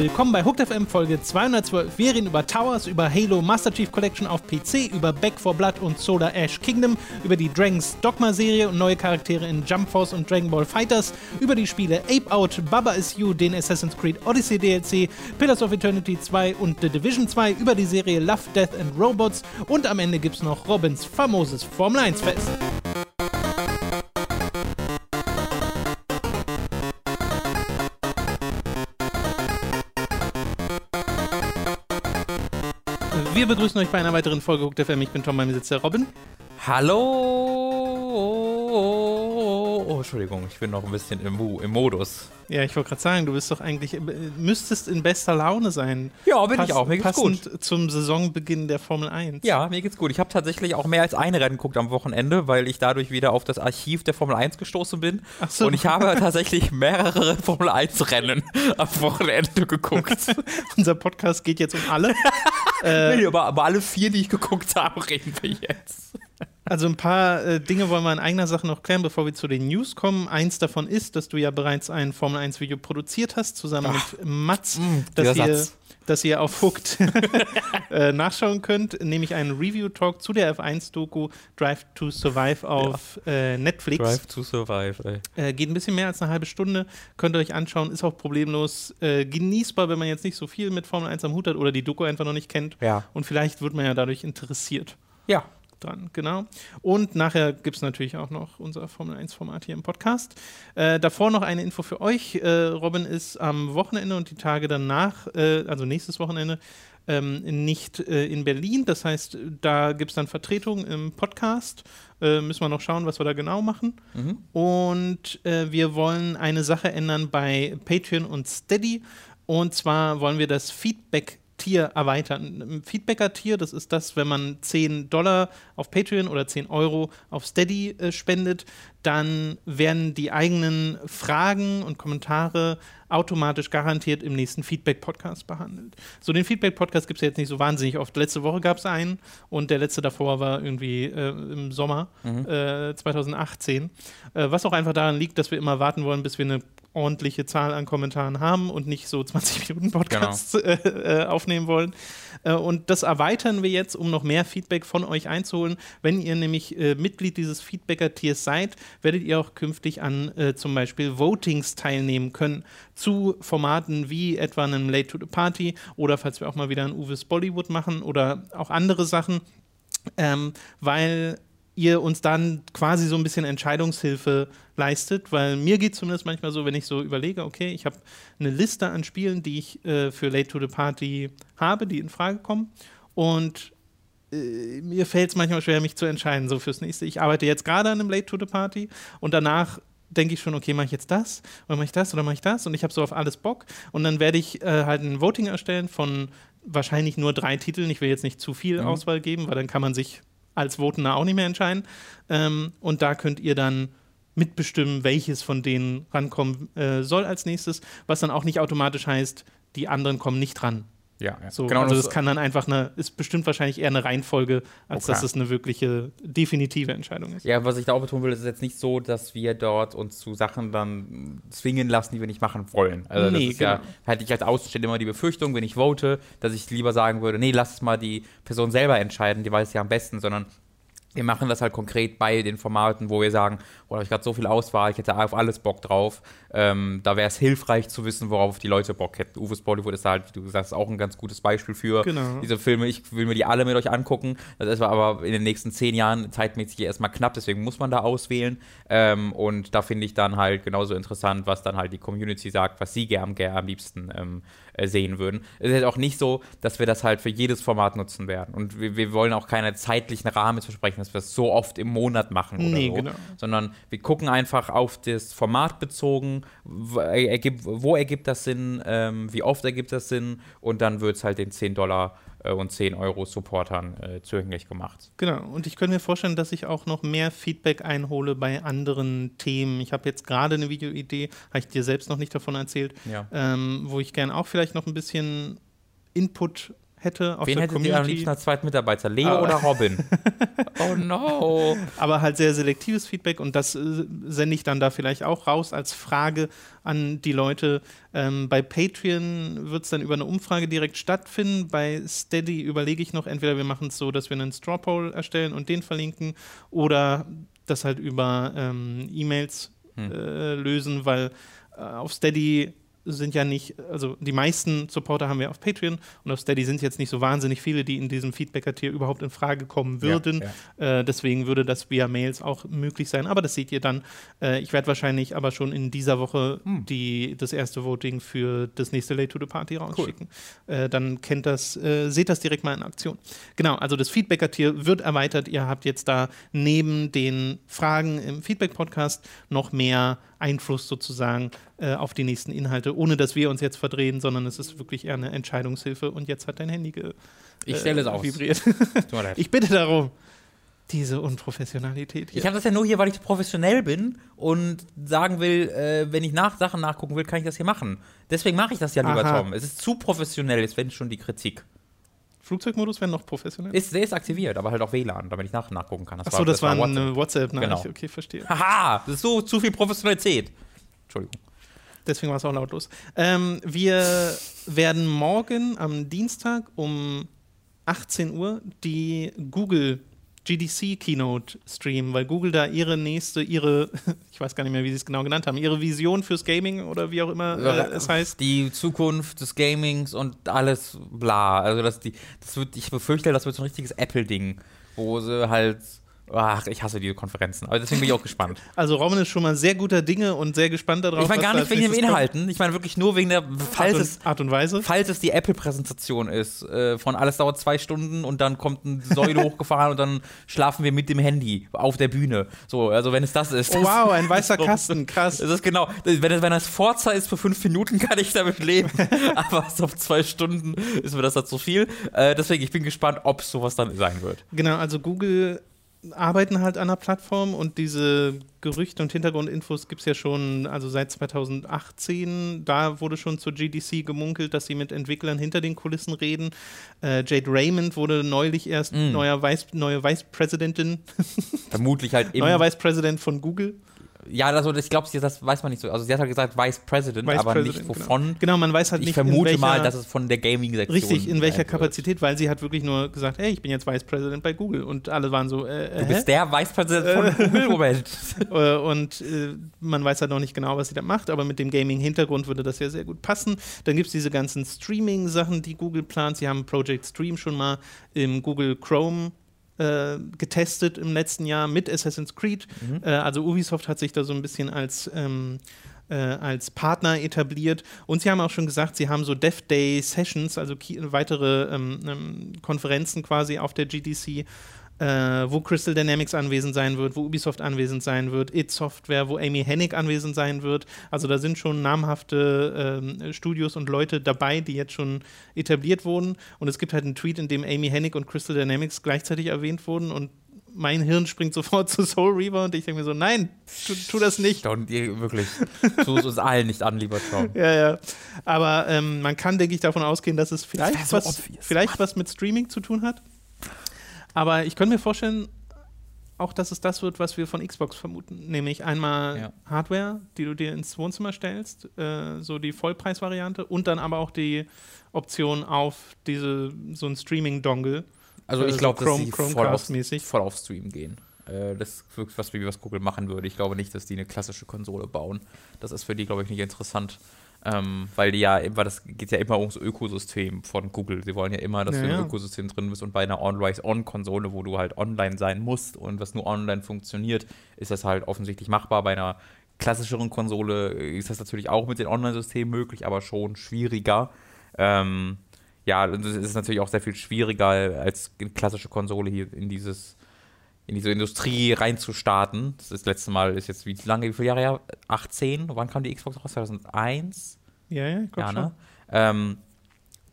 Willkommen bei Hooked FM Folge 212. Wir reden über Towers, über Halo Master Chief Collection auf PC, über Back for Blood und Solar Ash Kingdom, über die Dragons Dogma Serie und neue Charaktere in Jump Force und Dragon Ball Fighters, über die Spiele Ape Out, Baba Is You, den Assassin's Creed Odyssey DLC, Pillars of Eternity 2 und The Division 2, über die Serie Love, Death and Robots und am Ende gibt's noch Robins famoses Formel 1 Fest. Wir begrüßen euch bei einer weiteren Folge Hooked FM. Ich bin Tom, sitzt der Robin. Hallo. Oh, Entschuldigung, ich bin noch ein bisschen im, im Modus. Ja, ich wollte gerade sagen, du bist doch eigentlich, äh, müsstest in bester Laune sein. Ja, bin ich auch. Mir geht's passend zum Saisonbeginn der Formel 1. Ja, mir geht's gut. Ich habe tatsächlich auch mehr als ein Rennen geguckt am Wochenende, weil ich dadurch wieder auf das Archiv der Formel 1 gestoßen bin. Ach so. Und ich habe tatsächlich mehrere Formel 1 Rennen am Wochenende geguckt. Unser Podcast geht jetzt um alle. nee, aber, aber alle vier, die ich geguckt habe, reden wir jetzt. Also ein paar äh, Dinge wollen wir in eigener Sache noch klären, bevor wir zu den News kommen. Eins davon ist, dass du ja bereits ein Formel 1 Video produziert hast, zusammen Ach, mit Mats, dieser dass, ihr, Satz. dass ihr auf Hooked äh, nachschauen könnt, nämlich einen Review-Talk zu der F1-Doku Drive to Survive auf äh, Netflix. Drive to Survive, ey. Äh, geht ein bisschen mehr als eine halbe Stunde. Könnt ihr euch anschauen, ist auch problemlos äh, genießbar, wenn man jetzt nicht so viel mit Formel 1 am Hut hat oder die Doku einfach noch nicht kennt. Ja. Und vielleicht wird man ja dadurch interessiert Ja. Dran, genau. Und nachher gibt es natürlich auch noch unser Formel 1-Format hier im Podcast. Äh, davor noch eine Info für euch. Äh, Robin ist am Wochenende und die Tage danach, äh, also nächstes Wochenende, ähm, nicht äh, in Berlin. Das heißt, da gibt es dann Vertretung im Podcast. Äh, müssen wir noch schauen, was wir da genau machen. Mhm. Und äh, wir wollen eine Sache ändern bei Patreon und Steady. Und zwar wollen wir das Feedback. Tier erweitern. Ein Feedbacker-Tier, das ist das, wenn man 10 Dollar auf Patreon oder 10 Euro auf Steady äh, spendet, dann werden die eigenen Fragen und Kommentare automatisch garantiert im nächsten Feedback-Podcast behandelt. So, den Feedback-Podcast gibt es jetzt nicht so wahnsinnig oft. Letzte Woche gab es einen und der letzte davor war irgendwie äh, im Sommer äh, 2018. Äh, was auch einfach daran liegt, dass wir immer warten wollen, bis wir eine ordentliche Zahl an Kommentaren haben und nicht so 20 Minuten Podcasts äh, äh, aufnehmen wollen. Äh, und das erweitern wir jetzt, um noch mehr Feedback von euch einzuholen. Wenn ihr nämlich äh, Mitglied dieses Feedbacker-Tiers seid, werdet ihr auch künftig an äh, zum Beispiel Votings teilnehmen können zu Formaten wie etwa einem Late to the Party oder falls wir auch mal wieder ein Uwe's Bollywood machen oder auch andere Sachen, ähm, weil ihr uns dann quasi so ein bisschen Entscheidungshilfe leistet, weil mir geht zumindest manchmal so, wenn ich so überlege, okay, ich habe eine Liste an Spielen, die ich äh, für Late to the Party habe, die in Frage kommen und äh, mir fällt es manchmal schwer, mich zu entscheiden, so fürs nächste. Ich arbeite jetzt gerade an einem Late to the Party und danach denke ich schon, okay, mache ich jetzt das oder mache ich das oder mache ich das und ich habe so auf alles Bock und dann werde ich äh, halt ein Voting erstellen von wahrscheinlich nur drei Titeln. Ich will jetzt nicht zu viel Mhm. Auswahl geben, weil dann kann man sich als Votender auch nicht mehr entscheiden. Ähm, und da könnt ihr dann mitbestimmen, welches von denen rankommen äh, soll als nächstes, was dann auch nicht automatisch heißt, die anderen kommen nicht ran. Ja, ja. So, genau also das- das kann dann einfach eine, ist bestimmt wahrscheinlich eher eine Reihenfolge, als Okay. dass es eine wirkliche definitive Entscheidung ist. Ja, was ich da auch betonen will, ist jetzt nicht so, dass wir dort uns zu Sachen dann zwingen lassen, die wir nicht machen wollen. Also Nee, das ist ja, genau. hätte ich als Außenstehender immer die Befürchtung, wenn ich vote, dass ich lieber sagen würde, nee, lass es mal die Person selber entscheiden, die weiß ja am besten, sondern wir machen das halt konkret bei den Formaten, wo wir sagen, boah, da habe ich gerade so viel Auswahl, ich hätte auf alles Bock drauf. Ähm, da wäre es hilfreich zu wissen, worauf die Leute Bock hätten. Uwe's Bollywood ist halt, wie du gesagt hast, auch ein ganz gutes Beispiel für Genau. diese Filme. Ich will mir die alle mit euch angucken. Das ist aber in den nächsten zehn Jahren zeitmäßig erstmal knapp, deswegen muss man da auswählen. Ähm, und da finde ich dann halt genauso interessant, was dann halt die Community sagt, was sie gern, gern am liebsten ähm, äh, sehen würden. Es ist halt auch nicht so, dass wir das halt für jedes Format nutzen werden. Und wir, wir wollen auch keinen zeitlichen Rahmen versprechen, dass wir es so oft im Monat machen oder Nee, so. genau. Sondern wir gucken einfach auf das Format bezogen, wo ergibt, wo ergibt das Sinn, ähm, wie oft ergibt das Sinn und dann wird es halt den 10 Dollar äh, und 10 Euro Supportern äh, zugänglich gemacht. Genau, und ich könnte mir vorstellen, dass ich auch noch mehr Feedback einhole bei anderen Themen. Ich habe jetzt gerade eine Videoidee, habe ich dir selbst noch nicht davon erzählt, Ja. ähm, wo ich gern auch vielleicht noch ein bisschen Input hätte aus Wen der hättet ihr am Community. liebsten als zweiten Mitarbeiter? Leo Aber- oder Robin? oh no. aber halt sehr selektives Feedback und das äh, sende ich dann da vielleicht auch raus als Frage an die Leute. Ähm, bei Patreon wird es dann über eine Umfrage direkt stattfinden. Bei Steady überlege ich noch, entweder wir machen es so, dass wir einen Straw Poll erstellen und den verlinken oder das halt über ähm, E-Mails Hm. äh, lösen, weil äh, auf Steady sind ja nicht, also die meisten Supporter haben wir auf Patreon und auf Steady sind jetzt nicht so wahnsinnig viele, die in diesem Feedbacker-Tier überhaupt in Frage kommen würden. Ja, Äh, deswegen würde das via Mails auch möglich sein. Aber das seht ihr dann. Äh, ich werde wahrscheinlich aber schon in dieser Woche Hm. die, das erste Voting für das nächste Late to the Party rausschicken. Äh, dann kennt das, äh, seht das direkt mal in Aktion. Genau, also das Feedbacker-Tier wird erweitert. Ihr habt jetzt da neben den Fragen im Feedback-Podcast noch mehr Einfluss sozusagen äh, auf die nächsten Inhalte, ohne dass wir uns jetzt verdrehen, sondern es ist wirklich eher eine Entscheidungshilfe. Und jetzt hat dein Handy ge Ich stelle es äh, aus. vibriert. Ich bitte darum. Diese Unprofessionalität hier. Ich habe das ja nur hier, weil ich professionell bin und sagen will, äh, wenn ich nach Sachen nachgucken will, kann ich das hier machen. Deswegen mache ich das ja, lieber Aha. Tom. Es ist zu professionell, ist wenn schon die Kritik. Flugzeugmodus wäre noch professionell. Ist, der ist aktiviert, aber halt auch WLAN, damit ich nach nachgucken kann. Achso, das, war WhatsApp. eine WhatsApp-Nachricht. Genau. Okay, verstehe. Haha, das ist so zu viel Professionalität. Entschuldigung. Deswegen war es auch lautlos. Ähm, wir werden morgen am Dienstag um 18 Uhr die Google GDC Keynote streamen, weil Google da ihre nächste, ihre, ich weiß gar nicht mehr, wie sie es genau genannt haben, ihre Vision fürs Gaming oder wie auch immer äh, es heißt. Die Zukunft des Gamings und alles bla. Also das, die, das wird, ich befürchte, das wird so ein richtiges Apple-Ding, wo sie halt. Ach, ich hasse diese Konferenzen. Aber deswegen bin ich auch gespannt. Also Robin ist schon mal sehr guter Dinge und sehr gespannt darauf. Ich meine gar nicht wegen den kommt. Inhalten. Ich meine wirklich nur wegen der, falls Art es, und, Art und Weise. falls es die Apple-Präsentation ist, äh, von alles dauert zwei Stunden und dann kommt eine Säule hochgefahren und dann schlafen wir mit dem Handy auf der Bühne. So, also wenn es das ist. Oh, wow, ein weißer Kasten, krass. Das ist genau, wenn es, wenn das Forza ist für fünf Minuten, kann ich damit leben. Aber so auf zwei Stunden ist mir das halt zu viel. Äh, deswegen, ich bin gespannt, ob es sowas dann sein wird. Genau, also Google arbeiten halt an der Plattform und diese Gerüchte und Hintergrundinfos gibt es ja schon, also seit 2018. Da wurde schon zur GDC gemunkelt, dass sie mit Entwicklern hinter den Kulissen reden. Äh, Jade Raymond wurde neulich erst Mm. neuer Vice, neue Vice Presidentin, Vermutlich halt im. neuer Vice President von Google. Ja, also ich glaube, das weiß man nicht so. Also sie hat halt gesagt Vice President, Vice aber President, nicht wovon. Genau, man weiß halt Ich nicht, in vermute welcher, mal, dass es von der Gaming-Sektion Richtig, in welcher. Kapazität, weil sie hat wirklich nur gesagt, hey, ich bin jetzt Vice President bei Google und alle waren so, äh, Du hä? bist der Vice President von Google? Moment. Äh, und äh, man weiß halt noch nicht genau, was sie da macht, aber mit dem Gaming-Hintergrund würde das ja sehr gut passen. Dann gibt es diese ganzen Streaming-Sachen, die Google plant. Sie haben Project Stream schon mal im Google Chrome äh, getestet im letzten Jahr mit Assassin's Creed. Mhm. Äh, also Ubisoft hat sich da so ein bisschen als ähm, äh, als Partner etabliert. Und sie haben auch schon gesagt, sie haben so Dev Day Sessions, also weitere ähm, ähm, Konferenzen quasi auf der GDC, äh, wo Crystal Dynamics anwesend sein wird, wo Ubisoft anwesend sein wird, It Software, wo Amy Hennig anwesend sein wird. Also da sind schon namhafte ähm, Studios und Leute dabei, die jetzt schon etabliert wurden. Und es gibt halt einen Tweet, in dem Amy Hennig und Crystal Dynamics gleichzeitig erwähnt wurden und mein Hirn springt sofort zu Soul Reaver und ich denke mir so, nein, tu, tu das nicht. Don't, ihr, wirklich. Tu es uns allen nicht an, lieber Tom. Ja, ja. Aber ähm, man kann, denke ich, davon ausgehen, dass es vielleicht, so was, obvious. vielleicht was mit Streaming zu tun hat. Aber ich könnte mir vorstellen, auch dass es das wird, was wir von Xbox vermuten. Nämlich einmal Ja. Hardware, die du dir ins Wohnzimmer stellst, äh, so die Vollpreisvariante, und dann aber auch die Option auf diese, so ein Streaming-Dongle. Also ich Äh, glaube, so dass sie voll auf, voll auf Stream gehen. Äh, das ist wirklich was, wie was Google machen würde. Ich glaube nicht, dass die eine klassische Konsole bauen. Das ist für die, glaube ich, nicht interessant. Ähm, weil die ja immer, das geht ja immer ums Ökosystem von Google. Sie wollen ja immer, dass Ja, du im. Ökosystem drin bist und bei einer On-Rise-On-Konsole, wo du halt online sein musst und was nur online funktioniert, ist das halt offensichtlich machbar. Bei einer klassischeren Konsole ist das natürlich auch mit den Online-Systemen möglich, aber schon schwieriger. Ähm, ja, und es ist natürlich auch sehr viel schwieriger als eine klassische Konsole hier in dieses in diese Industrie reinzustarten. Das, ist das letzte Mal ist jetzt wie lange, wie viele Jahre her? 18? Wann kam die Xbox raus? 2001? Ja, ja, ich Ja, ne? Ähm,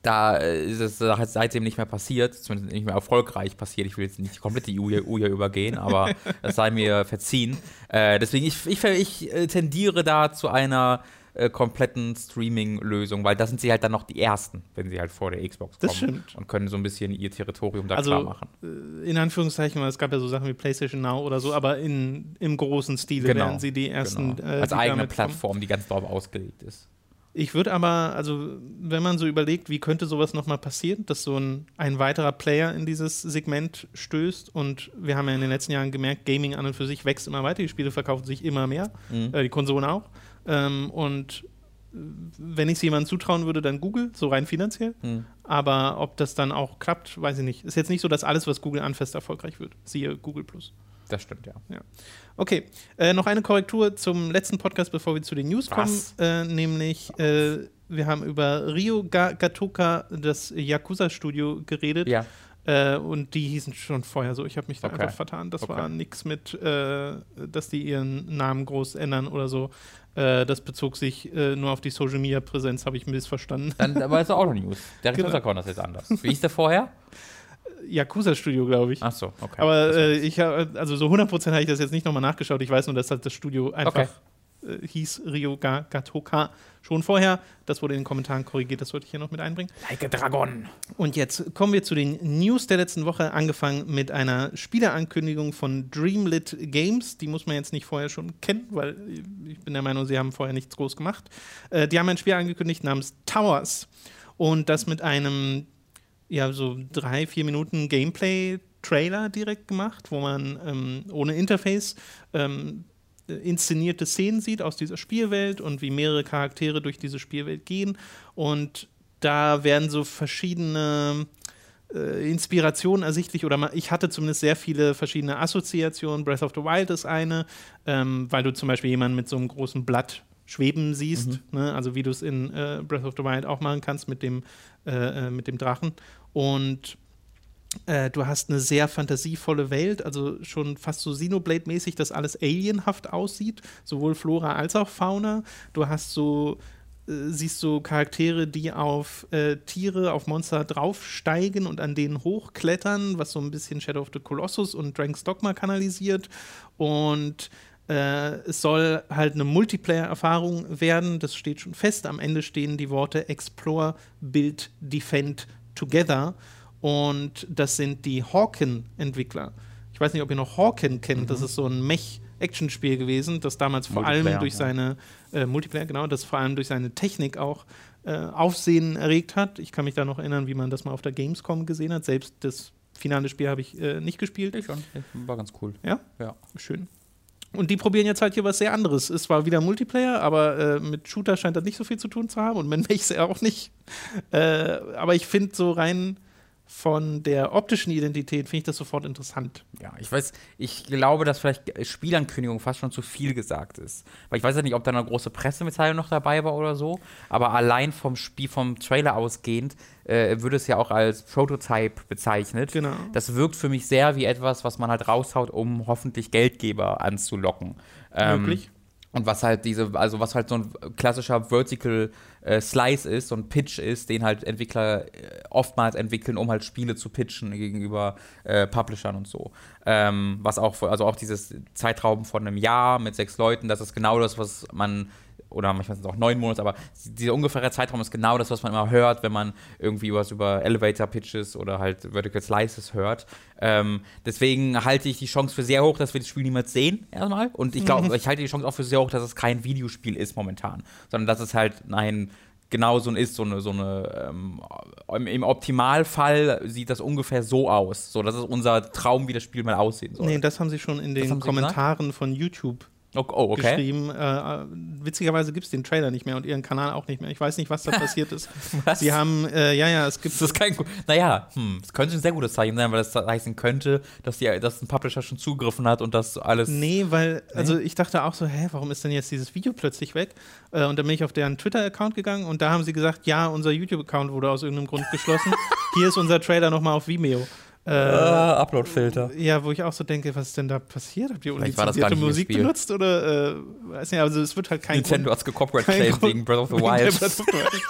da ist es seitdem nicht mehr passiert, zumindest nicht mehr erfolgreich passiert. Ich will jetzt nicht komplett die EU, EU hier übergehen, aber es sei mir verziehen. Äh, deswegen, ich, ich, ich äh, tendiere da zu einer äh, kompletten Streaming-Lösung, weil da sind sie halt dann noch die Ersten, wenn sie halt vor der Xbox kommen. Das stimmt. Und können so ein bisschen ihr Territorium da Also, klar machen. äh, in Anführungszeichen, weil es gab ja so Sachen wie PlayStation Now oder so, aber in, im großen Stile Genau, werden sie die ersten. Genau. äh, Als die eigene damit kommen. Plattform, die ganz darauf ausgelegt ist. Ich würde aber, also wenn man so überlegt, wie könnte sowas nochmal passieren, dass so ein, ein weiterer Player in dieses Segment stößt und wir haben ja in den letzten Jahren gemerkt, Gaming an und für sich wächst immer weiter, die Spiele verkaufen sich immer mehr, Mhm. äh, die Konsolen auch. Ähm, und wenn ich es jemandem zutrauen würde, dann Google, so rein finanziell. Mhm. Aber ob das dann auch klappt, weiß ich nicht. Ist jetzt nicht so, dass alles, was Google anfasst, erfolgreich wird. Siehe Google Plus. Das stimmt, ja. Okay, äh, noch eine Korrektur zum letzten Podcast, bevor wir zu den News kommen. Was? Äh, nämlich, äh, wir haben über Rio Ga Gatoka, das Yakuza-Studio, geredet. Ja. Äh, und die hießen schon vorher so. Ich habe mich da Okay. einfach vertan. Das Okay. war nichts mit, äh, dass die ihren Namen groß ändern oder so. Äh, das bezog sich äh, nur auf die Social-Media-Präsenz, habe ich missverstanden. Dann aber ist auch noch News. Der Genau. Recruiter-Account ist jetzt anders. Wie hieß der vorher? Yakuza-Studio, glaube ich. Ach so, okay. Aber äh, ich hab, also so 100% habe ich das jetzt nicht nochmal nachgeschaut. Ich weiß nur, dass halt das Studio einfach Okay. Äh, hieß Rio Ga Gatoka schon vorher. Das wurde in den Kommentaren korrigiert, das wollte ich hier noch mit einbringen. Like a Dragon. Und jetzt kommen wir zu den News der letzten Woche, angefangen mit einer Spieleankündigung von Dreamlit Games. Die muss man jetzt nicht vorher schon kennen, weil ich bin der Meinung, sie haben vorher nichts groß gemacht. Äh, die haben ein Spiel angekündigt namens Towers. Und das mit einem, ja, so drei, vier Minuten Gameplay-Trailer direkt gemacht, wo man ähm, ohne Interface ähm, äh, inszenierte Szenen sieht aus dieser Spielwelt und wie mehrere Charaktere durch diese Spielwelt gehen. Und da werden so verschiedene äh, Inspirationen ersichtlich oder ich hatte zumindest sehr viele verschiedene Assoziationen. Breath of the Wild ist eine, ähm, weil du zum Beispiel jemanden mit so einem großen Blatt schweben siehst, ne? also wie du es in äh, Breath of the Wild auch machen kannst mit dem, äh, äh, mit dem Drachen. Und äh, du hast eine sehr fantasievolle Welt, also schon fast so Xenoblade-mäßig, dass alles alienhaft aussieht, sowohl Flora als auch Fauna. Du hast so, äh, siehst so Charaktere, die auf äh, Tiere, auf Monster draufsteigen und an denen hochklettern, was so ein bisschen Shadow of the Colossus und Dragon's Dogma kanalisiert. Und äh, es soll halt eine Multiplayer-Erfahrung werden, das steht schon fest. Am Ende stehen die Worte Explore, Build, Defend Together. Und das sind die Hawken-Entwickler. Ich weiß nicht, ob ihr noch Hawken kennt. Das ist so ein Mech-Action-Spiel gewesen, das damals vor allem durch ja. seine äh, Multiplayer, genau, das vor allem durch seine Technik auch äh, Aufsehen erregt hat. Ich kann mich da noch erinnern, wie man das mal auf der Gamescom gesehen hat. Selbst das finale Spiel habe ich äh, nicht gespielt. Ich schon. War ganz cool. Ja? Ja. Schön. Und die probieren jetzt halt hier was sehr anderes. Es war wieder Multiplayer, aber äh, mit Shooter scheint das nicht so viel zu tun zu haben und mit Mechs auch nicht. Äh, aber ich finde so rein von der optischen Identität finde ich das sofort interessant. Ja, ich weiß, ich glaube, dass vielleicht Spielankündigung fast schon zu viel gesagt ist. Weil ich weiß ja nicht, ob da eine große Pressemitteilung noch dabei war oder so, aber allein vom Spiel, vom Trailer ausgehend, äh, würde es ja auch als Prototype bezeichnet. Genau. Das wirkt für mich sehr wie etwas, was man halt raushaut, um hoffentlich Geldgeber anzulocken. Ähm, Möglich. Und was halt diese, also was halt so ein klassischer Vertical äh, Slice ist, so ein Pitch ist, den halt Entwickler äh, oftmals entwickeln, um halt Spiele zu pitchen gegenüber äh, Publishern und so. Ähm, was auch, also auch dieses Zeitraum von einem Jahr mit sechs Leuten, das ist genau das, was man oder manchmal sind es auch neun Monate, aber dieser ungefähre Zeitraum ist genau das, was man immer hört, wenn man irgendwie was über Elevator Pitches oder halt Vertical Slices hört. Ähm, deswegen halte ich die Chance für sehr hoch, dass wir das Spiel niemals sehen, erstmal. Und ich glaube, ich halte die Chance auch für sehr hoch, dass es kein Videospiel ist momentan, sondern dass es halt ein genau so ist, so eine, so eine ähm, im, im Optimalfall sieht das ungefähr so aus. So, das ist unser Traum, wie das Spiel mal aussehen soll. Nee, das haben sie schon in den Kommentaren von YouTube oh, oh, okay. geschrieben. Äh, äh, witzigerweise gibt es den Trailer nicht mehr und ihren Kanal auch nicht mehr. Ich weiß nicht, was da passiert ist. Was? Sie haben, äh, ja, ja, es gibt Das ist kein. Naja, hm, es könnte ein sehr gutes Zeichen sein, weil das heißen könnte, dass, die, dass ein Publisher schon zugegriffen hat und das alles. Nee, weil, also ich dachte auch so, hä, warum ist denn jetzt dieses Video plötzlich weg? Äh, und dann bin ich auf deren Twitter-Account gegangen und da haben sie gesagt, ja, unser YouTube-Account wurde aus irgendeinem Grund geschlossen. Hier ist unser Trailer nochmal auf Vimeo. Äh, Ah, Upload-Filter. ja, wo ich auch so denke, was ist denn da passiert? Habt ihr unlizenzierte Musik benutzt oder, äh, weiß nicht, also es wird halt kein Nintendo Grund, hat gecopyright wegen Breath of the wegen der Wild. Breath of the Wild.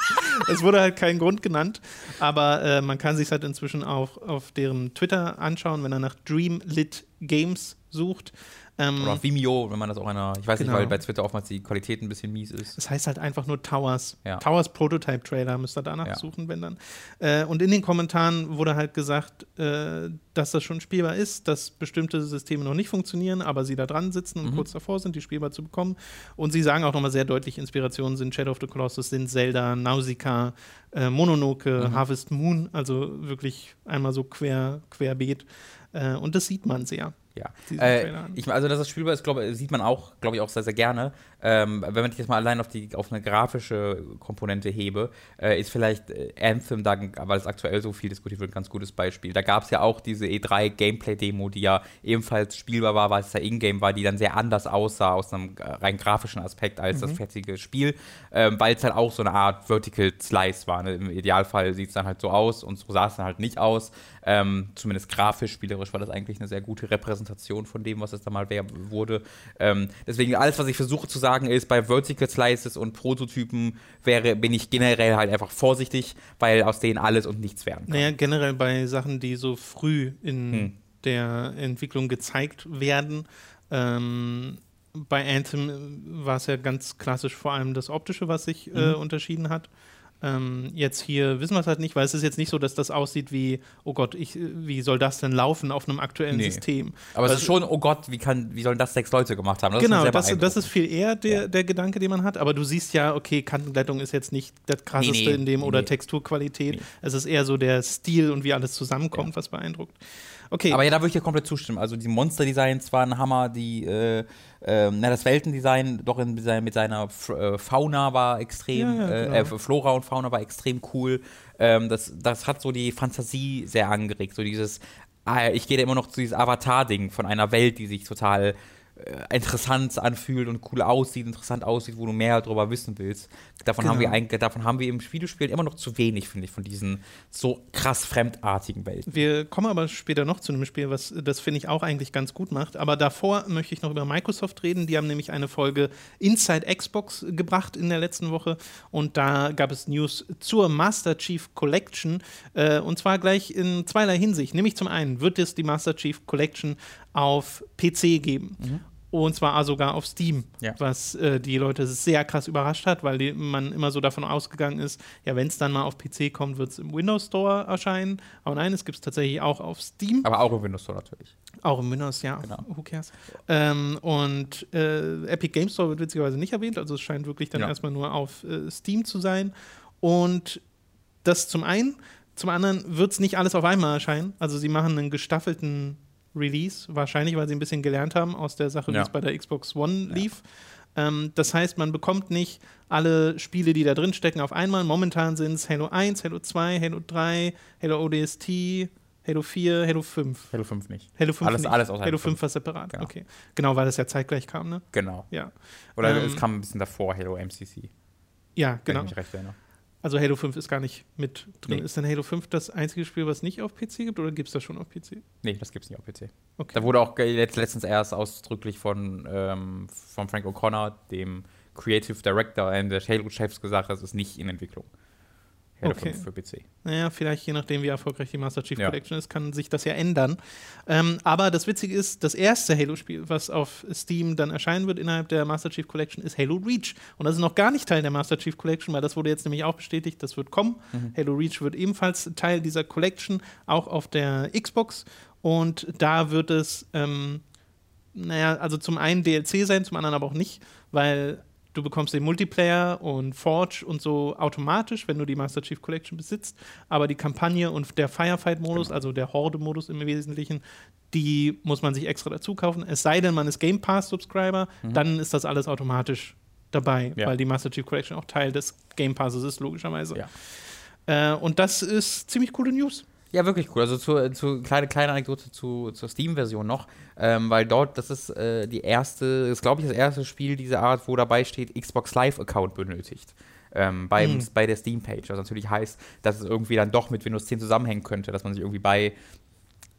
es wurde halt kein Grund genannt, aber äh, man kann sich halt inzwischen auch auf deren Twitter anschauen, wenn er nach Dreamlit Games sucht. Ähm, Oder auf Vimeo, wenn man das auch einer, ich weiß Genau. nicht, weil bei Twitter oftmals die Qualität ein bisschen mies ist. Es heißt halt einfach nur Towers. Ja. Towers Prototype Trailer müsst ihr danach Ja. suchen, wenn dann. Äh, und in den Kommentaren wurde halt gesagt, äh, dass das schon spielbar ist, dass bestimmte Systeme noch nicht funktionieren, aber sie da dran sitzen und Mhm. kurz davor sind, die spielbar zu bekommen. Und sie sagen auch nochmal sehr deutlich, Inspirationen sind Shadow of the Colossus, sind Zelda, Nausicaa, äh, Mononoke, Mhm. Harvest Moon, also wirklich einmal so quer, querbeet. Äh, und das sieht man sehr. Ja. Äh, ich, also, dass das spielbar ist, glaube sieht man auch, glaube ich, auch sehr, sehr gerne. Ähm, wenn man jetzt mal allein auf, die, auf eine grafische Komponente hebe, äh, ist vielleicht äh, Anthem, da, weil es aktuell so viel diskutiert wird, ein ganz gutes Beispiel. Da gab es ja auch diese E3-Gameplay-Demo, die ja ebenfalls spielbar war, weil es da Ingame war, die dann sehr anders aussah aus einem äh, rein grafischen Aspekt als das fertige Spiel, ähm, weil es halt auch so eine Art Vertical Slice war. Ne? Im Idealfall sieht es dann halt so aus und so sah es dann halt nicht aus. Ähm, zumindest grafisch, spielerisch war das eigentlich eine sehr gute Repräsentation von dem, was es da mal wär, wurde. Ähm, deswegen alles, was ich versuche zu sagen, ist, bei Vertical Slices und Prototypen wäre, bin ich generell halt einfach vorsichtig, weil aus denen alles und nichts werden kann. Naja, generell bei Sachen, die so früh in Hm. der Entwicklung gezeigt werden. Ähm, bei Anthem war es ja ganz klassisch vor allem das Optische, was sich äh, Mhm. unterschieden hat. Ähm, jetzt hier wissen wir es halt nicht, weil es ist jetzt nicht so, dass das aussieht wie, oh Gott, ich, wie soll das denn laufen auf einem aktuellen Nee. System? Aber es Was- ist schon, oh Gott, wie, kann, wie sollen das sechs Leute gemacht haben? Das ist genau, sehr das, das ist viel eher der, Ja. der Gedanke, den man hat. Aber du siehst ja, okay, Kantenglättung ist jetzt nicht das krasseste Nee, nee, in dem oder. Texturqualität. Es ist eher so der Stil und wie alles zusammenkommt, was beeindruckt. Okay, Aber ja, da würde ich dir komplett zustimmen. Also die Monster-Designs waren Hammer, die, äh, äh, na, das Weltendesign doch in, mit seiner F äh, Fauna war extrem, Ja, ja, äh, genau. äh, Flora und Fauna war extrem cool. Ähm, das, das hat so die Fantasie sehr angeregt. So dieses, ah, ich gehe da immer noch zu diesem Avatar-Ding von einer Welt, die sich total äh, interessant anfühlt und cool aussieht, interessant aussieht, wo du mehr darüber wissen willst. Davon haben wir Genau. eigentlich, davon haben wir im Videospiel immer noch zu wenig, finde ich, von diesen so krass fremdartigen Welten. Wir kommen aber später noch zu einem Spiel, was das finde ich auch eigentlich ganz gut macht. Aber davor möchte ich noch über Microsoft reden. Die haben nämlich eine Folge Inside Xbox gebracht in der letzten Woche und da gab es News zur Master Chief Collection äh, und zwar gleich in zweierlei Hinsicht. Nämlich zum einen wird es die Master Chief Collection auf PC geben. Und zwar sogar auf Steam, Ja. was äh, die Leute sehr krass überrascht hat, weil die, man immer so davon ausgegangen ist, ja, wenn es dann mal auf PC kommt, wird es im Windows Store erscheinen. Aber nein, es gibt es tatsächlich auch auf Steam. Aber auch im Windows Store natürlich. Auch im Windows, ja. Genau. Who cares? Ähm, und äh, Epic Game Store wird witzigerweise nicht erwähnt, also es scheint wirklich dann Ja. erstmal nur auf äh, Steam zu sein. Und das zum einen. Zum anderen wird es nicht alles auf einmal erscheinen. Also sie machen einen gestaffelten Release, wahrscheinlich, weil sie ein bisschen gelernt haben aus der Sache, wie Ja. es bei der Xbox One lief. Ähm, das heißt, man bekommt nicht alle Spiele, die da drin stecken, auf einmal. Momentan sind es Halo 1, Halo 2, Halo 3, Halo ODST, Halo 4, Halo 5. Halo 5 nicht. Halo 5 Alles- nicht. alles aus Halo Halo 5 war separat. Genau. Okay. Genau, weil das ja zeitgleich kam, ne? Genau. Ja. Oder Ähm, es kam ein bisschen davor, Halo MCC. Ja, Wenn genau. ich mich recht erinnere. Also Halo 5 ist gar nicht mit drin. Nee. Ist denn Halo 5 das einzige Spiel, was nicht auf PC gibt oder gibt es das schon auf PC? Nee, das gibt's nicht auf PC. Okay. Da wurde auch letztens erst ausdrücklich von, ähm, von Frank O'Connor, dem Creative Director, einem der Halo-Chefs, gesagt, das ist nicht in Entwicklung. Halo Okay. 5 für PC. Naja, vielleicht je nachdem, wie erfolgreich die Master Chief Ja. Collection ist, kann sich das ja ändern. Ähm, aber das Witzige ist, das erste Halo-Spiel, was auf Steam dann erscheinen wird innerhalb der Master Chief Collection, ist Halo Reach. Und das ist noch gar nicht Teil der Master Chief Collection, weil das wurde jetzt nämlich auch bestätigt, das wird kommen. Halo Reach wird ebenfalls Teil dieser Collection, auch auf der Xbox. Und da wird es, ähm, naja, also zum einen DLC sein, zum anderen aber auch nicht, weil du bekommst den Multiplayer und Forge und so automatisch, wenn du die Master Chief Collection besitzt, aber die Kampagne und der Firefight-Modus, also der Horde-Modus im Wesentlichen, die muss man sich extra dazu kaufen. Es sei denn, man ist Game Pass-Subscriber, dann ist das alles automatisch dabei, Ja. weil die Master Chief Collection auch Teil des Game Passes ist, logischerweise. Ja. Äh, und das ist ziemlich coole News. Ja, wirklich cool. Also zu, zu kleine, kleine Anekdote zu, zur Steam-Version noch, ähm, weil dort, das ist äh, die erste, ist glaube ich das erste Spiel dieser Art, wo dabei steht, Xbox Live-Account benötigt. Ähm, beim, Mhm. Bei der Steam-Page. Was natürlich heißt, dass es irgendwie dann doch mit Windows 10 zusammenhängen könnte, dass man sich irgendwie bei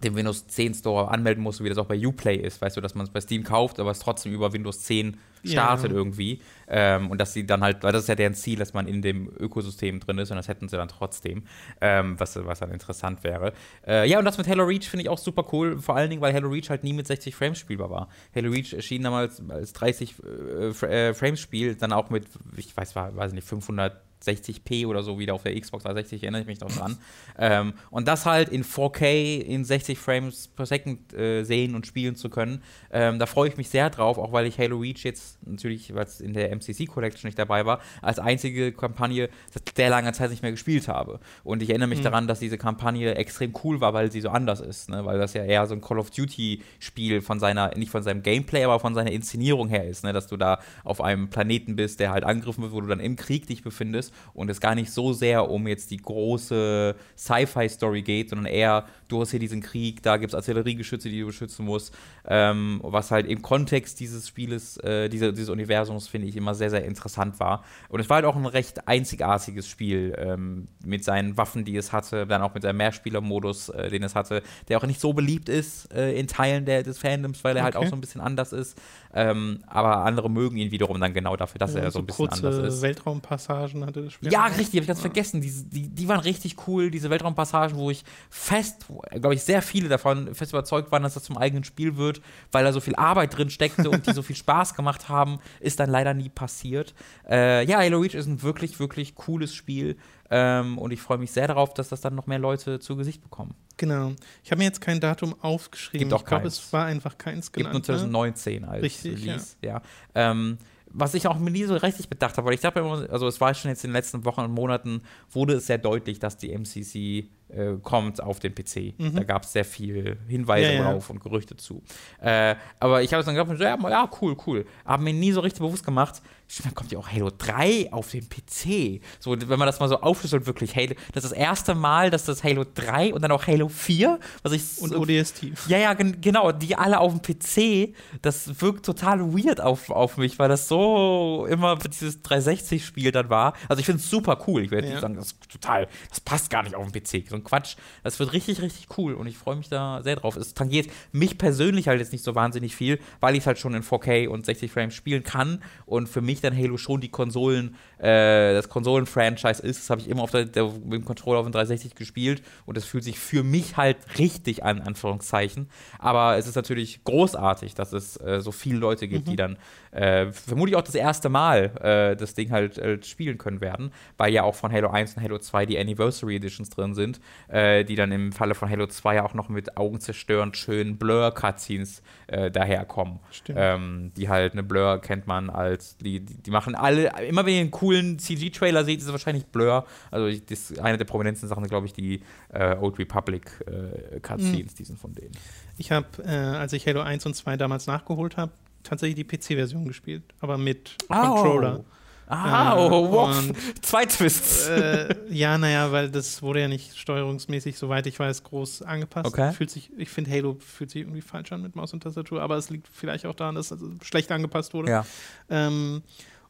den Windows 10 Store anmelden musst, wie das auch bei Uplay ist, weißt du, dass man es bei Steam kauft, aber es trotzdem über Windows 10 startet Ja. irgendwie. Ähm, und dass sie dann halt, weil das ist ja deren Ziel, dass man in dem Ökosystem drin ist und das hätten sie dann trotzdem, ähm, was, was dann interessant wäre. Äh, ja, und das mit Halo Reach finde ich auch super cool, vor allen Dingen, weil Halo Reach halt nie mit 60 Frames spielbar war. Halo Reach erschien damals als 30 äh, äh, Frames Spiel, dann auch mit, ich weiß, war, weiß nicht, 500 60p oder so wieder auf der Xbox 360, erinnere ich mich noch dran. ähm, und das halt in 4K in 60 Frames per Second äh, sehen und spielen zu können, ähm, da freue ich mich sehr drauf, auch weil ich Halo Reach jetzt natürlich, weil es in der MCC Collection nicht dabei war, als einzige Kampagne seit sehr langer Zeit nicht mehr gespielt habe. Und ich erinnere mich daran, dass diese Kampagne extrem cool war, weil sie so anders ist, ne? weil das ja eher so ein Call of Duty Spiel von seiner, nicht von seinem Gameplay, aber von seiner Inszenierung her ist, ne? dass du da auf einem Planeten bist, der halt angegriffen wird, wo du dann im Krieg dich befindest und es gar nicht so sehr um jetzt die große Sci-Fi-Story geht, sondern eher, du hast hier diesen Krieg, da gibt es Artilleriegeschütze, die du beschützen musst, ähm, was halt im Kontext dieses Spieles, äh, diese, dieses Universums, finde ich, immer sehr, sehr interessant war. Und es war halt auch ein recht einzigartiges Spiel ähm, mit seinen Waffen, die es hatte, dann auch mit seinem Mehrspielermodus, äh, den es hatte, der auch nicht so beliebt ist äh, in Teilen der, des Fandoms, weil er halt Okay. auch so ein bisschen anders ist. Ähm, aber andere mögen ihn wiederum dann genau dafür, dass er so ein bisschen kurze anders ist. Weltraumpassagen hatte das Spiel. Ja, richtig, habe ich ganz vergessen. Die, die, die waren richtig cool, diese Weltraumpassagen, wo ich fest, glaube ich, sehr viele davon fest überzeugt waren, dass das zum eigenen Spiel wird, weil da so viel Arbeit drin steckte und die so viel Spaß gemacht haben, ist dann leider nie passiert. Äh, ja, Halo Reach ist ein wirklich, wirklich cooles Spiel ähm, und ich freue mich sehr darauf, dass das dann noch mehr Leute zu Gesicht bekommen. Genau. Ich habe mir jetzt kein Datum aufgeschrieben. Gibt auch ich glaube, es war einfach keins Gibt nur genannt. ne? 2019 als Richtig, Release, ja. Ähm, was ich auch mir nie so richtig bedacht habe, weil ich dachte immer, also es war schon jetzt in den letzten Wochen und Monaten, wurde es sehr deutlich, dass die MCC äh, kommt auf den PC. Da gab es sehr viel Hinweise Mhm. Ja, ja. drauf und Gerüchte zu. Äh, aber ich habe es dann gedacht, so, ja, ja, cool, cool. Aber mir nie so richtig bewusst gemacht, stimmt, dann kommt ja auch Halo 3 auf den PC. So, wenn man das mal so aufschlüsselt, wirklich, Halo, das ist das erste Mal, dass das Halo 3 und dann auch Halo 4, was ich Und ODST. ja, ja, gen genau, die alle auf dem PC, das wirkt total weird auf, auf mich, weil das so immer dieses 360-Spiel dann war. Also ich finde es super cool. Ich werde Ja. sagen, das ist total, das passt gar nicht auf dem PC. Ein Quatsch. Das wird richtig, richtig cool und ich freue mich da sehr drauf. Es tangiert mich persönlich halt jetzt nicht so wahnsinnig viel, weil ich es halt schon in 4K und 60 Frames spielen kann und für mich dann Halo schon die Konsolen, äh, das Konsolen-Franchise ist. Das habe ich immer auf der, der, mit dem Controller auf dem 360 gespielt und das fühlt sich für mich halt richtig an, Anführungszeichen. Aber es ist natürlich großartig, dass es äh, so viele Leute gibt, die dann äh, vermutlich auch das erste Mal äh, das Ding halt äh, spielen können werden, weil ja auch von Halo 1 und Halo 2 die Anniversary Editions drin sind, äh, die dann im Falle von Halo 2 auch noch mit augenzerstörend schönen Blur-Cutscenes äh, daherkommen. Stimmt. Ähm, die halt, eine Blur kennt man als, die, die, die machen alle, immer wenn ihr einen coolen CG-Trailer seht, ist es wahrscheinlich Blur. Also ich, das ist eine der prominentesten Sachen, glaube ich, die äh, Old Republic äh, Cutscenes, die sind von denen. Ich habe, als ich Halo 1 und 2 damals nachgeholt habe, tatsächlich die PC-Version gespielt, aber mit Controller. Ah, Äh, oh, wow. Zwei Twists. äh, ja, naja, weil das wurde ja nicht steuerungsmäßig, soweit ich weiß, groß angepasst. Okay. Fühlt sich, ich finde, Halo fühlt sich irgendwie falsch an mit Maus und Tastatur, aber es liegt vielleicht auch daran, dass es schlecht angepasst wurde. ja. Ähm,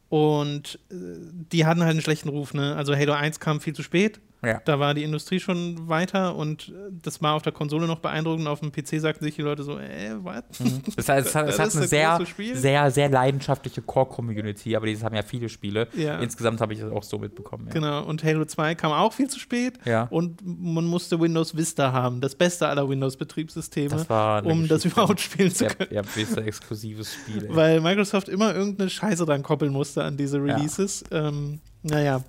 und äh, die hatten halt einen schlechten Ruf, ne? Also Halo 1 kam viel zu spät. Ja. Da war die Industrie schon weiter und äh, das war auf der Konsole noch beeindruckend. Auf dem PC sagten sich die Leute so, äh, was? Das heißt, es hat, es Das hat eine das sehr, sehr, sehr leidenschaftliche Core-Community, aber dieses haben ja viele Spiele. Ja. Insgesamt habe ich das auch so mitbekommen. Ja. Genau. Und Halo 2 kam auch viel zu spät. Ja. Und man musste Windows Vista haben, das beste aller Windows-Betriebssysteme, Das um das Geschichte. überhaupt spielen zu können. ja, Vista exklusives Spiel. ey. Weil Microsoft immer irgendeine Scheiße dran koppeln musste an diese Releases. Ähm, naja.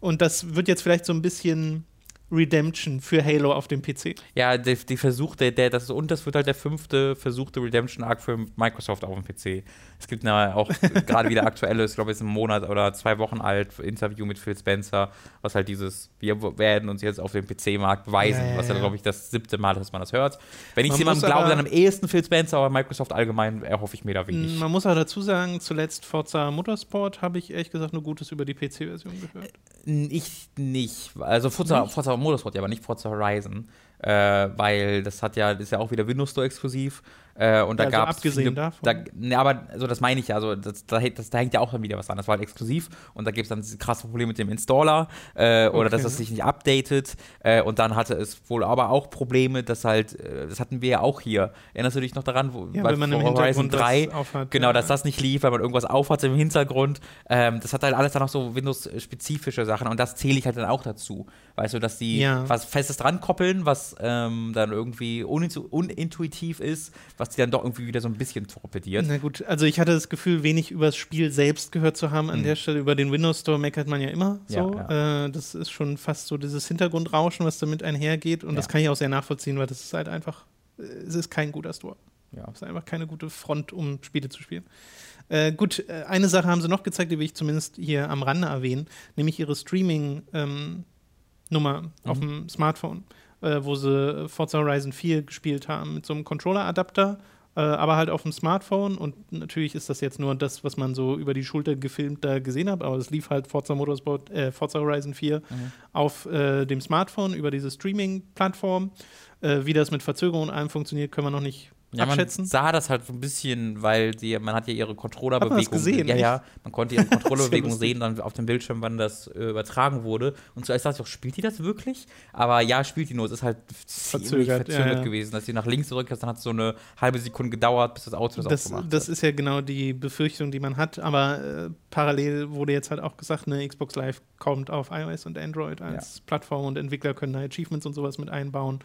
Und das wird jetzt vielleicht so ein bisschen Redemption für Halo auf dem PC. Ja, die, die Versuch, der, das, und das wird halt der fünfte versuchte Redemption-Arc für Microsoft auf dem PC. Es gibt eine, auch gerade wieder aktuelles, ich glaube, jetzt ein Monat oder zwei Wochen alt, Interview mit Phil Spencer, was halt dieses, wir werden uns jetzt auf dem PC-Markt beweisen, Ja, ja, was ja, ja. glaube ich, das siebte Mal, dass man das hört. Wenn ich Man jemandem glaube, dann am ehesten Phil Spencer, aber Microsoft allgemein erhoffe ich mir da wenig. Man muss auch dazu sagen, zuletzt Forza Motorsport habe ich ehrlich gesagt nur Gutes über die PC-Version gehört. Ich nicht. Also Forza, Forza Motorsport, ja, aber nicht Forza Horizon. äh, weil das hat ja, das ist ja auch wieder Windows Store exklusiv. Äh, und da Ja, also gab es abgesehen viele, davon. Da, ne, aber also das meine ich ja, also das, da, das, da hängt ja auch dann wieder was an. Das war halt exklusiv und da gibt es dann krasse Probleme mit dem Installer äh, oder Okay. dass es sich nicht updatet. Äh, und dann hatte es wohl aber auch Probleme, dass halt, äh, das hatten wir ja auch hier. Erinnerst du dich noch daran, wo Ja, bei man im Horizon Hintergrund 3 das aufhat. Genau, ja. dass das nicht lief, weil man irgendwas aufhat im Hintergrund. Ähm, das hat halt alles dann noch so Windows-spezifische Sachen und das zähle ich halt dann auch dazu. Weißt du, dass die Ja. was Festes dran koppeln, was ähm, dann irgendwie unintu unintuitiv ist, was die dann doch irgendwie wieder so ein bisschen torpediert. Na gut, also ich hatte das Gefühl, wenig über das Spiel selbst gehört zu haben. An Mhm. der Stelle über den Windows Store meckert man ja immer so. Ja, Äh, das ist schon fast so dieses Hintergrundrauschen, was damit einhergeht. Und das Ja. kann ich auch sehr nachvollziehen, weil das ist halt einfach, es ist kein guter Store. Ja. Es ist einfach keine gute Front, um Spiele zu spielen. Äh, gut, äh, eine Sache haben sie noch gezeigt, die will ich zumindest hier am Rande erwähnen, nämlich ihre Streaming-Nummer auf Mhm. dem Smartphone, äh, wo sie Forza Horizon 4 gespielt haben mit so einem Controller-Adapter, äh, aber halt auf dem Smartphone. Und natürlich ist das jetzt nur das, was man so über die Schulter gefilmt da gesehen hat, aber es lief halt Forza Motorsport, äh, Forza Horizon 4 Mhm. auf äh, dem Smartphone über diese Streaming-Plattform. Äh, wie das mit Verzögerung und allem funktioniert, können wir noch nicht Ja, man abschätzen. sah das halt so ein bisschen, weil die, man hat ja ihre Controllerbewegung. man gesehen, Ja, ja, man konnte ihre Controllerbewegung sehen dann auf dem Bildschirm, wann das äh, übertragen wurde. Und zuerst dachte ich auch, spielt die das wirklich? Aber ja, spielt die nur. Es ist halt ziemlich Verzögert, verzögert ja, ja. gewesen, dass sie nach links zurück ist. Dann hat es so eine halbe Sekunde gedauert, bis das Auto das, das, aufgemacht das hat. ist ja genau die Befürchtung, die man hat. Aber äh, parallel wurde jetzt halt auch gesagt, eine Xbox Live kommt auf iOS und Android als Plattform und Entwickler können da Achievements und sowas mit einbauen.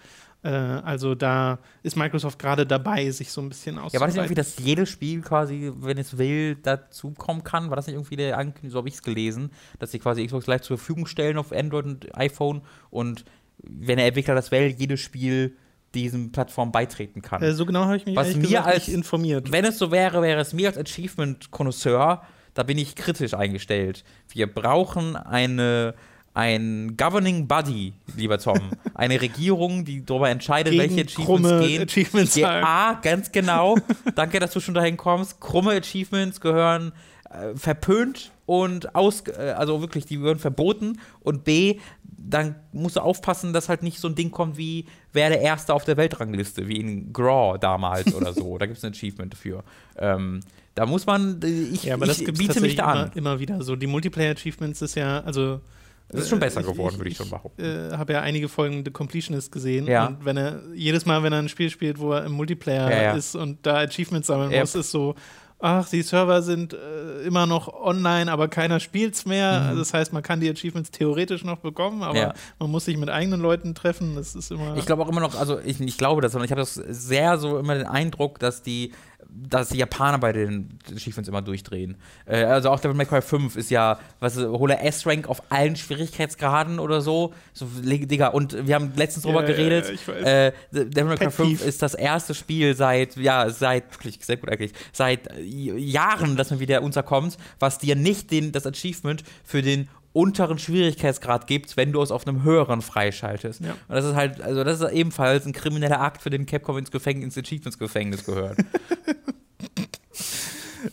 Äh, also da ist Microsoft gerade dabei, sich so ein bisschen Ja, war das nicht irgendwie, dass jedes Spiel quasi, wenn es will, dazukommen kann? War das nicht irgendwie der Ankündigung, so habe ich es gelesen, dass sie quasi Xbox Live zur Verfügung stellen auf Android und iPhone und wenn der Entwickler das will, jedes Spiel diesen Plattformen beitreten kann. Äh, so genau habe ich mich Was mir gesagt als- nicht informiert. Wenn es so wäre, wäre es mir als Achievement-Konnoisseur, da bin ich kritisch eingestellt. Wir brauchen eine, ein Governing Body, lieber Tom. eine Regierung, die darüber entscheidet, Gegen welche Achievements gehen. Achievements Ja, halt. A, ganz genau. Danke, dass du schon dahin kommst. Krumme Achievements gehören äh, verpönt und aus, äh, also wirklich, die gehören verboten. Und B, dann musst du aufpassen, dass halt nicht so ein Ding kommt wie, wer der Erste auf der Weltrangliste, wie in Graw damals oder so. Da gibt es ein Achievement dafür. Ähm, da muss man, äh, ich, Ja, aber das ich es biete mich da an. immer, immer wieder so. Die Multiplayer-Achievements ist ja, also Das ist schon äh, besser ich- geworden, ich- würde ich schon behaupten. äh, habe ja einige Folgen The Completionist gesehen. Ja. Und wenn er, jedes Mal, wenn er ein Spiel spielt, wo er im Multiplayer Ja, ja. ist und da Achievements sammeln Yep. muss, ist so, ach, die Server sind äh, immer noch online, aber keiner spielt's mehr. Mhm. Also das heißt, man kann die Achievements theoretisch noch bekommen, aber Ja. man muss sich mit eigenen Leuten treffen. Das ist immer. Ich glaube auch immer noch, also ich, ich glaube das, sondern ich habe das sehr so immer den Eindruck, dass die, dass die Japaner bei den Achievements immer durchdrehen. Äh, also auch Devil May Cry 5 ist ja, was hole S-Rank auf allen Schwierigkeitsgraden oder so. So, Digga, und wir haben letztens drüber Ja, geredet. ja. Äh, Devil May Cry Pet 5 Peeve. ist das erste Spiel seit, ja, seit, wirklich, sehr gut eigentlich, seit Jahren, dass man wieder unterkommt, was dir nicht den, das Achievement für den unteren Schwierigkeitsgrad gibt, wenn du es auf einem höheren freischaltest. Ja. Und das ist halt, also das ist ebenfalls ein krimineller Akt, für den Capcom ins Gefängnis, ins Achievements-Gefängnis gehört.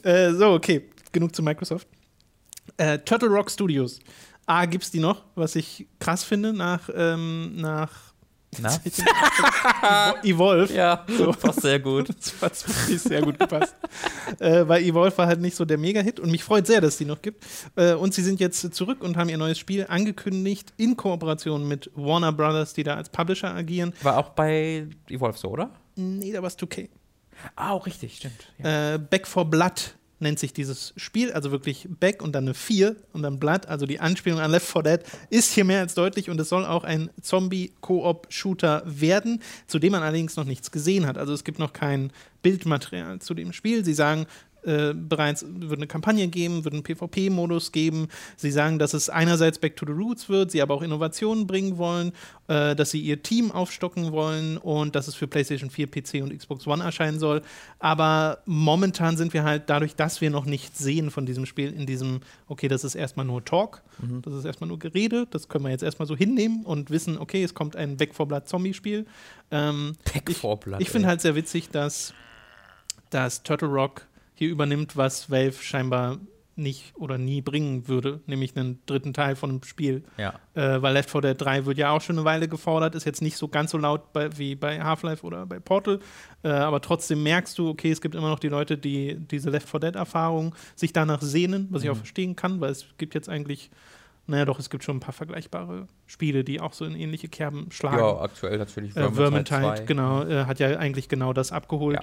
Äh, so, okay, genug zu Microsoft. Äh, Turtle Rock Studios. A, gibt's die noch, was ich krass finde, nach, ähm, nach Na? Evo- Evolve. ja, So. passt sehr gut. Das hat wirklich sehr gut gepasst. äh, weil Evolve war halt nicht so der Mega-Hit und mich freut sehr, dass es die noch gibt. Äh, und sie sind jetzt zurück und haben ihr neues Spiel angekündigt in Kooperation mit Warner Brothers, die da als Publisher agieren. War auch bei Evolve so, oder? Nee, da war es 2K. Ah, auch richtig, stimmt. Ja. Äh, Back for Blood nennt sich dieses Spiel, also wirklich Back und dann eine 4 und dann Blood, also die Anspielung an Left 4 Dead, ist hier mehr als deutlich und es soll auch ein Zombie-Koop-Shooter werden, zu dem man allerdings noch nichts gesehen hat. Also es gibt noch kein Bildmaterial zu dem Spiel. Sie sagen, äh, bereits wird eine Kampagne geben, wird einen PvP-Modus geben. Sie sagen, dass es einerseits Back to the Roots wird, sie aber auch Innovationen bringen wollen, äh, dass sie ihr Team aufstocken wollen und dass es für PlayStation 4, PC und Xbox One erscheinen soll. Aber momentan sind wir halt dadurch, dass wir noch nichts sehen von diesem Spiel, in diesem, okay, das ist erstmal nur Talk, das ist erstmal nur Gerede, das können wir jetzt erstmal so hinnehmen und wissen, okay, es kommt ein Back for Blood Zombie-Spiel. Ähm, Back ich for Blood, ich finde ey. halt sehr witzig, dass, dass Turtle Rock hier übernimmt, was Valve scheinbar nicht oder nie bringen würde, nämlich einen dritten Teil von einem Spiel. Ja. Äh, weil Left 4 Dead 3 wird ja auch schon eine Weile gefordert, ist jetzt nicht so ganz so laut bei, wie bei Half-Life oder bei Portal, äh, aber trotzdem merkst du, okay, es gibt immer noch die Leute, die diese Left 4 Dead-Erfahrung sich danach sehnen, was ich auch verstehen kann, weil es gibt jetzt eigentlich, naja doch, es gibt schon ein paar vergleichbare Spiele, die auch so in ähnliche Kerben schlagen. Ja, aktuell natürlich Äh, Vermintide Vermintide, 2. genau, äh, hat ja eigentlich genau das abgeholt.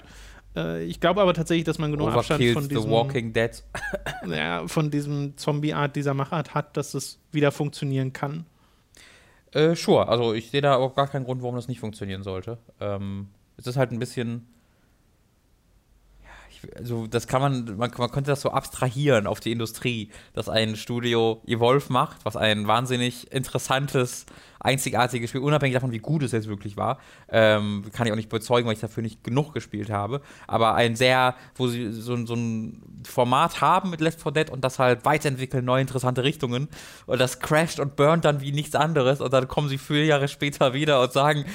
Äh, ich glaube aber tatsächlich, dass man genug Abstand Overkills von The diesem, Walking Dead. ja, von diesem Zombie-Art, dieser Machart hat, dass es wieder funktionieren kann. Äh, sure, also ich sehe da auch gar keinen Grund, warum das nicht funktionieren sollte. Ähm, es ist halt ein bisschen. Also, das kann man, man, man könnte das so abstrahieren auf die Industrie, dass ein Studio Evolve macht, was ein wahnsinnig interessantes, einzigartiges Spiel, unabhängig davon, wie gut es jetzt wirklich war. Ähm, kann ich auch nicht bezeugen, weil ich dafür nicht genug gespielt habe. Aber ein sehr, wo sie so, so ein Format haben mit Left 4 Dead und das halt weiterentwickeln, neue interessante Richtungen. Und das crasht und burnt dann wie nichts anderes. Und dann kommen sie vier Jahre später wieder und sagen,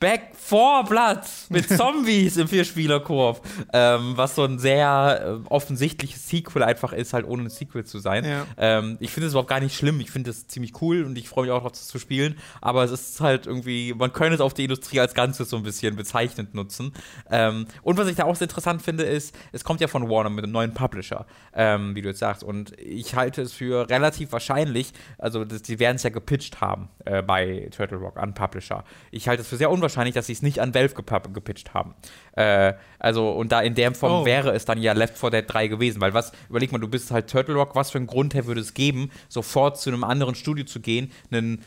Back 4 Blood mit Zombies im Vierspieler-Koop. Ähm, was so ein sehr äh, offensichtliches Sequel einfach ist, halt ohne ein Sequel zu sein. Ja. Ähm, ich finde es überhaupt gar nicht schlimm. Ich finde es ziemlich cool und ich freue mich auch darauf, das zu spielen. Aber es ist halt irgendwie, man könnte es auf die Industrie als Ganzes so ein bisschen bezeichnend nutzen. Ähm, und was ich da auch sehr interessant finde, ist, es kommt ja von Warner mit einem neuen Publisher, ähm, wie du jetzt sagst. Und ich halte es für relativ wahrscheinlich, also das, die werden es ja gepitcht haben äh, bei Turtle Rock an Publisher. Ich halte es für sehr unwahrscheinlich, dass sie es nicht an Valve gepa- gepitcht haben. Äh, also, und da in der Form Oh. wäre es dann ja Left 4 Dead 3 gewesen. Weil was, überleg mal, du bist halt Turtle Rock, was für einen Grund her würde es geben, sofort zu einem anderen Studio zu gehen, einen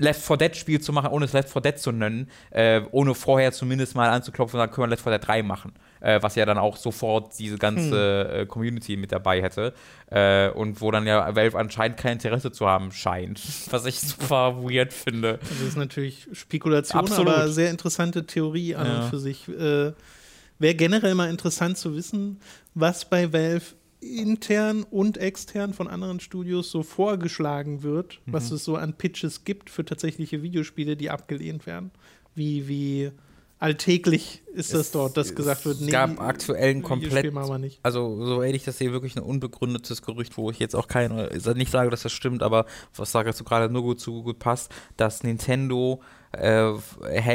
Left 4 Dead Spiel zu machen, ohne es Left 4 Dead zu nennen, äh, ohne vorher zumindest mal anzuklopfen und dann können wir Left 4 Dead 3 machen. Äh, was ja dann auch sofort diese ganze äh, Community mit dabei hätte. Äh, und wo dann ja Valve anscheinend kein Interesse zu haben scheint. Was ich super weird finde. Das ist natürlich Spekulation, Absolut. aber sehr interessante Theorie an Ja. und für sich. Äh, Wäre generell mal interessant zu wissen, was bei Valve intern und extern von anderen Studios so vorgeschlagen wird, Mhm. was es so an Pitches gibt für tatsächliche Videospiele, die abgelehnt werden. Wie, wie alltäglich ist das Es- dort, dass gesagt wird, es gab aktuell ein Videospiel komplett machen wir nicht. also so ehrlich das hier wirklich ein unbegründetes Gerücht, wo ich jetzt auch keine, nicht sage, dass das stimmt, aber was sage dazu gerade nur gut zu gut passt, dass Nintendo äh,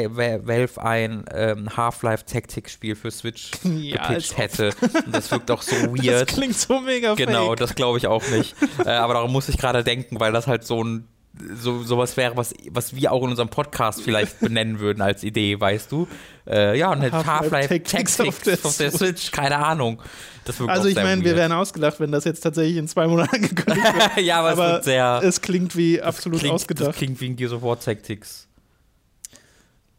Valve ein ähm, Half-Life-Taktik-Spiel für Switch Ja, gepitcht hätte. Und das wirkt doch so Das weird. klingt so mega Genau, fake. das glaube ich auch nicht. äh, aber daran muss ich gerade denken, weil das halt so ein so sowas wäre, was, was wir auch in unserem Podcast vielleicht benennen würden als Idee, weißt du? Äh, ja, und halt Half-Life Half-Life Tactics Tactics auf der auf der Switch, keine Ahnung. Das Also auch ich meine, wir werden ausgelacht, wenn das jetzt tatsächlich in zwei Monaten gekündigt wird. ja, aber, es aber wird sehr es klingt wie absolut klingt, ausgedacht. Das klingt wie ein Gears of War Tactics.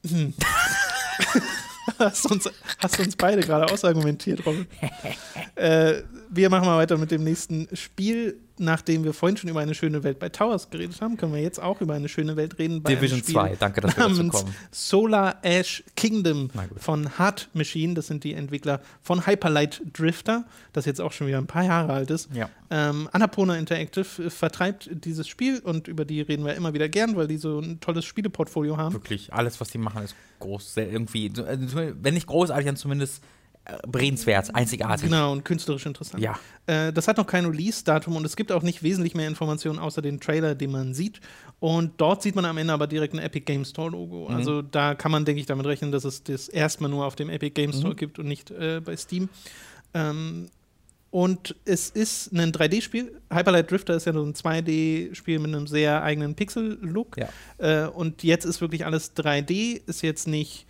hast, uns, hast uns beide gerade ausargumentiert, Robin. äh, wir machen mal weiter mit dem nächsten Spiel. Nachdem wir vorhin schon über eine schöne Welt bei Towers geredet haben, können wir jetzt auch über eine schöne Welt reden. Bei Division einem Spiel 2, danke, dass wir dazu kommen. Solar Ash Kingdom von Hard Machine. Das sind die Entwickler von Hyperlight Drifter, das jetzt auch schon wieder ein paar Jahre alt ist. Ja. Ähm, Annapurna Interactive äh, vertreibt dieses Spiel und über die reden wir immer wieder gern, weil die so ein tolles Spieleportfolio haben. Wirklich, alles, was die machen, ist groß, sehr irgendwie, äh, wenn nicht großartig, dann zumindest äh, beredenswert, einzigartig. Genau, und künstlerisch interessant. Ja. Äh, das hat noch kein Release-Datum und es gibt auch nicht wesentlich mehr Informationen außer den Trailer, den man sieht. Und dort sieht man am Ende aber direkt ein Epic Game Store-Logo. Mhm. Also da kann man, denke ich, damit rechnen, dass es das erstmal nur auf dem Epic Game Store Mhm. gibt und nicht äh, bei Steam. Ähm, und es ist ein 3D-Spiel. Hyperlight Drifter ist ja so ein 2D-Spiel mit einem sehr eigenen Pixel-Look. Ja. Äh, und jetzt ist wirklich alles 3D, ist jetzt nicht,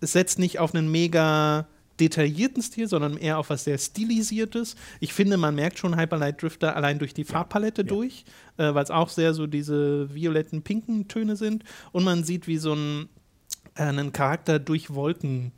es setzt nicht auf einen mega detaillierten Stil, sondern eher auf was sehr stilisiertes. Ich finde, man merkt schon Hyperlight Drifter allein durch die Farbpalette durch, äh, weil es auch sehr so diese violetten, pinken Töne sind. Und man sieht, wie so ein äh, einen Charakter durch Wolken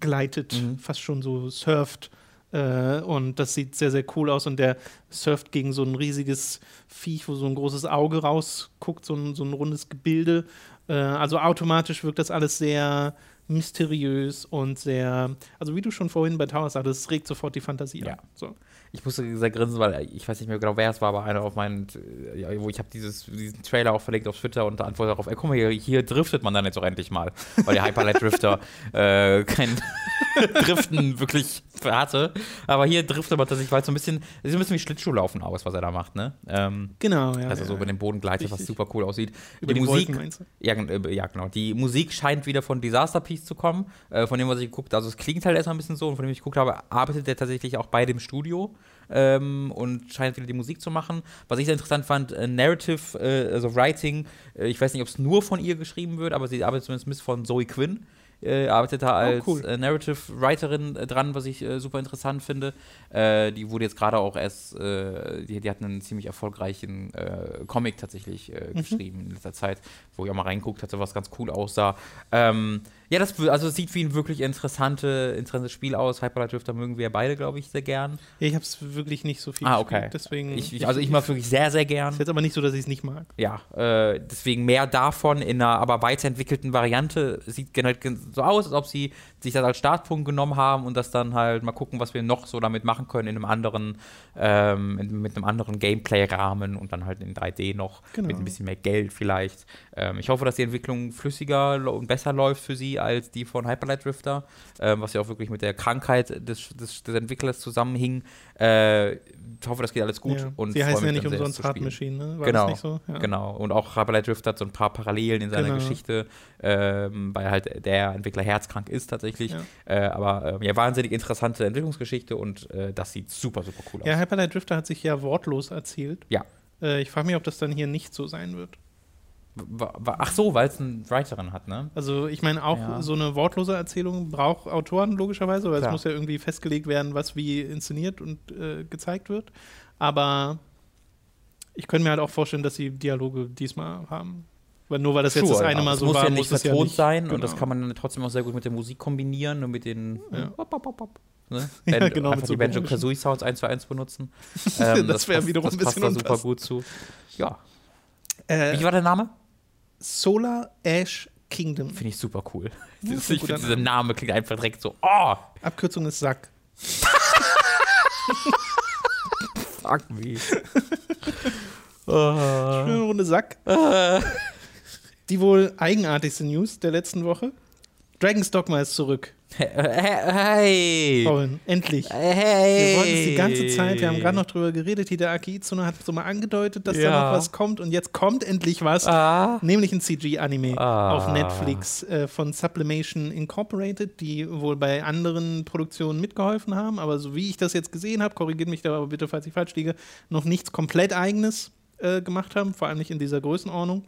gleitet, Mhm. fast schon so surft. Äh, und das sieht sehr, sehr cool aus. Und der surft gegen so ein riesiges Viech, wo so ein großes Auge rausguckt, so ein, so ein rundes Gebilde. Äh, also automatisch wirkt das alles sehr mysteriös und sehr, also wie du schon vorhin bei Towers sagtest, es regt sofort die Fantasie Ja. an. So. Ich musste sehr grinsen, weil ich weiß nicht mehr genau, wer es war, aber einer auf meinen, ja, wo ich habe dieses diesen Trailer auch verlinkt auf Twitter und antwortet darauf, ey, guck mal, hier, hier driftet man dann jetzt auch endlich mal, weil der Hyperlight Drifter äh, kein Driften wirklich hatte. Aber hier driftet man tatsächlich, weil es so ein bisschen, es sieht ein bisschen wie Schlittschuhlaufen aus, was er da macht, ne? Ähm, Genau, ja. also ja, so über den Boden gleitet, was super cool aussieht. Über die Wolken, meinst du? ja, äh, ja, genau. Die Musik scheint wieder von Disaster Piece zu kommen, äh, von dem, was ich geguckt habe. Also es klingt halt erstmal ein bisschen so und von dem ich geguckt habe, arbeitet der tatsächlich auch bei dem Studio ähm, und scheint wieder die Musik zu machen. Was ich sehr interessant fand, äh, Narrative, äh, also Writing, äh, ich weiß nicht, ob es nur von ihr geschrieben wird, aber sie arbeitet zumindest mit von Zoe Quinn. Äh, arbeitet da als cool. äh, Narrative Writerin äh, dran, was ich super interessant finde. Die wurde jetzt gerade auch erst, die, die hat einen ziemlich erfolgreichen Comic tatsächlich Mhm. geschrieben in letzter Zeit, wo ich auch mal reinguckt hatte, was ganz cool aussah. Ähm, ja, das also es sieht wie ein wirklich interessante, interessantes Spiel aus. Hyperlight Drifter mögen wir beide, glaube ich, sehr gern. Ja, ich habe es wirklich nicht so viel Ah, gespielt, okay. Deswegen, Ich, ich, also ich mag wirklich sehr, sehr gern. Ist jetzt aber nicht so, dass ich es nicht mag. Ja, äh, deswegen mehr davon in einer aber weiterentwickelten Variante. Sieht generell gen- so aus, als ob sie sich das als Startpunkt genommen haben und das dann halt mal gucken, was wir noch so damit machen können in einem anderen, ähm, in, mit einem anderen Gameplay-Rahmen und dann halt in 3D noch Genau. mit ein bisschen mehr Geld vielleicht. Ähm, ich hoffe, dass die Entwicklung flüssiger und besser läuft für sie als die von Hyperlight Drifter, ähm, was ja auch wirklich mit der Krankheit des, des, des Entwicklers zusammenhing. Äh, ich hoffe, das geht alles gut ja. und Sie heißen ja nicht umsonst Hard. Machine, ne? War Genau, das nicht so? Ja. Genau. Und auch Hyperlight Drift hat so ein paar Parallelen in seiner Genau. Geschichte, ähm, weil halt der Entwickler herzkrank ist tatsächlich. Ja. Äh, aber ähm, ja, wahnsinnig interessante Entwicklungsgeschichte und äh, das sieht super, super cool aus. Ja, Hyperlight Drifter hat sich ja wortlos erzählt. Ja. Äh, ich frage mich, ob das dann hier nicht so sein wird. Ach so, weil es einen Writerin hat, ne? Also ich meine, auch Ja. so eine wortlose Erzählung braucht Autoren logischerweise, weil Klar. es muss ja irgendwie festgelegt werden, was wie inszeniert und äh, gezeigt wird. Aber ich könnte mir halt auch vorstellen, dass sie Dialoge diesmal haben. Weil nur weil das jetzt Sure, das eine. Mal so muss war, ja nicht muss es ja nicht. sein und Genau. das kann man dann trotzdem auch sehr gut mit der Musik kombinieren und mit den Ja. ne? Ja, genau, mit einfach so die Banjo Kazooie Sounds eins zu eins benutzen. Ähm, Das wär passt- wiederum das ein passt bisschen da super gut zu. Ja. Äh, Wie war der Name? Solar Ash Kingdom. Finde ich super cool. Das, ich finde, dieser Name klingt einfach direkt so, oh, Abkürzung ist Sack. fuck me. Schöne Runde Sack. Die wohl eigenartigste News der letzten Woche. Dragon's Dogma ist zurück. Hey. Colin, endlich. Hey. Wir wollten es die ganze Zeit, wir haben gerade noch drüber geredet, Hideaki Itsuno hat so mal angedeutet, dass da Ja. noch was kommt und jetzt kommt endlich was, Ah. nämlich ein CG-Anime Ah. auf Netflix äh, von Sublimation Incorporated, die wohl bei anderen Produktionen mitgeholfen haben, aber so wie ich das jetzt gesehen habe, korrigiert mich da aber bitte, falls ich falsch liege, noch nichts komplett eigenes äh, gemacht haben, vor allem nicht in dieser Größenordnung.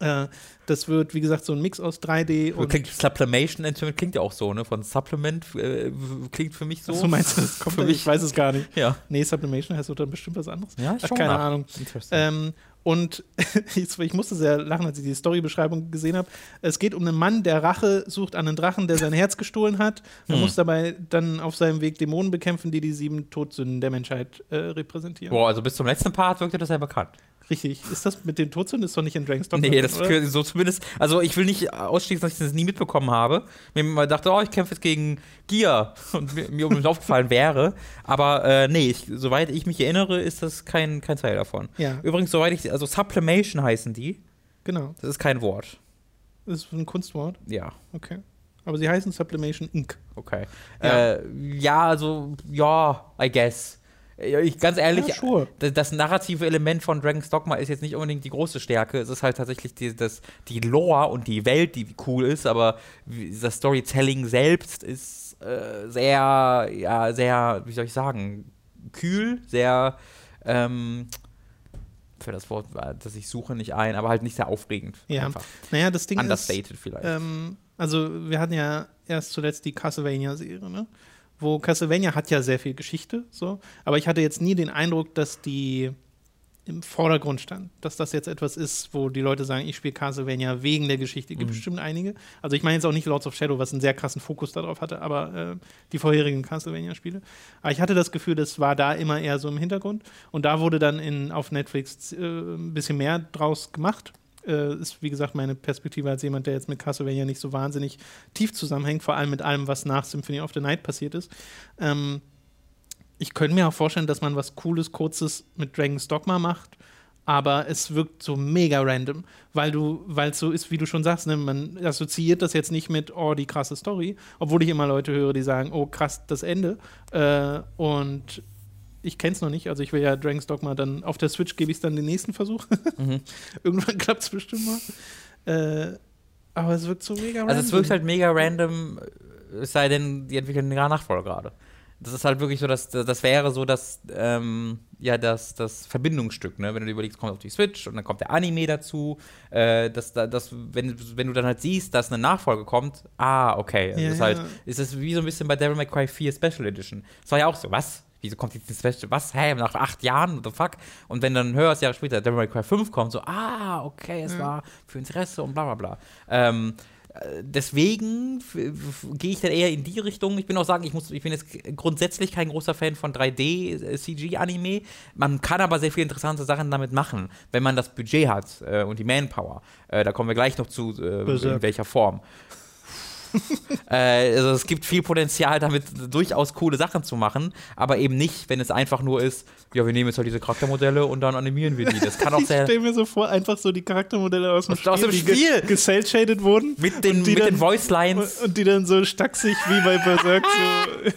Äh, das wird, wie gesagt, so ein Mix aus 3D und Klingt Supplemation Entertainment klingt ja auch so, ne? Von Supplement äh, klingt für mich so. so meinst du, das kommt Für mich- Ich weiß es gar nicht. Ja. Nee, Sublimation heißt doch dann bestimmt was anderes. Ja, ich Ach, keine nach. Ahnung. Ähm, und ich, musste sehr lachen, als ich die Storybeschreibung gesehen habe. Es geht um einen Mann, der Rache sucht an einen Drachen, der sein Herz gestohlen hat. Er Hm. muss dabei dann auf seinem Weg Dämonen bekämpfen, die die sieben Todsünden der Menschheit äh, repräsentieren. Boah, also bis zum letzten Part wirkte das sehr bekannt. Richtig. Ist das mit den Todsünden? Ist doch nicht in Dragon's Dogma. Nee, das oder? so zumindest. Also ich will nicht ausschließen, dass ich das nie mitbekommen habe. Mir mal dachte, oh, ich kämpfe jetzt gegen Gia und mir, mir unbedingt aufgefallen wäre. Aber äh, nee, ich, soweit ich mich erinnere, ist das kein, kein Teil davon. Ja, Übrigens, soweit ich, also Supplemation heißen die. genau. Das ist kein Wort. Das ist ein Kunstwort. Ja, Okay. Aber sie heißen Sublimation Inc. okay. Ja. Ja, äh, ja also, ja, I guess. Ich, ganz ehrlich, Ja, sure. das, narrative Element von Dragon's Dogma ist jetzt nicht unbedingt die große Stärke. Es ist halt tatsächlich die, das, die Lore und die Welt, die cool ist, aber das Storytelling selbst ist äh, sehr, ja, sehr, wie soll ich sagen, kühl, sehr, ähm, für das Wort, das ich suche, nicht ein, aber halt nicht sehr aufregend. Ja. Einfach. Naja, das Ding ist. Understated vielleicht. Ähm, also wir hatten ja erst zuletzt die Castlevania-Serie, ne? Wo Castlevania hat ja sehr viel Geschichte, so, aber ich hatte jetzt nie den Eindruck, dass die im Vordergrund stand, dass das jetzt etwas ist, wo die Leute sagen, ich spiele Castlevania wegen der Geschichte. Gibt Mhm. bestimmt einige. Also ich meine jetzt auch nicht Lords of Shadow, was einen sehr krassen Fokus darauf hatte, aber äh, die vorherigen Castlevania-Spiele. Aber ich hatte das Gefühl, das war da immer eher so im Hintergrund. Und da wurde dann in, auf Netflix äh, ein bisschen mehr draus gemacht. Äh, ist, wie gesagt, meine Perspektive als jemand, der jetzt mit Castlevania nicht so wahnsinnig tief zusammenhängt, vor allem mit allem, was nach Symphony of the Night passiert ist. Ähm, ich könnte mir auch vorstellen, dass man was Cooles, Kurzes mit Dragon's Dogma macht, aber es wirkt so mega random, weil du, weil es so ist, wie du schon sagst, ne, man assoziiert das jetzt nicht mit, oh, die krasse Story, obwohl ich immer Leute höre, die sagen, oh, krass, das Ende. Äh, und ich kenne es noch nicht, also ich will ja Dragon's Dogma dann auf der Switch gebe ich es dann den nächsten Versuch. mhm. Irgendwann klappt es bestimmt mal. Äh, aber es wirkt so mega random. Also es wirkt halt mega random, es sei denn, die entwickeln einen Nachfolger gerade. Das ist halt wirklich so, dass das wäre so, dass ähm, ja das, das Verbindungsstück, ne? Wenn du dir überlegst, kommt auf die Switch und dann kommt der Anime dazu, äh, dass, dass wenn, wenn du dann halt siehst, dass eine Nachfolge kommt, ah, okay. Ja, das ist halt, ist es wie so ein bisschen bei Devil May Cry 4 Special Edition. Das war ja auch so, was? Wieso kommt jetzt die Special? Was? Hä? Nach acht Jahren? What the fuck? Und wenn dann hörst, Jahre später Devil May Cry 5 kommt, so, ah, okay, es ja. war für Interesse und bla bla bla. Ähm, deswegen gehe ich dann eher in die Richtung. Ich bin auch sagen, ich, muss, ich bin jetzt grundsätzlich kein großer Fan von 3D-CG-Anime. Man kann aber sehr viele interessante Sachen damit machen, wenn man das Budget hat äh, und die Manpower. Äh, da kommen wir gleich noch zu, äh, in welcher Form. äh, also es gibt viel Potenzial, damit durchaus coole Sachen zu machen, aber eben nicht, wenn es einfach nur ist, ja, wir nehmen jetzt halt diese Charaktermodelle und dann animieren wir die. Das kann auch sehr. Ich stelle mir so vor, einfach so die Charaktermodelle aus dem Spiel, aus dem Spiel. die ge wurden. Mit den, mit dann, den Voice Lines. Und die dann so stacksig wie bei Berserk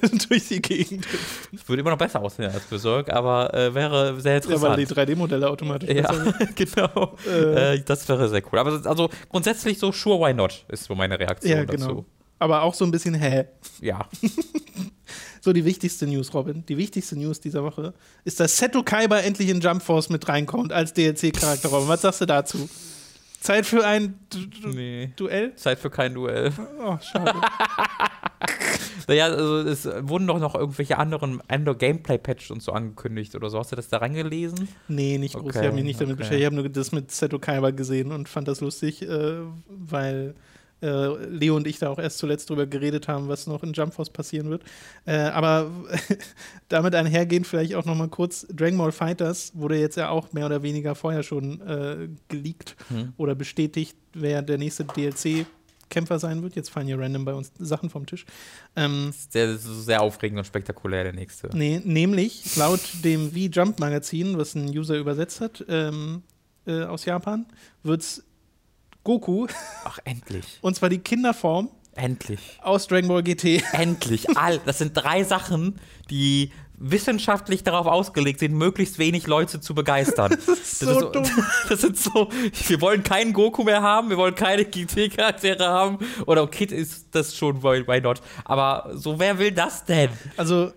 so durch die Gegend. Das würde immer noch besser aussehen als Berserk, aber äh, wäre sehr interessant. Ja, weil die 3D-Modelle automatisch ja, genau. Äh. äh. das wäre sehr cool. Aber also grundsätzlich so, sure, why not, ist so meine Reaktion ja, genau. dazu aber auch so ein bisschen hä. Ja. so die wichtigste News, Robin. Die wichtigste News dieser Woche ist, dass Seto Kaiba endlich in Jump Force mit reinkommt als DLC-Charakter. Robin, was sagst du dazu? Zeit für ein du nee. Duell? Zeit für kein Duell. Oh, schade. naja, also es wurden doch noch irgendwelche anderen Endo-Gameplay-Patches und so angekündigt oder so. Hast du das da reingelesen? Nee, nicht groß. Okay, ich habe mich nicht damit okay. beschäftigt. Ich habe nur das mit Seto Kaiba gesehen und fand das lustig, äh, weil äh, Leo und ich da auch erst zuletzt drüber geredet haben, was noch in Jump Force passieren wird. Äh, aber damit einhergehend vielleicht auch noch mal kurz, Dragon Ball Fighters wurde jetzt ja auch mehr oder weniger vorher schon äh, geleakt hm. oder bestätigt, wer der nächste DLC Kämpfer sein wird. Jetzt fallen hier random bei uns Sachen vom Tisch. Ähm, sehr, sehr aufregend und spektakulär, der nächste. Nee, nämlich laut dem V-Jump-Magazin, was ein User übersetzt hat ähm, äh, aus Japan, wird es Goku. Ach, endlich. Und zwar die Kinderform. Endlich. Aus Dragon Ball GT. Endlich. All, das sind drei Sachen, die wissenschaftlich darauf ausgelegt sind, möglichst wenig Leute zu begeistern. Das ist so, das ist so dumm. Das sind so, wir wollen keinen Goku mehr haben, wir wollen keine GT-Charaktere haben. Oder Kid ist das schon, why not? Aber so, wer will das denn? Also,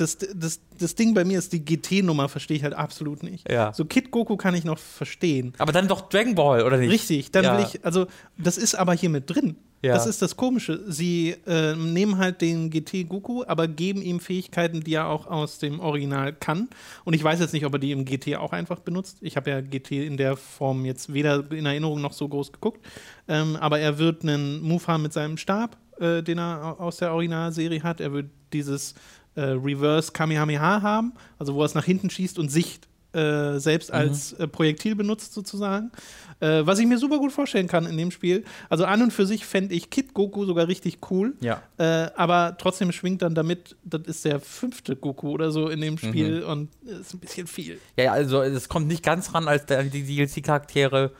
das, das, das Ding bei mir ist, die GT-Nummer verstehe ich halt absolut nicht. Ja. So Kid Goku kann ich noch verstehen. Aber dann doch Dragon Ball, oder nicht? Richtig, dann ja. will ich, also das ist aber hier mit drin. Ja. Das ist das Komische. Sie äh, nehmen halt den GT Goku, aber geben ihm Fähigkeiten, die er auch aus dem Original kann. Und ich weiß jetzt nicht, ob er die im GT auch einfach benutzt. Ich habe ja GT in der Form jetzt weder in Erinnerung noch so groß geguckt. Ähm, aber er wird einen Move haben mit seinem Stab, äh, den er aus der Originalserie hat. Er wird dieses äh, Reverse Kamehameha haben, also wo er es nach hinten schießt und sich äh, selbst mhm. als äh, Projektil benutzt sozusagen. Äh, was ich mir super gut vorstellen kann in dem Spiel. Also an und für sich fände ich Kid Goku sogar richtig cool. Ja. Äh, aber trotzdem schwingt dann damit, das ist der fünfte Goku oder so in dem Spiel mhm. und ist ein bisschen viel. Ja, also es kommt nicht ganz ran, als die DLC-Charaktere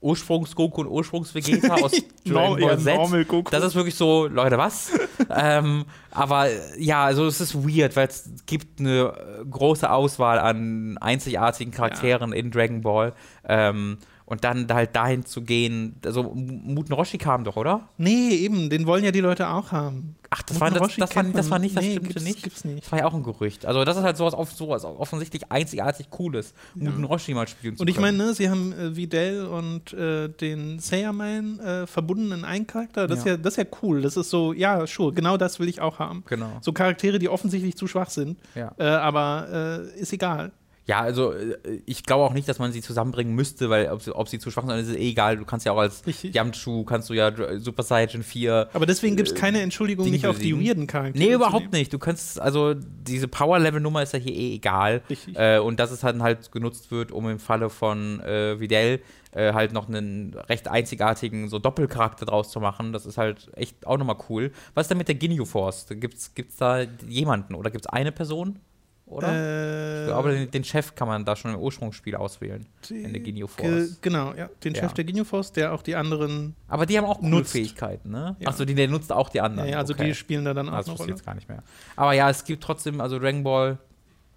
Ursprungs-Goku und Ursprungs-Vegeta aus Dragon Ball Z. Das ist wirklich so, Leute, was? ähm, aber ja, also es ist weird, weil es gibt eine große Auswahl an einzigartigen Charakteren ja. in Dragon Ball. Ähm, und dann halt dahin zu gehen, also Muten Roshi kam doch, oder? Nee, eben, den wollen ja die Leute auch haben. Ach, das, war, das, das, war, das war nicht, das nee, stimmte gibt's, nicht. Gibt's nicht. Das war ja auch ein Gerücht. Also das ist halt sowas, auf, sowas offensichtlich einzigartig Cooles, ja. Muten Roshi mal spielen zu Und ich meine, ne, sie haben äh, Videl und äh, den Sailorman äh, verbunden in einen Charakter. Das, ja. Ist ja, das ist ja cool. Das ist so, ja, sure, genau das will ich auch haben. Genau. So Charaktere, die offensichtlich zu schwach sind. Ja. Äh, aber äh, ist egal. Ja, also äh, ich glaube auch nicht, dass man sie zusammenbringen müsste, weil ob sie, ob sie zu schwach sind, ist eh egal. Du kannst ja auch als Yamchu, kannst du ja Super Saiyan 4. Aber deswegen gibt es keine Entschuldigung, nicht auf die weirden Charaktere. Nee, überhaupt nicht. Du kannst, also diese Power-Level-Nummer ist ja hier eh egal. Äh, und dass es halt, halt genutzt wird, um im Falle von äh, Videl äh, halt noch einen recht einzigartigen so Doppelcharakter draus zu machen. Das ist halt echt auch nochmal cool. Was ist denn mit der Ginyu Force? Gibt's, gibt's da jemanden oder gibt es eine Person? Oder? Äh, ich glaube, den, den Chef kann man da schon im Ursprungsspiel auswählen. in der Ginyu Ge Force. genau, ja. Den Ja. Chef der Ginyu Force, der auch die anderen. Aber die haben auch coole Nutzt. Fähigkeiten, ne? Ja. Achso, die, der nutzt auch die anderen. ja, also okay. die spielen da dann auch wusste ich Rolle. jetzt gar nicht mehr. Aber ja, es gibt trotzdem, also Dragon Ball,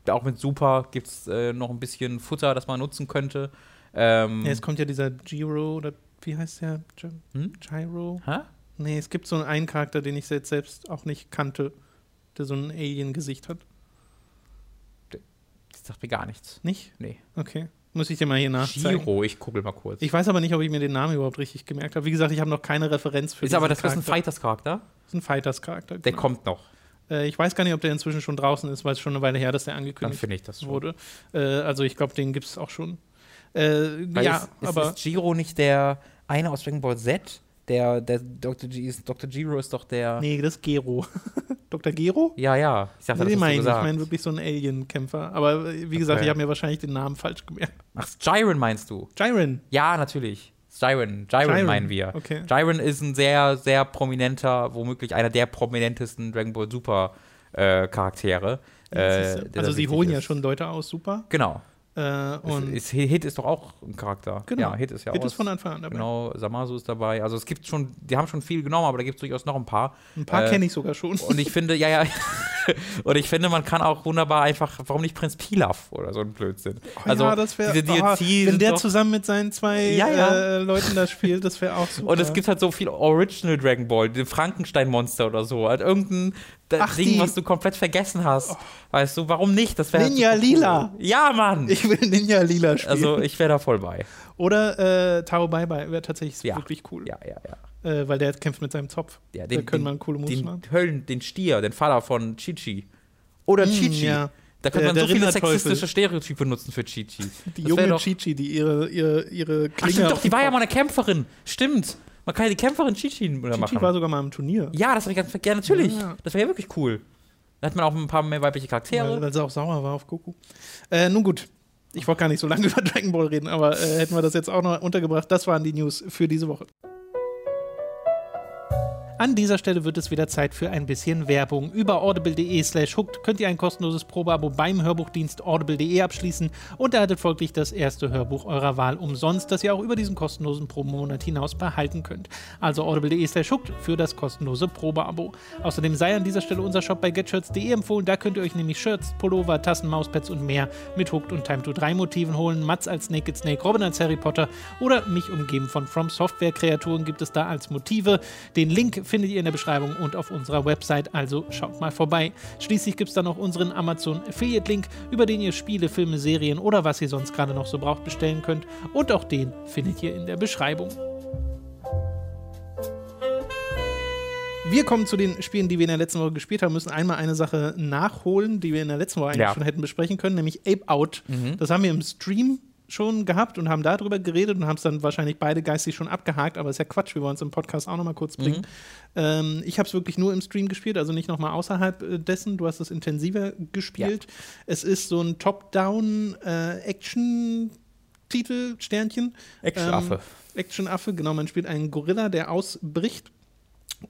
auch mit Super gibt es äh, noch ein bisschen Futter, das man nutzen könnte. Ähm, Ja, es kommt ja dieser Giro, oder wie heißt der? Gy- Hm? Gyro? hä? Nee, es gibt so einen Charakter, den ich jetzt selbst auch nicht kannte, der so ein Alien-Gesicht hat. Sagt mir gar nichts. Nicht? Nee. Okay. Muss ich dir mal hier nachzeigen. Giro, ich gucke mal kurz. Ich weiß aber nicht, ob ich mir den Namen überhaupt richtig gemerkt habe. Wie gesagt, ich habe noch keine Referenz für ist aber das ist ein Charakter. Fighters-Charakter. Das ist ein Fighters-Charakter. Der genau. kommt noch. Äh, ich weiß gar nicht, ob der inzwischen schon draußen ist, weil es schon eine Weile her, dass der Dann angekündigt finde ich das schon. wurde. Äh, also ich glaube, den gibt es auch schon. Äh, ja, ist, ist, aber ist Giro nicht der eine aus Dragon Ball Z? Der, der Dr. G ist, Dr. Giro ist doch der. nee, das ist Gero. Dr. Gero? Ja, ja. Ich dachte, Nee, das meine ich. Ich meine wirklich so einen Alien-Kämpfer. Aber äh, wie gesagt, Okay. ich habe mir wahrscheinlich den Namen falsch gemerkt. Ach, Jiren meinst du? Jiren. Ja, natürlich. Jiren. Jiren, Jiren, meinen wir. okay. Jiren ist ein sehr, sehr prominenter, womöglich einer der prominentesten Dragon Ball Super äh, Charaktere. Äh, also sie holen ja ist. schon Leute aus, super. Genau. Äh, Ist, und ist, Hit ist doch auch ein Charakter. Genau. Ja, Hit ist ja Hit auch. ist von Anfang an dabei. Genau, Samasu ist dabei. Also es gibt schon, die haben schon viel genommen, aber da gibt es durchaus noch ein paar. ein paar äh, kenne ich sogar schon. Und ich finde, ja, ja. Und ich finde, man kann auch wunderbar einfach, warum nicht Prinz Pilaf oder so ein Blödsinn? also ja, das wäre, diese DLC wenn sind der doch, zusammen mit seinen zwei Ja, ja. Äh, Leuten da spielt, das wäre auch super. Und es gibt halt so viel Original Dragon Ball, die Frankenstein-Monster oder so. Halt irgendein da- Ach, Ding, die- was du komplett vergessen hast. Weißt du, warum nicht? Das wäre Ninja cool. Lila. Ja, Mann! ich will Ninja Lila spielen. also ich wäre da voll bei. Oder äh, Tao Bai Bai wäre tatsächlich Ja. wirklich cool. Ja, ja, ja. Äh, weil der kämpft mit seinem Zopf. ja da können man coole Moves den machen. Höllen, den Stier, den Vater von Chichi. Oder Mm, Chichi. ja. Da könnte man so viele sexistische Stereotype nutzen für Chichi. Die Das junge doch- Chichi, die ihre, ihre, ihre Ach, Klinge. stimmt doch, die war ja mal eine Kämpferin. Stimmt. Man kann ja die Kämpferin Chichi Chichi machen. war sogar mal im Turnier. ja, das wäre ganz ja, natürlich. Ja. Das wäre ja wirklich cool. Da hat man auch ein paar mehr weibliche Weil, Charaktere. weil sie auch sauer war auf Goku. Äh, nun gut. Ich wollte gar nicht so lange über Dragon Ball reden, aber äh, hätten wir das jetzt auch noch untergebracht. Das waren die News für diese Woche. An dieser Stelle wird es wieder Zeit für ein bisschen Werbung. Über audible.de slash hooked könnt ihr ein kostenloses Probeabo beim Hörbuchdienst audible.de abschließen und erhaltet folglich das erste Hörbuch eurer Wahl umsonst, das ihr auch über diesen kostenlosen Probemonat hinaus behalten könnt. Also audible.de slash hooked für das kostenlose Probeabo. Außerdem sei an dieser Stelle unser Shop bei getshirts.de empfohlen. Da könnt ihr euch nämlich Shirts, Pullover, Tassen, Mauspads und mehr mit Hooked und Time to 3 Motiven holen. Mats als Naked Snake, Robin als Harry Potter oder mich umgeben von From Software Kreaturen gibt es da als Motive. Den Link findet ihr in der Beschreibung und auf unserer Website, also schaut mal vorbei. Schließlich gibt es dann noch unseren Amazon Affiliate Link, über den ihr Spiele, Filme, Serien oder was ihr sonst gerade noch so braucht bestellen könnt. Und auch den findet ihr in der Beschreibung. Wir kommen zu den Spielen, die wir in der letzten Woche gespielt haben, müssen einmal eine Sache nachholen, die wir in der letzten Woche eigentlich Ja. schon hätten besprechen können, nämlich Ape Out. Das haben wir im Stream schon gehabt und haben darüber geredet und haben es dann wahrscheinlich beide geistig schon abgehakt, aber ist ja Quatsch, wir wollen es im Podcast auch nochmal kurz bringen. Ähm, ich habe es wirklich nur im Stream gespielt, also nicht nochmal außerhalb äh, dessen. Du hast es intensiver gespielt. Es ist so ein Top-Down-Action-Titel, Sternchen. Actionaffe. Ähm, Actionaffe, genau. Man spielt einen Gorilla, der ausbricht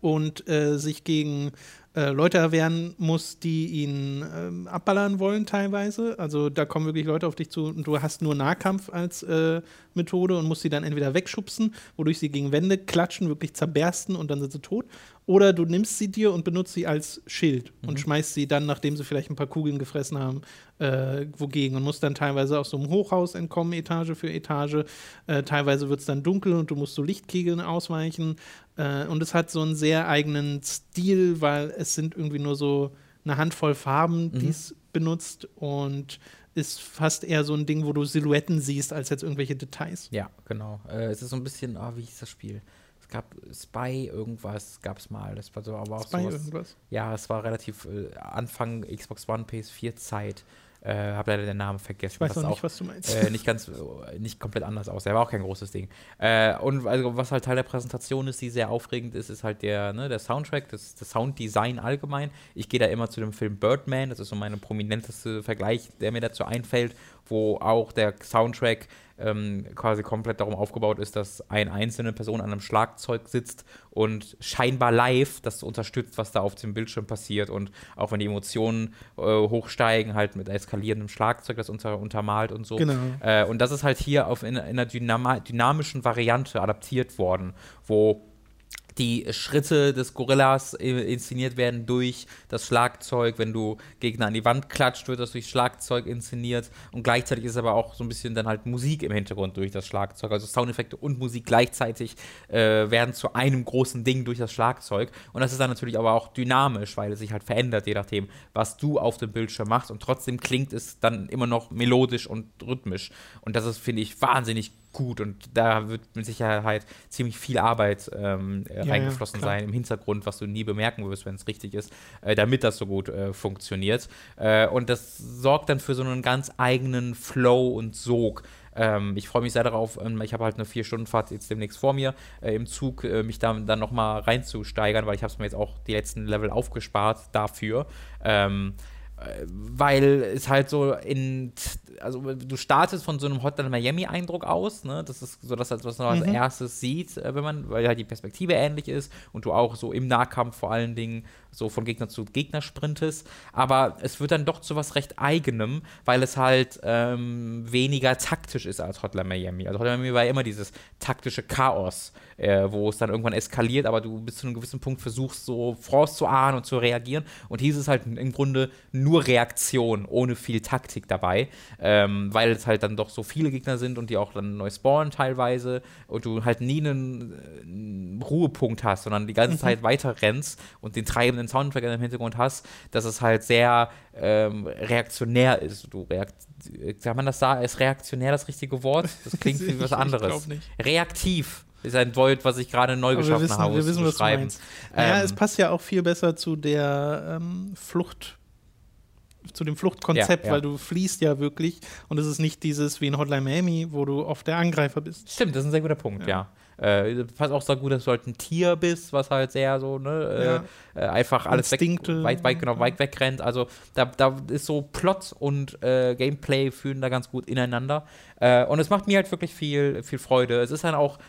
und äh, sich gegen äh, Leute erwehren muss, die ihn ähm, abballern wollen teilweise. Also da kommen wirklich Leute auf dich zu und du hast nur Nahkampf als äh, Methode und musst sie dann entweder wegschubsen, wodurch sie gegen Wände klatschen, wirklich zerbersten und dann sind sie tot. Oder du nimmst sie dir und benutzt sie als Schild und schmeißt sie dann, nachdem sie vielleicht ein paar Kugeln gefressen haben, äh, wogegen und musst dann teilweise aus so einem Hochhaus entkommen, Etage für Etage. Äh, teilweise wird es dann dunkel und du musst so Lichtkegeln ausweichen. Äh, und es hat so einen sehr eigenen Stil, weil es sind irgendwie nur so eine Handvoll Farben, die es benutzt und ist fast eher so ein Ding, wo du Silhouetten siehst, als jetzt irgendwelche Details. Ja, genau. Äh, es ist so ein bisschen, ah, wie hieß das Spiel? Es gab Spy irgendwas, gab es mal. Das war so, aber auch Bei sowas. irgendwas. Ja, es war relativ äh, Anfang Xbox One, PS4 Zeit. Äh, hab leider den Namen vergessen. Ich weiß noch nicht, auch was du meinst. äh, nicht ganz, äh, nicht komplett anders aus. Der war auch kein großes Ding. Äh, und also, was halt Teil der Präsentation ist, die sehr aufregend ist, ist halt der, ne, der Soundtrack, das, das Sounddesign allgemein. Ich gehe da immer zu dem Film Birdman, das ist so meine prominenteste Vergleich, der mir dazu einfällt, wo auch der Soundtrack ähm, quasi komplett darum aufgebaut ist, dass eine einzelne Person an einem Schlagzeug sitzt und scheinbar live das unterstützt, was da auf dem Bildschirm passiert und auch wenn die Emotionen äh, hochsteigen, halt mit eskalierendem Schlagzeug das unter, untermalt und so. Genau. Äh, und das ist halt hier auf in, in einer dynamischen Variante adaptiert worden, wo die Schritte des Gorillas inszeniert werden durch das Schlagzeug. Wenn du Gegner an die Wand klatscht, wird das durch Schlagzeug inszeniert. Und gleichzeitig ist aber auch so ein bisschen dann halt Musik im Hintergrund durch das Schlagzeug. Also Soundeffekte und Musik gleichzeitig äh, werden zu einem großen Ding durch das Schlagzeug. Und das ist dann natürlich aber auch dynamisch, weil es sich halt verändert, je nachdem, was du auf dem Bildschirm machst. Und trotzdem klingt es dann immer noch melodisch und rhythmisch. Und das ist, finde ich, wahnsinnig gut und da wird mit Sicherheit ziemlich viel Arbeit ähm, ja, reingeflossen ja, sein im Hintergrund, was du nie bemerken wirst, wenn es richtig ist, äh, damit das so gut äh, funktioniert. Äh, und das sorgt dann für so einen ganz eigenen Flow und Sog. Ähm, ich freue mich sehr darauf. Ähm, ich habe halt eine vier Stunden Fahrt jetzt demnächst vor mir äh, im Zug, äh, mich da, dann noch mal reinzusteigern, weil ich habe es mir jetzt auch die letzten Level aufgespart dafür. Ähm, weil es halt so in, also du startest von so einem Hotline Miami Eindruck aus, ne? Das ist so das, was man als mhm. erstes sieht, äh, wenn man, weil halt die Perspektive ähnlich ist und du auch so im Nahkampf vor allen Dingen so von Gegner zu Gegner sprintest. Aber es wird dann doch zu was recht eigenem, weil es halt ähm, weniger taktisch ist als Hotline Miami. Also Hotline Miami war ja immer dieses taktische Chaos, äh, wo es dann irgendwann eskaliert, aber du bis zu einem gewissen Punkt versuchst, so vorauszuahnen und zu reagieren. Und hier ist es halt im Grunde nur Reaktion, ohne viel Taktik dabei, ähm, weil es halt dann doch so viele Gegner sind und die auch dann neu spawnen teilweise und du halt nie einen äh, Ruhepunkt hast, sondern die ganze mhm. Zeit weiter rennst und den treibenden Soundtrack im Hintergrund hast, dass es halt sehr ähm, reaktionär ist. Du reakt kann man das sagen? Ist reaktionär das richtige Wort? Das klingt wie was anderes. Reaktiv ist ein Wort, was ich gerade neu geschaffen wissen, habe. Wir wissen, was du meinst. Ähm, es passt ja auch viel besser zu der ähm, Flucht zu dem Fluchtkonzept, ja, ja. weil du fließt ja wirklich und es ist nicht dieses wie in Hotline Miami, wo du oft der Angreifer bist. Stimmt, das ist ein sehr guter Punkt, ja. ja. Äh, passt auch sehr gut, dass du halt ein Tier bist, was halt sehr so, ne, äh, äh einfach alles weg, weit, weit, genau, weit wegrennt. Also da, da ist so Plot und äh, Gameplay fühlen da ganz gut ineinander. Äh, und es macht mir halt wirklich viel, viel Freude. Es ist dann auch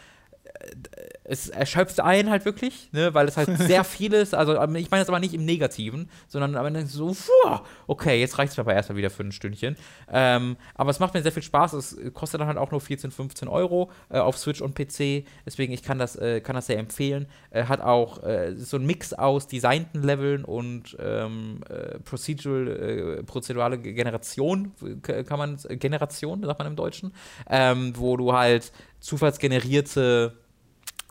es erschöpft einen halt wirklich, ne, weil es halt sehr viel ist. Also, ich meine das aber nicht im Negativen, sondern am Ende so, puh, okay, jetzt reicht es mir aber erstmal wieder für ein Stündchen. Ähm, aber es macht mir sehr viel Spaß. Es kostet dann halt auch nur 14, 15 Euro äh, auf Switch und PC. Deswegen, ich kann das, äh, kann das sehr empfehlen. Äh, hat auch äh, so ein Mix aus designten Leveln und ähm, äh, procedural, äh, prozedurale Generation, kann man, Generation, sagt man im Deutschen, ähm, wo du halt zufallsgenerierte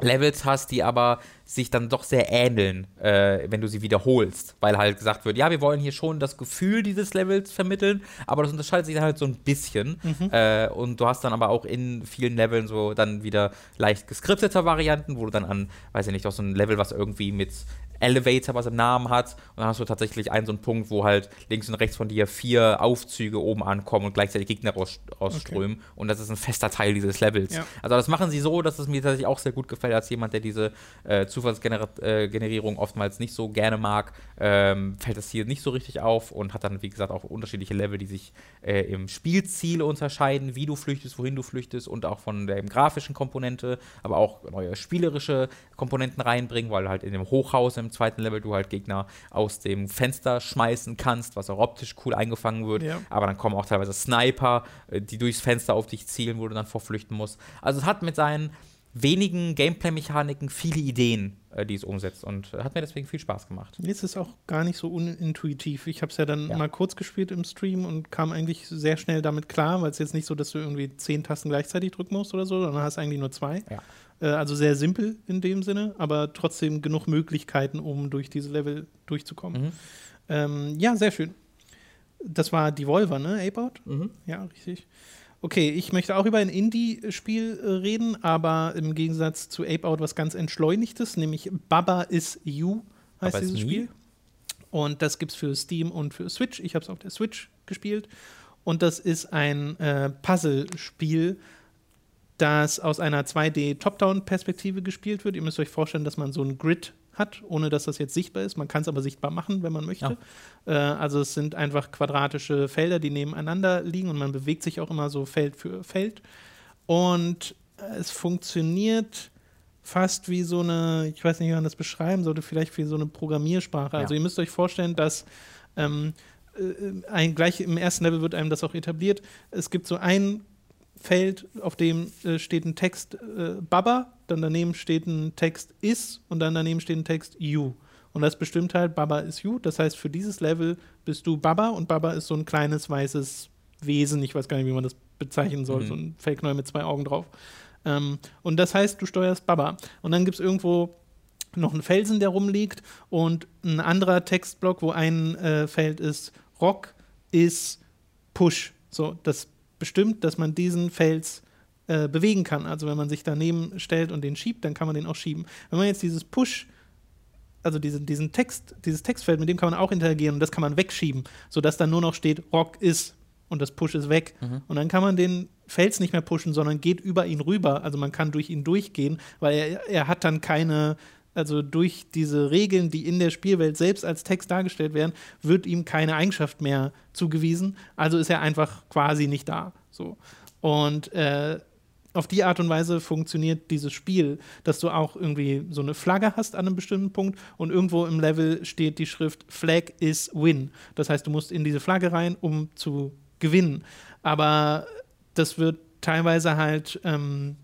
Levels hast, die aber sich dann doch sehr ähneln, äh, wenn du sie wiederholst. Weil halt gesagt wird, ja, wir wollen hier schon das Gefühl dieses Levels vermitteln, aber das unterscheidet sich dann halt so ein bisschen. Mhm. Äh, und du hast dann aber auch in vielen Leveln so dann wieder leicht geskriptete Varianten, wo du dann an, weiß ich nicht, auch so ein Level, was irgendwie mit Elevator, was im Namen hat. Und dann hast du tatsächlich einen so einen Punkt, wo halt links und rechts von dir vier Aufzüge oben ankommen und gleichzeitig Gegner raus, rausströmen. Okay. Und das ist ein fester Teil dieses Levels. Ja. Also das machen sie so, dass es mir tatsächlich auch sehr gut gefällt, als jemand, der diese äh, Zufallsgenerierung äh, oftmals nicht so gerne mag, ähm, fällt das hier nicht so richtig auf und hat dann, wie gesagt, auch unterschiedliche Level, die sich äh, im Spielziel unterscheiden, wie du flüchtest, wohin du flüchtest und auch von der grafischen Komponente, aber auch neue spielerische Komponenten reinbringen, weil halt in dem Hochhaus im zweiten Level du halt Gegner aus dem Fenster schmeißen kannst, was auch optisch cool eingefangen wird. Ja. Aber dann kommen auch teilweise Sniper, äh, die durchs Fenster auf dich zielen, wo du dann vorflüchten musst. Also es hat mit seinen wenigen Gameplay-Mechaniken viele Ideen, äh, die es umsetzt und hat mir deswegen viel Spaß gemacht. Jetzt ist es auch gar nicht so unintuitiv. Ich habe es ja dann ja. mal kurz gespielt im Stream und kam eigentlich sehr schnell damit klar, weil es jetzt nicht so, dass du irgendwie zehn Tasten gleichzeitig drücken musst oder so, sondern hast eigentlich nur zwei. Ja. Äh, also sehr simpel in dem Sinne, aber trotzdem genug Möglichkeiten, um durch diese Level durchzukommen. Mhm. Ähm, ja, sehr schön. Das war Devolver, ne? Ape Mhm. Ja, richtig. Okay, ich möchte auch über ein Indie-Spiel äh, reden, aber im Gegensatz zu Ape Out was ganz Entschleunigtes, nämlich Baba is You heißt Baba dieses Spiel. Und das gibt es für Steam und für Switch. Ich habe es auf der Switch gespielt. Und das ist ein äh, Puzzle-Spiel, das aus einer 2D-Top-Down-Perspektive gespielt wird. Ihr müsst euch vorstellen, dass man so ein Grid hat, ohne dass das jetzt sichtbar ist. Man kann es aber sichtbar machen, wenn man möchte. Ja. Äh, also es sind einfach quadratische Felder, die nebeneinander liegen und man bewegt sich auch immer so Feld für Feld. Und es funktioniert fast wie so eine, ich weiß nicht, wie man das beschreiben sollte, vielleicht wie so eine Programmiersprache. Ja. Also ihr müsst euch vorstellen, dass ähm, äh, ein, gleich im ersten Level wird einem das auch etabliert. Es gibt so ein Feld, auf dem äh, steht ein Text äh, Baba, dann daneben steht ein Text is und dann daneben steht ein Text you. Und das bestimmt halt, Baba ist you. Das heißt, für dieses Level bist du Baba und Baba ist so ein kleines weißes Wesen. Ich weiß gar nicht, wie man das bezeichnen soll. Mhm. So ein Fellknäuel mit zwei Augen drauf. Ähm, und das heißt, du steuerst Baba. Und dann gibt es irgendwo noch einen Felsen, der rumliegt und ein anderer Textblock, wo ein äh, Feld ist Rock ist Push. So, das bestimmt, dass man diesen Fels äh, bewegen kann. Also wenn man sich daneben stellt und den schiebt, dann kann man den auch schieben. Wenn man jetzt dieses Push also diesen, diesen Text, dieses Textfeld, mit dem kann man auch interagieren und das kann man wegschieben, sodass dann nur noch steht, Rock ist und das Push ist weg. Mhm. Und dann kann man den Fels nicht mehr pushen, sondern geht über ihn rüber. Also man kann durch ihn durchgehen, weil er, er hat dann keine also durch diese Regeln, die in der Spielwelt selbst als Text dargestellt werden, wird ihm keine Eigenschaft mehr zugewiesen. Also ist er einfach quasi nicht da. So. Und äh, auf die Art und Weise funktioniert dieses Spiel, dass du auch irgendwie so eine Flagge hast an einem bestimmten Punkt und irgendwo im Level steht die Schrift Flag is Win. Das heißt, du musst in diese Flagge rein, um zu gewinnen. Aber das wird teilweise halt, ähm,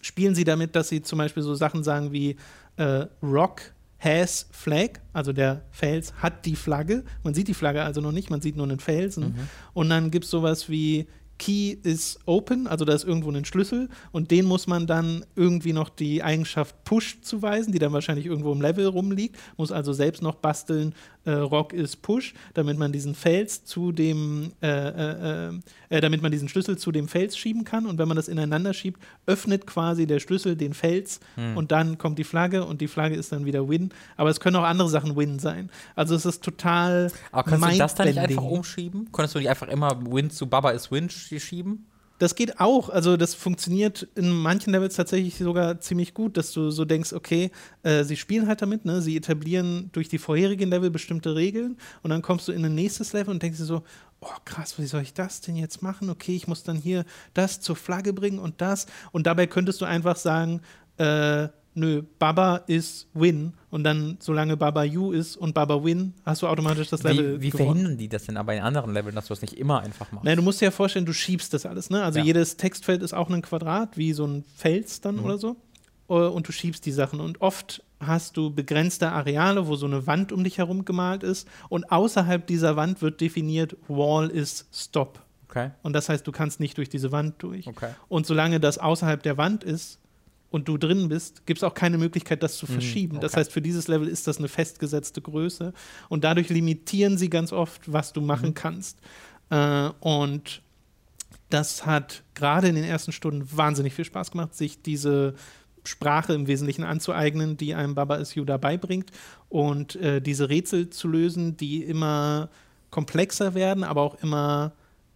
spielen sie damit, dass sie zum Beispiel so Sachen sagen wie, äh, Rock has flag, also der Fels hat die Flagge. Man sieht die Flagge also noch nicht, man sieht nur einen Felsen. Mhm. Und dann gibt es sowas wie Key is open, also da ist irgendwo ein Schlüssel und den muss man dann irgendwie noch die Eigenschaft Push zuweisen, die dann wahrscheinlich irgendwo im Level rumliegt, muss also selbst noch basteln, äh, Rock is Push, damit man diesen Fels zu dem, äh, äh, äh, äh, damit man diesen Schlüssel zu dem Fels schieben kann und wenn man das ineinander schiebt, öffnet quasi der Schlüssel den Fels hm. und dann kommt die Flagge und die Flagge ist dann wieder Win, aber es können auch andere Sachen Win sein. Also es ist total Aber kannst du das dann nicht einfach umschieben? Konntest du nicht einfach immer Win zu Baba is Win schieben? Das geht auch. Also das funktioniert in manchen Levels tatsächlich sogar ziemlich gut, dass du so denkst, okay, äh, sie spielen halt damit, ne? sie etablieren durch die vorherigen Level bestimmte Regeln und dann kommst du in ein nächstes Level und denkst dir so, oh krass, wie soll ich das denn jetzt machen? Okay, ich muss dann hier das zur Flagge bringen und das. Und dabei könntest du einfach sagen, äh, nö, Baba ist Win und dann, solange Baba You ist und Baba Win, hast du automatisch das Level. Wie, wie verhindern die das denn aber in anderen Leveln, dass du das nicht immer einfach machst? Nein, du musst dir ja vorstellen, du schiebst das alles, ne? Also ja. jedes Textfeld ist auch ein Quadrat, wie so ein Fels dann mhm. oder so. Äh, und du schiebst die Sachen. Und oft hast du begrenzte Areale, wo so eine Wand um dich herum gemalt ist. Und außerhalb dieser Wand wird definiert, Wall is Stop. Okay. Und das heißt, du kannst nicht durch diese Wand durch. Okay. Und solange das außerhalb der Wand ist, und du drin bist, gibt es auch keine Möglichkeit, das zu mhm, verschieben. Okay. Das heißt, für dieses Level ist das eine festgesetzte Größe und dadurch limitieren sie ganz oft, was du machen mhm. kannst. Äh, und das hat gerade in den ersten Stunden wahnsinnig viel Spaß gemacht, sich diese Sprache im Wesentlichen anzueignen, die einem Baba is You dabei bringt und äh, diese Rätsel zu lösen, die immer komplexer werden, aber auch immer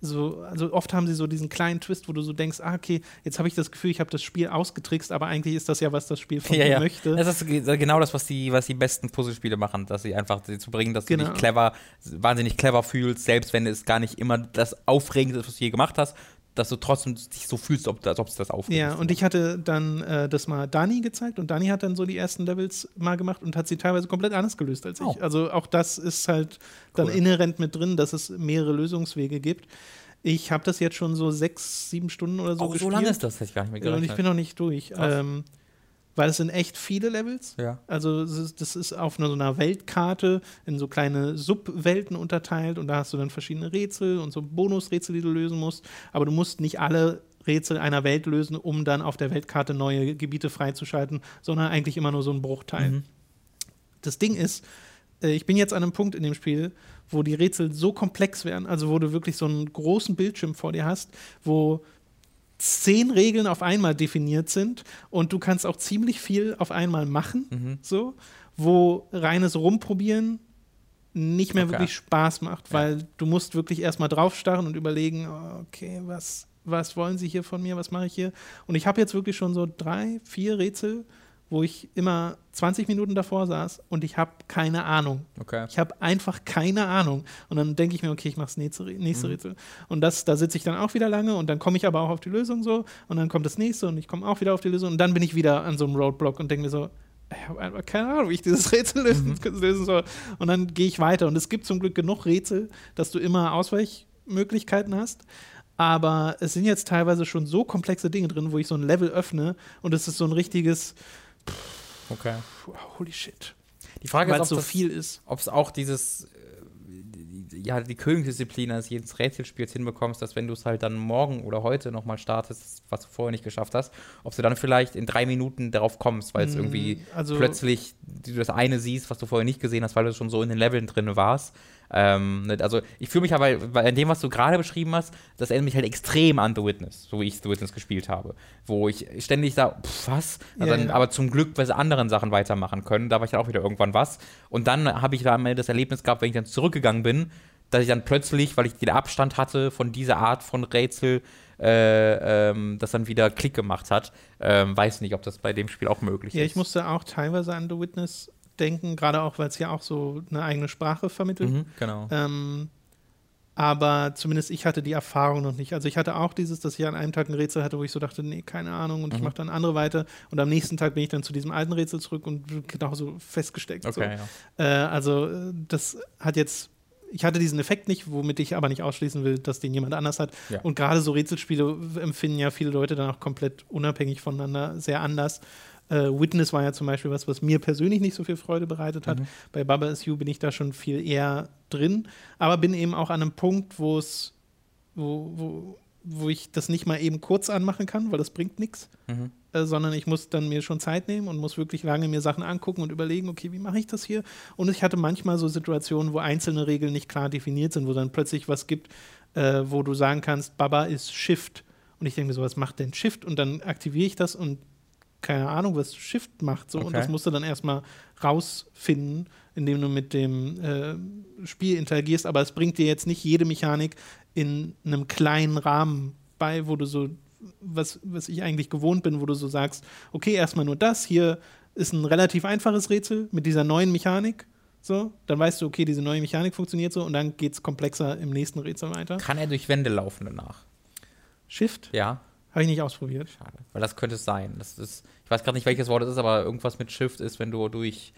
so, also oft haben sie so diesen kleinen Twist, wo du so denkst, ah, okay, jetzt habe ich das Gefühl, ich habe das Spiel ausgetrickst, aber eigentlich ist das ja, was das Spiel von ja, mir ja. möchte. Das ist genau das, was die, was die besten Puzzlespiele machen, dass sie einfach zu bringen, dass genau. du dich clever, wahnsinnig clever fühlst, selbst wenn es gar nicht immer das Aufregende ist, was du je gemacht hast, dass du trotzdem dich so fühlst, als ob es das aufregt. Ja, und ich hatte dann äh, das mal Dani gezeigt und Dani hat dann so die ersten Levels mal gemacht und hat sie teilweise komplett anders gelöst als ich. Oh. Also auch das ist halt cool. dann inhärent mit drin, dass es mehrere Lösungswege gibt. Ich habe das jetzt schon so sechs, sieben Stunden oder so Auch gespielt. so lange ist das, hätte ich gar nicht mehr gerechnet. Und ich bin noch nicht durch. Ähm, weil es sind echt viele Levels. Ja. Also das ist auf einer, so einer Weltkarte in so kleine Subwelten unterteilt und da hast du dann verschiedene Rätsel und so Bonusrätsel, die du lösen musst. Aber du musst nicht alle Rätsel einer Welt lösen, um dann auf der Weltkarte neue Gebiete freizuschalten, sondern eigentlich immer nur so ein Bruchteil. Mhm. Das Ding ist, äh, ich bin jetzt an einem Punkt in dem Spiel, wo die Rätsel so komplex werden, also wo du wirklich so einen großen Bildschirm vor dir hast, wo zehn Regeln auf einmal definiert sind und du kannst auch ziemlich viel auf einmal machen, mhm. so, wo reines Rumprobieren nicht mehr okay. wirklich Spaß macht, weil ja. du musst wirklich erstmal draufstarren und überlegen, okay, was, was wollen sie hier von mir, was mache ich hier? Und ich habe jetzt wirklich schon so drei, vier Rätsel, wo ich immer 20 Minuten davor saß und ich habe keine Ahnung. Okay. Ich habe einfach keine Ahnung. Und dann denke ich mir, okay, ich mache das nächste, nächste Mhm. Rätsel. Und das, da sitze ich dann auch wieder lange und dann komme ich aber auch auf die Lösung so und dann kommt das nächste und ich komme auch wieder auf die Lösung und dann bin ich wieder an so einem Roadblock und denke mir so, ich habe einfach keine Ahnung, wie ich dieses Rätsel lösen, Mhm. lösen soll. Und dann gehe ich weiter. Und es gibt zum Glück genug Rätsel, dass du immer Ausweichmöglichkeiten hast. Aber es sind jetzt teilweise schon so komplexe Dinge drin, wo ich so ein Level öffne und es ist so ein richtiges Okay. Holy shit. Die Frage Weil ist, es ob so das- viel ist. ob es auch dieses, äh, die- ja, die Königsdisziplin eines jedes Rätselspiels hinbekommst, dass wenn du es halt dann morgen oder heute nochmal startest, was du vorher nicht geschafft hast, ob du dann vielleicht in drei Minuten darauf kommst, weil es Mm, irgendwie also- plötzlich du das eine siehst, was du vorher nicht gesehen hast, weil du schon so in den Leveln drin warst. Ähm, ne, also ich fühle mich aber, weil in dem, was du gerade beschrieben hast, das erinnert mich halt extrem an The Witness, so wie ich The Witness gespielt habe. Wo ich ständig da, pff, was? Also Ja, dann, ja. Aber zum Glück bei anderen Sachen weitermachen können. Da war ich dann auch wieder irgendwann was. Und dann habe ich da am Ende das Erlebnis gehabt, wenn ich dann zurückgegangen bin, dass ich dann plötzlich, weil ich den Abstand hatte von dieser Art von Rätsel, äh, ähm, das dann wieder Klick gemacht hat. Ähm, weiß nicht, ob das bei dem Spiel auch möglich Ja, ist. ich musste auch teilweise an The Witness denken, gerade auch, weil es ja auch so eine eigene Sprache vermittelt. Mhm, genau. Ähm, aber zumindest ich hatte die Erfahrung noch nicht. Also ich hatte auch dieses, dass ich an einem Tag ein Rätsel hatte, wo ich so dachte, nee, keine Ahnung, und ich Mhm. mache dann andere weiter. Und am nächsten Tag bin ich dann zu diesem alten Rätsel zurück und genauso festgesteckt. Okay, So. ja. Äh, also äh, das hat jetzt, ich hatte diesen Effekt nicht, womit ich aber nicht ausschließen will, dass den jemand anders hat. Ja. Und gerade so Rätselspiele empfinden ja viele Leute dann auch komplett unabhängig voneinander sehr anders. Äh, Witness war ja zum Beispiel was, was mir persönlich nicht so viel Freude bereitet hat. Mhm. Bei Baba Is You bin ich da schon viel eher drin, aber bin eben auch an einem Punkt, wo es, wo, wo, wo ich das nicht mal eben kurz anmachen kann, weil das bringt nichts Mhm. äh, sondern ich muss dann mir schon Zeit nehmen und muss wirklich lange mir Sachen angucken und überlegen, okay, wie mache ich das hier? Und ich hatte manchmal so Situationen, wo einzelne Regeln nicht klar definiert sind, wo dann plötzlich was gibt, äh, wo du sagen kannst, Baba ist Shift. Und ich denke mir so, was macht denn Shift? Und dann aktiviere ich das und keine Ahnung, was Shift macht. So. Und Okay. das musst du dann erstmal rausfinden, indem du mit dem äh, Spiel interagierst. Aber es bringt dir jetzt nicht jede Mechanik in einem kleinen Rahmen bei, wo du so, was, was ich eigentlich gewohnt bin, wo du so sagst, okay, erstmal nur das, hier ist ein relativ einfaches Rätsel mit dieser neuen Mechanik. So, dann weißt du, okay, diese neue Mechanik funktioniert so und dann geht es komplexer im nächsten Rätsel weiter. Kann er durch Wände laufen danach? Shift Ja, habe ich nicht ausprobiert. schade. Weil das könnte es sein. Das ist, ich weiß gerade nicht, welches Wort es ist, aber irgendwas mit Shift ist, wenn du durch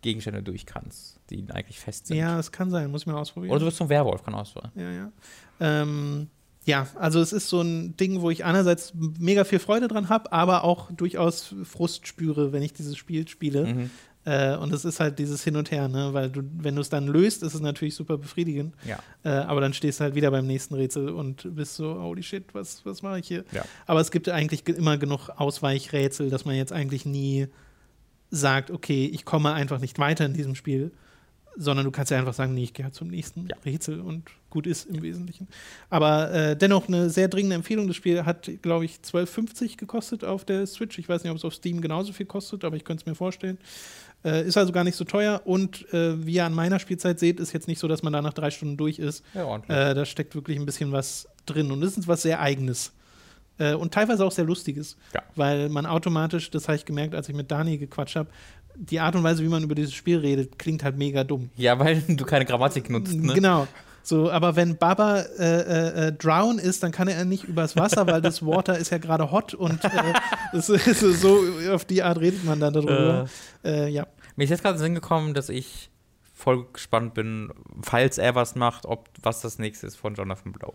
Gegenstände durch kannst, die eigentlich fest sind. Ja, das kann sein, muss ich mal ausprobieren. Oder du wirst zum Werwolf, kann auch sein. Ja, ja. Ähm, ja, also es ist so ein Ding, wo ich einerseits mega viel Freude dran habe, aber auch durchaus Frust spüre, wenn ich dieses Spiel spiele. Mhm. Äh, und es ist halt dieses Hin und Her, ne? Weil du, wenn du es dann löst, ist es natürlich super befriedigend. Ja. Äh, aber dann stehst du halt wieder beim nächsten Rätsel und bist so, holy shit, was, was mache ich hier? Ja. Aber es gibt eigentlich ge- immer genug Ausweichrätsel, dass man jetzt eigentlich nie sagt, okay, ich komme einfach nicht weiter in diesem Spiel, sondern du kannst ja einfach sagen, nee, ich gehe halt zum nächsten Ja. Rätsel und gut ist im Wesentlichen. Aber äh, dennoch eine sehr dringende Empfehlung. Das Spiel hat, glaube ich, 12,50 gekostet auf der Switch. Ich weiß nicht, ob es auf Steam genauso viel kostet, aber ich könnte es mir vorstellen. Äh, ist also gar nicht so teuer und äh, wie ihr an meiner Spielzeit seht, ist jetzt nicht so, dass man da nach drei Stunden durch ist. Ja. Äh, da steckt wirklich ein bisschen was drin und das ist was sehr Eigenes. Äh, und teilweise auch sehr Lustiges, Ja. weil man automatisch, das habe ich gemerkt, als ich mit Dani gequatscht habe, die Art und Weise, wie man über dieses Spiel redet, klingt halt mega dumm. ja, weil du keine Grammatik nutzt, ne? Genau. So, aber wenn Baba äh, äh, äh, drown ist, dann kann er nicht übers Wasser, weil das Water ist ja gerade hot und äh, das ist so auf die Art redet man dann darüber. Äh, ja. Mir ist jetzt gerade in den Sinn gekommen, dass ich voll gespannt bin, falls er was macht, ob was das nächste ist von Jonathan Blow.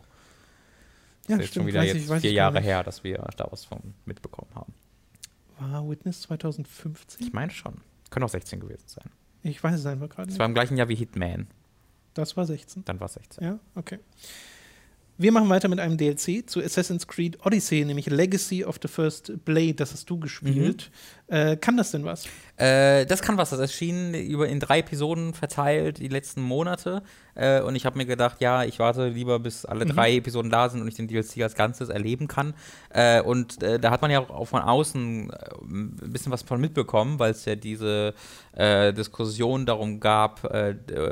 Das Ja, ist jetzt schon wieder weiß jetzt ich- vier Jahre her, dass wir da was von mitbekommen haben. War Witness 2015? Ich meine schon. Könnte auch 16 gewesen sein. Ich weiß es einfach gerade nicht. war im gleichen Jahr wie Hitman. Das war 16. Dann war es 16. Ja, okay. Wir machen weiter mit einem DLC zu Assassin's Creed Odyssey, nämlich Legacy of the First Blade. Das hast du gespielt. Äh, kann das denn was? Äh, das kann was. Das erschien über in drei Episoden verteilt die letzten Monate. Äh, und ich habe mir gedacht, ja, ich warte lieber, bis alle Mhm. drei Episoden da sind und ich den DLC als Ganzes erleben kann. Äh, und äh, da hat man ja auch von außen äh, ein bisschen was von mitbekommen, weil es ja diese Diskussion darum gab,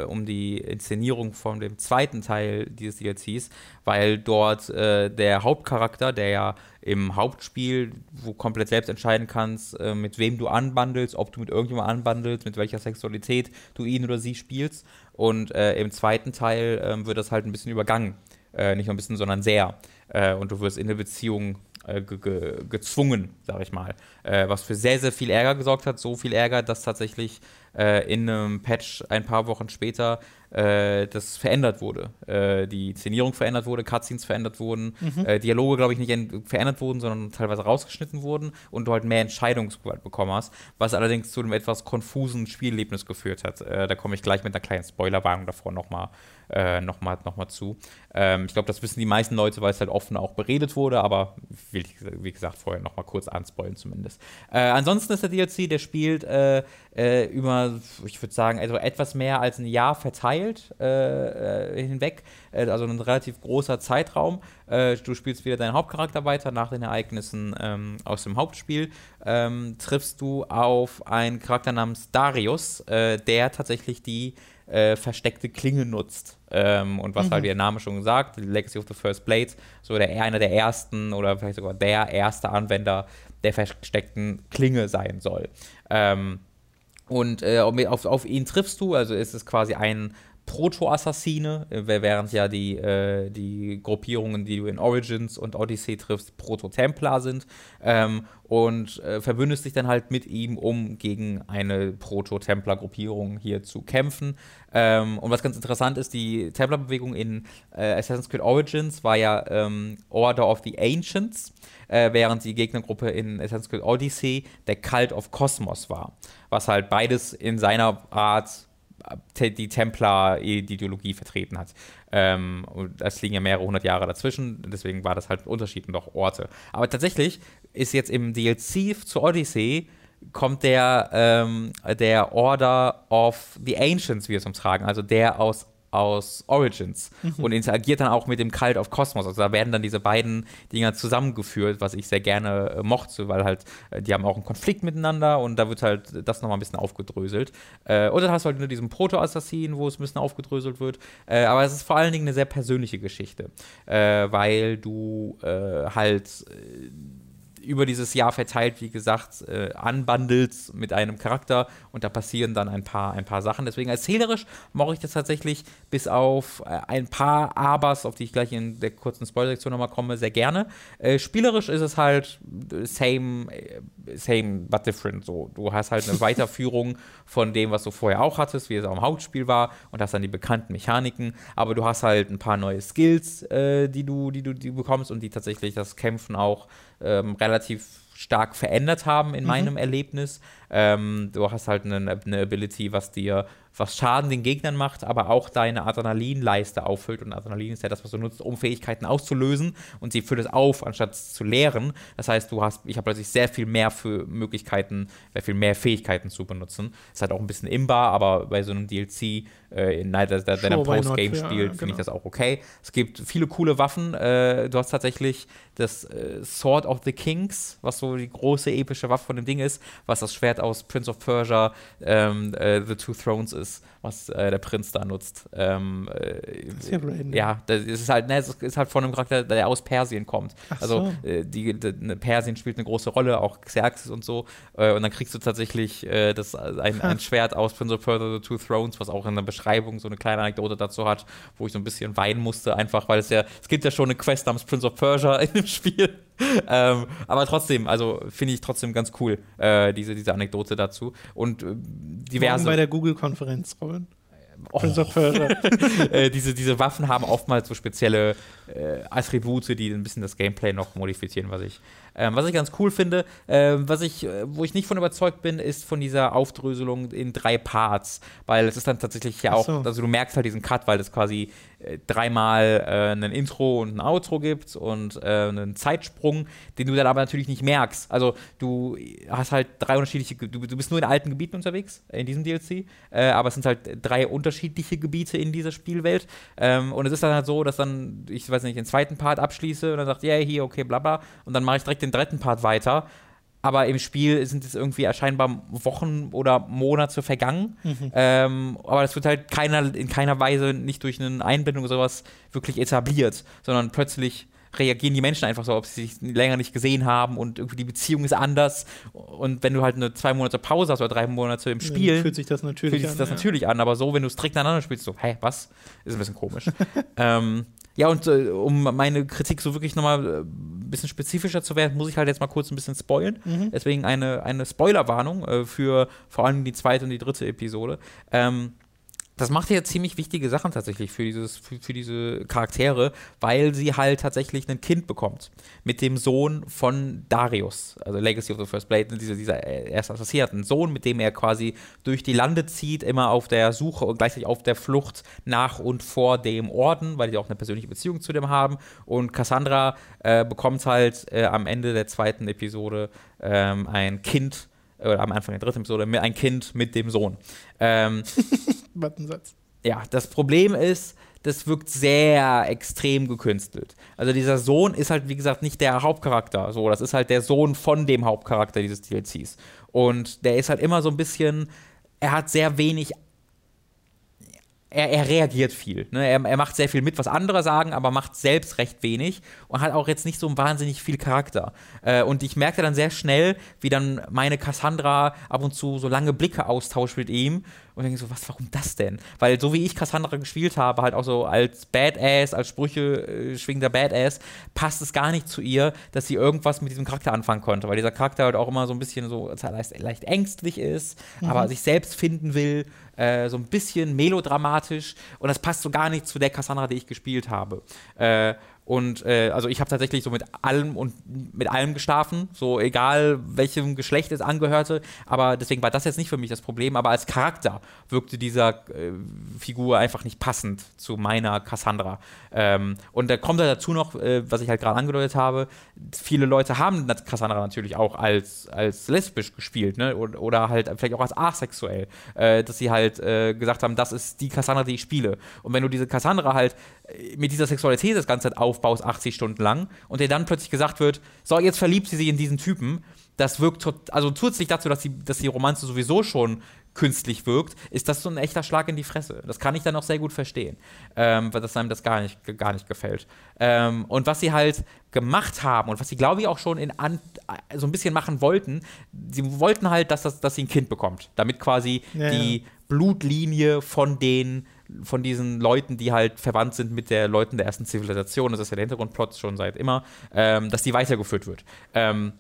um die Inszenierung von dem zweiten Teil dieses DLCs, weil dort der Hauptcharakter, der ja im Hauptspiel, wo du komplett selbst entscheiden kannst, äh, mit wem du anbandelst, ob du mit irgendjemandem anbandelst, mit welcher Sexualität du ihn oder sie spielst. Und äh, im zweiten Teil äh, wird das halt ein bisschen übergangen. Äh, nicht nur ein bisschen, sondern sehr. Äh, und du wirst in eine Beziehung äh, ge ge gezwungen, sag ich mal. Was für sehr, sehr viel Ärger gesorgt hat. So viel Ärger, dass tatsächlich in einem Patch ein paar Wochen später äh, das verändert wurde. Äh, die Inszenierung verändert wurde, Cutscenes verändert wurden, mhm. Äh, Dialoge, glaube ich, nicht verändert wurden, sondern teilweise rausgeschnitten wurden und du halt mehr Entscheidungsgewalt bekommen hast, was allerdings zu einem etwas konfusen Spielerlebnis geführt hat. da komme ich gleich mit einer kleinen Spoilerwarnung davor nochmal äh, nochmal noch mal zu. Ähm, ich glaube, das wissen die meisten Leute, weil es halt offen auch beredet wurde, aber will ich, wie gesagt, vorher nochmal kurz anspoilen zumindest. Äh, ansonsten ist der DLC, der spielt äh, äh über, ich würde sagen, also etwas mehr als ein Jahr verteilt äh, äh, hinweg, also ein relativ großer Zeitraum. du spielst wieder deinen Hauptcharakter weiter nach den Ereignissen ähm, aus dem Hauptspiel. Ähm, triffst du auf einen Charakter namens Darius, der tatsächlich die äh, versteckte Klinge nutzt. Ähm, und was mhm. halt wie der Name schon sagt, Legacy of the First Blades, so der einer der ersten oder vielleicht sogar der erste Anwender der versteckten Klinge sein soll. Ähm, und äh, auf, auf ihn triffst du, also ist es quasi ein Proto-Assassine, äh, während ja die, äh, die Gruppierungen, die du in Origins und Odyssey triffst, Proto-Templar sind. Ähm, und äh, verbündest dich dann halt mit ihm, um gegen eine Proto-Templar-Gruppierung hier zu kämpfen. Ähm, und was ganz interessant ist, die Templar-Bewegung in äh, Assassin's Creed Origins war ja ähm, Order of the Ancients, äh, während die Gegnergruppe in Assassin's Creed Odyssey der Cult of Cosmos war. Was halt beides in seiner Art die Templar-Ideologie vertreten hat. Ähm, und es liegen ja mehrere hundert Jahre dazwischen, deswegen war das halt ein Unterschied und auch Orte. Aber tatsächlich ist jetzt im DLC zu Odyssey kommt der, ähm, der Order of the Ancients wieder zum Tragen, also der aus aus Origins mhm. und interagiert dann auch mit dem Cult of Cosmos. Also da werden dann diese beiden Dinger zusammengeführt, was ich sehr gerne äh, mochte, weil halt äh, die haben auch einen Konflikt miteinander und da wird halt das nochmal ein bisschen aufgedröselt. Äh, und dann hast du halt nur diesen Proto-Assassin, wo es ein bisschen aufgedröselt wird. Äh, aber es ist vor allen Dingen eine sehr persönliche Geschichte, äh, weil du äh, halt über dieses Jahr verteilt, wie gesagt, äh, anbandelt mit einem Charakter und da passieren dann ein paar, ein paar Sachen. Deswegen erzählerisch mache ich das tatsächlich bis auf äh, ein paar Abers, auf die ich gleich in der kurzen Spoiler-Sektion nochmal komme, sehr gerne. Äh, spielerisch ist es halt same, äh, same but different. So, du hast halt eine Weiterführung von dem, was du vorher auch hattest, wie es auch im Hauptspiel war und hast dann die bekannten Mechaniken, aber du hast halt ein paar neue Skills, äh, die, du, die, du, die du bekommst und die tatsächlich das Kämpfen auch ähm, relativ stark verändert haben in mhm. meinem Erlebnis. Ähm, du hast halt eine, eine Ability, was dir was Schaden den Gegnern macht, aber auch deine Adrenalinleiste auffüllt. Und Adrenalin ist ja das, was du nutzt, um Fähigkeiten auszulösen und sie füllt es auf, anstatt zu leeren. Das heißt, du hast, ich habe plötzlich sehr viel mehr für Möglichkeiten, sehr viel mehr Fähigkeiten zu benutzen. Ist halt auch ein bisschen imbar, aber bei so einem DLC, äh, in der, der, der Post-Game spielt, ja, finde genau. ich das auch okay. Es gibt viele coole Waffen. Äh, du hast tatsächlich das äh, Sword of the Kings, was so die große epische Waffe von dem Ding ist, was das Schwert aus Prince of Persia, ähm, äh, The Two Thrones ist ist, was äh, der Prinz da nutzt. Ähm, äh, das ist ja, Raiden. ja, das ist halt, ne, es ist halt von einem Charakter, der aus Persien kommt. Ach also so. äh, die, die, ne, Persien spielt eine große Rolle, auch Xerxes und so. Äh, und dann kriegst du tatsächlich äh, das, ein, ein, Schwert aus Prince of Persia The Two Thrones, was auch in der Beschreibung so eine kleine Anekdote dazu hat, wo ich so ein bisschen weinen musste, einfach weil es ja, es gibt ja schon eine Quest namens Prince of Persia in dem Spiel. ähm, aber trotzdem, also finde ich trotzdem ganz cool, äh, diese, diese Anekdote dazu. Und äh, diverse. Morgen bei der Google-Konferenz, Robin. Oh. äh, diese, diese Waffen haben oftmals so spezielle äh, Attribute, die ein bisschen das Gameplay noch modifizieren, was ich ähm, was ich ganz cool finde, äh, was ich, äh, wo ich nicht von überzeugt bin, ist von dieser Aufdröselung in drei Parts, weil es ist dann tatsächlich ja auch, so. also du merkst halt diesen Cut, weil es quasi äh, dreimal äh, ein Intro und ein Outro gibt und äh, einen Zeitsprung, den du dann aber natürlich nicht merkst. Also du hast halt drei unterschiedliche, du, du bist nur in alten Gebieten unterwegs, in diesem DLC, äh, aber es sind halt drei unterschiedliche Gebiete in dieser Spielwelt ähm, und es ist dann halt so, dass dann, ich weiß nicht, den zweiten Part abschließe und dann sagt, ja, yeah, hier, okay, bla bla und dann mache ich direkt den dritten Part weiter. Aber im Spiel sind es irgendwie erscheinbar Wochen oder Monate vergangen. Mhm. Ähm, aber das wird halt keiner, in keiner Weise nicht durch eine Einbindung oder sowas wirklich etabliert, sondern plötzlich reagieren die Menschen einfach so, ob sie sich länger nicht gesehen haben und irgendwie die Beziehung ist anders. Und wenn du halt eine zwei Monate Pause hast oder drei Monate im Spiel, ja, fühlt sich das natürlich fühlt sich an. das ja. natürlich an. Aber so, wenn du es direkt aneinander spielst, so, hä, was? Ist ein bisschen komisch. ähm, ja, und äh, um meine Kritik so wirklich nochmal äh, ein bisschen spezifischer zu werden, muss ich halt jetzt mal kurz ein bisschen spoilen. Mhm. Deswegen eine, eine Spoilerwarnung äh, für vor allem die zweite und die dritte Episode. Ähm, das macht ja ziemlich wichtige Sachen tatsächlich für, dieses, für, für diese Charaktere, weil sie halt tatsächlich ein Kind bekommt. Mit dem Sohn von Darius, also Legacy of the First Blade, dieser, dieser erst assassiniert. Ein Sohn, mit dem er quasi durch die Lande zieht, immer auf der Suche und gleichzeitig auf der Flucht nach und vor dem Orden, weil die auch eine persönliche Beziehung zu dem haben. Und Cassandra äh, bekommt halt äh, am Ende der zweiten Episode ähm, ein Kind, oder am Anfang der dritten Episode, ein Kind mit dem Sohn. Ähm, Buttonsatz. ja, das Problem ist, das wirkt sehr extrem gekünstelt. Also dieser Sohn ist halt, wie gesagt, nicht der Hauptcharakter. So, das ist halt der Sohn von dem Hauptcharakter dieses DLCs. Und der ist halt immer so ein bisschen, er hat sehr wenig er, er, reagiert viel. Ne? Er, er, macht sehr viel mit, was andere sagen, aber macht selbst recht wenig und hat auch jetzt nicht so wahnsinnig viel Charakter. Äh, und ich merkte dann sehr schnell, wie dann meine Cassandra ab und zu so lange Blicke austauscht mit ihm. Und denke so, was, warum das denn? Weil so wie ich Cassandra gespielt habe, halt auch so als Badass, als Sprüche äh, schwingender Badass, passt es gar nicht zu ihr, dass sie irgendwas mit diesem Charakter anfangen konnte. Weil dieser Charakter halt auch immer so ein bisschen so leicht, leicht ängstlich ist, mhm. aber sich selbst finden will äh, so ein bisschen melodramatisch und das passt so gar nicht zu der Cassandra, die ich gespielt habe. Äh, und äh, also ich habe tatsächlich so mit allem und mit allem geschlafen, so egal welchem Geschlecht es angehörte. Aber deswegen war das jetzt nicht für mich das Problem. Aber als Charakter wirkte dieser äh, Figur einfach nicht passend zu meiner Cassandra. Ähm, und da kommt dazu noch, äh, was ich halt gerade angedeutet habe, viele Leute haben Cassandra natürlich auch als, als lesbisch gespielt, ne? Oder, oder halt vielleicht auch als asexuell. Äh, dass sie halt äh, gesagt haben, das ist die Cassandra, die ich spiele. Und wenn du diese Cassandra halt mit dieser Sexualität das ganze Zeit aufbaust, 80 Stunden lang, und dir dann plötzlich gesagt wird, so, jetzt verliebt sie sich in diesen Typen, das wirkt, tot, also zusätzlich dazu, dass die, dass die Romanze sowieso schon künstlich wirkt, ist das so ein echter Schlag in die Fresse. Das kann ich dann auch sehr gut verstehen, ähm, weil das einem das gar nicht, gar nicht gefällt. Ähm, und was sie halt gemacht haben und was sie, glaube ich, auch schon in an, so ein bisschen machen wollten, sie wollten halt, dass, das, dass sie ein Kind bekommt, damit quasi ja, die ja. Blutlinie von den von diesen Leuten, die halt verwandt sind mit der Leuten der ersten Zivilisation, das ist ja der Hintergrundplot schon seit immer, ähm, dass die weitergeführt wird. Ähm,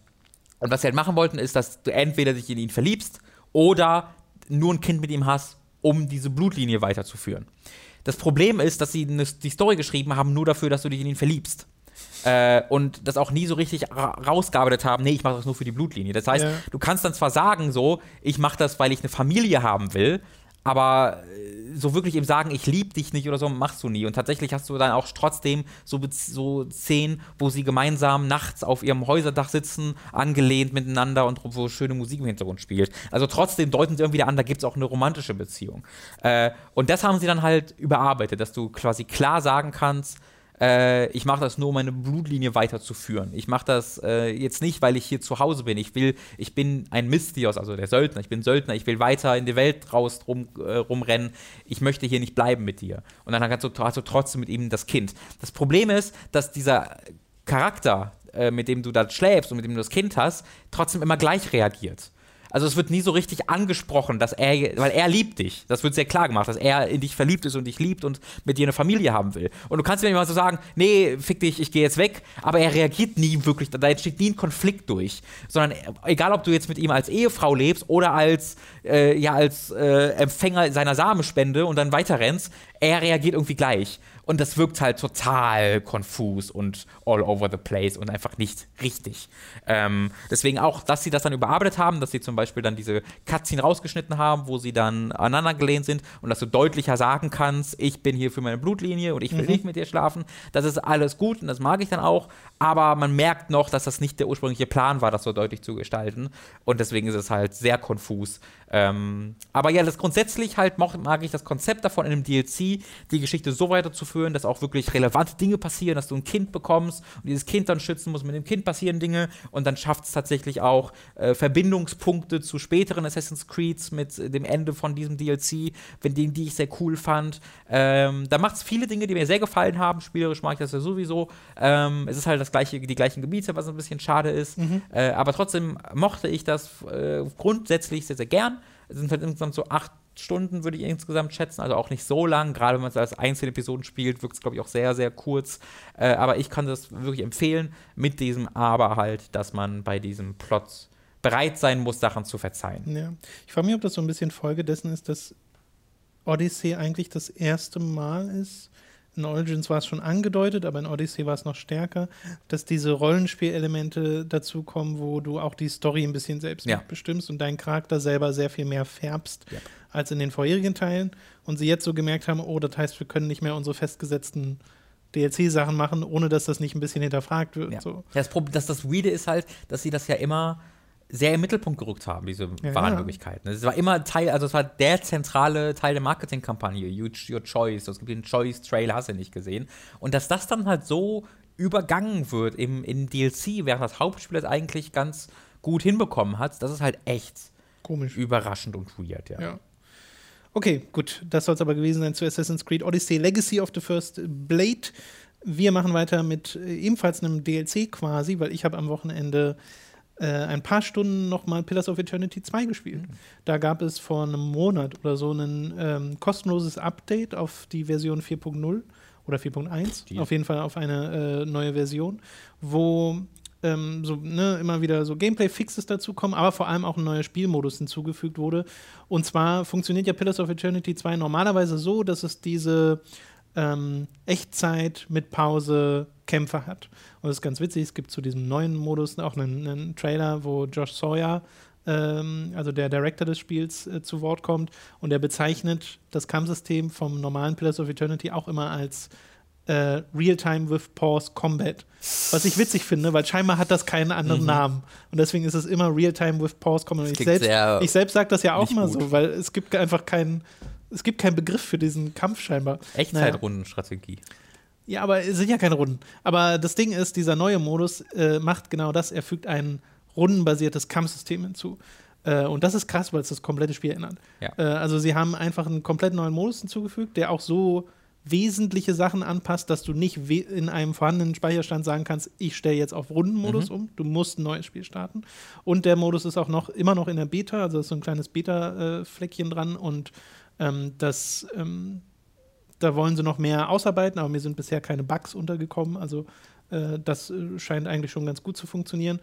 und was sie halt machen wollten, ist, dass du entweder dich in ihn verliebst oder nur ein Kind mit ihm hast, um diese Blutlinie weiterzuführen. Das Problem ist, dass sie eine, die Story geschrieben haben, nur dafür, dass du dich in ihn verliebst. Äh, und das auch nie so richtig ra rausgearbeitet haben, nee, ich mache das nur für die Blutlinie. Das heißt, ja. du kannst dann zwar sagen, so, ich mache das, weil ich eine Familie haben will, aber äh, so wirklich eben sagen, ich liebe dich nicht oder so, machst du nie. Und tatsächlich hast du dann auch trotzdem so, so Szenen, wo sie gemeinsam nachts auf ihrem Häuserdach sitzen, angelehnt miteinander und wo schöne Musik im Hintergrund spielt. Also trotzdem deuten sie irgendwie an, da gibt es auch eine romantische Beziehung. Äh, und das haben sie dann halt überarbeitet, dass du quasi klar sagen kannst, äh, ich mache das nur, um meine Blutlinie weiterzuführen. Ich mache das äh, jetzt nicht, weil ich hier zu Hause bin. Ich will, ich bin ein Mistios, also der Söldner. Ich bin Söldner. Ich will weiter in die Welt raus rum, äh, rumrennen. Ich möchte hier nicht bleiben mit dir. Und dann hast du, hast du trotzdem mit ihm das Kind. Das Problem ist, dass dieser Charakter, äh, mit dem du da schläfst und mit dem du das Kind hast, trotzdem immer gleich reagiert. Also es wird nie so richtig angesprochen, dass er, weil er liebt dich. Das wird sehr klar gemacht, dass er in dich verliebt ist und dich liebt und mit dir eine Familie haben will. Und du kannst mir mal so sagen, nee, fick dich, ich gehe jetzt weg, aber er reagiert nie wirklich, da entsteht nie ein Konflikt durch. Sondern egal, ob du jetzt mit ihm als Ehefrau lebst oder als, äh, ja, als äh, Empfänger seiner Samenspende und dann weiterrennst, er reagiert irgendwie gleich. Und das wirkt halt total konfus und all over the place und einfach nicht richtig. Ähm, deswegen auch, dass sie das dann überarbeitet haben, dass sie zum Beispiel dann diese Cutscene rausgeschnitten haben, wo sie dann aneinander gelehnt sind und dass du deutlicher sagen kannst, ich bin hier für meine Blutlinie und ich will mhm. nicht mit dir schlafen. Das ist alles gut und das mag ich dann auch. Aber man merkt noch, dass das nicht der ursprüngliche Plan war, das so deutlich zu gestalten. Und deswegen ist es halt sehr konfus. Ähm, aber ja, das grundsätzlich halt mag, ich das Konzept davon in einem DLC, die Geschichte so weiterzuführen, dass auch wirklich relevante Dinge passieren, dass du ein Kind bekommst und dieses Kind dann schützen musst. Mit dem Kind passieren Dinge und dann schafft es tatsächlich auch äh, Verbindungspunkte zu späteren Assassin's Creeds mit dem Ende von diesem DLC, wenn die, die ich sehr cool fand. Ähm, da macht es viele Dinge, die mir sehr gefallen haben. Spielerisch mag ich das ja sowieso. Ähm, es ist halt das gleiche, die gleichen Gebiete, was ein bisschen schade ist. Mhm. Äh, aber trotzdem mochte ich das äh, grundsätzlich sehr, sehr gern. Es sind halt insgesamt so acht Stunden, würde ich insgesamt schätzen, also auch nicht so lang. Gerade wenn man es als einzelne Episoden spielt, wirkt es, glaube ich, auch sehr, sehr kurz. Äh, aber ich kann das wirklich empfehlen, mit diesem Aber halt, dass man bei diesem Plot bereit sein muss, Sachen zu verzeihen. Ja. Ich frage mich, ob das so ein bisschen Folge dessen ist, dass Odyssey eigentlich das erste Mal ist, in Origins war es schon angedeutet, aber in Odyssey war es noch stärker, dass diese Rollenspielelemente dazukommen, wo du auch die Story ein bisschen selbst ja. bestimmst und deinen Charakter selber sehr viel mehr färbst ja. als in den vorherigen Teilen. Und sie jetzt so gemerkt haben, oh, das heißt, wir können nicht mehr unsere festgesetzten DLC-Sachen machen, ohne dass das nicht ein bisschen hinterfragt wird. Ja. So. Das, das, das Weirde ist halt, dass sie das ja immer sehr im Mittelpunkt gerückt haben, diese ja, Wahlmöglichkeiten. Es war immer Teil, also es war der zentrale Teil der Marketingkampagne, Your Choice. Es gibt den Choice-Trailer, hast du nicht gesehen. Und dass das dann halt so übergangen wird im, im DLC, während das Hauptspiel das eigentlich ganz gut hinbekommen hat, das ist halt echt komisch. Überraschend und weird, ja. ja. Okay, gut. Das soll es aber gewesen sein zu Assassin's Creed Odyssey Legacy of the First Blade. Wir machen weiter mit äh, ebenfalls einem DLC quasi, weil ich habe am Wochenende äh, ein paar Stunden nochmal Pillars of Eternity 2 gespielt. Mhm. Da gab es vor einem Monat oder so ein ähm, kostenloses Update auf die Version 4.0 oder 4.1, auf jeden Fall auf eine äh, neue Version, wo ähm, so, ne, immer wieder so Gameplay-Fixes dazukommen, aber vor allem auch ein neuer Spielmodus hinzugefügt wurde. Und zwar funktioniert ja Pillars of Eternity 2 normalerweise so, dass es diese ähm, Echtzeit mit Pause Kämpfe hat. Und das ist ganz witzig, es gibt zu diesem neuen Modus auch einen, einen Trailer, wo Josh Sawyer, ähm, also der Director des Spiels, äh, zu Wort kommt und er bezeichnet das Kampfsystem vom normalen Pillars of Eternity auch immer als äh, Real-Time with Pause Combat. Was ich witzig finde, weil scheinbar hat das keinen anderen mhm. Namen. Und deswegen ist es immer Real-Time with Pause Combat. Ich selbst, ich selbst sage das ja auch mal gut. so, weil es gibt einfach keinen es gibt keinen Begriff für diesen Kampf scheinbar. Echtzeitrundenstrategie. Naja. Ja, aber es sind ja keine Runden. Aber das Ding ist, dieser neue Modus äh, macht genau das. Er fügt ein rundenbasiertes Kampfsystem hinzu. Äh, und das ist krass, weil es das komplette Spiel ändert. Ja. Äh, also sie haben einfach einen komplett neuen Modus hinzugefügt, der auch so wesentliche Sachen anpasst, dass du nicht in einem vorhandenen Speicherstand sagen kannst, ich stelle jetzt auf Rundenmodus mhm. um. Du musst ein neues Spiel starten. Und der Modus ist auch noch immer noch in der Beta, also ist so ein kleines Beta-Fleckchen dran und ähm, das, ähm, da wollen sie noch mehr ausarbeiten, aber mir sind bisher keine Bugs untergekommen. Also äh, das äh, scheint eigentlich schon ganz gut zu funktionieren.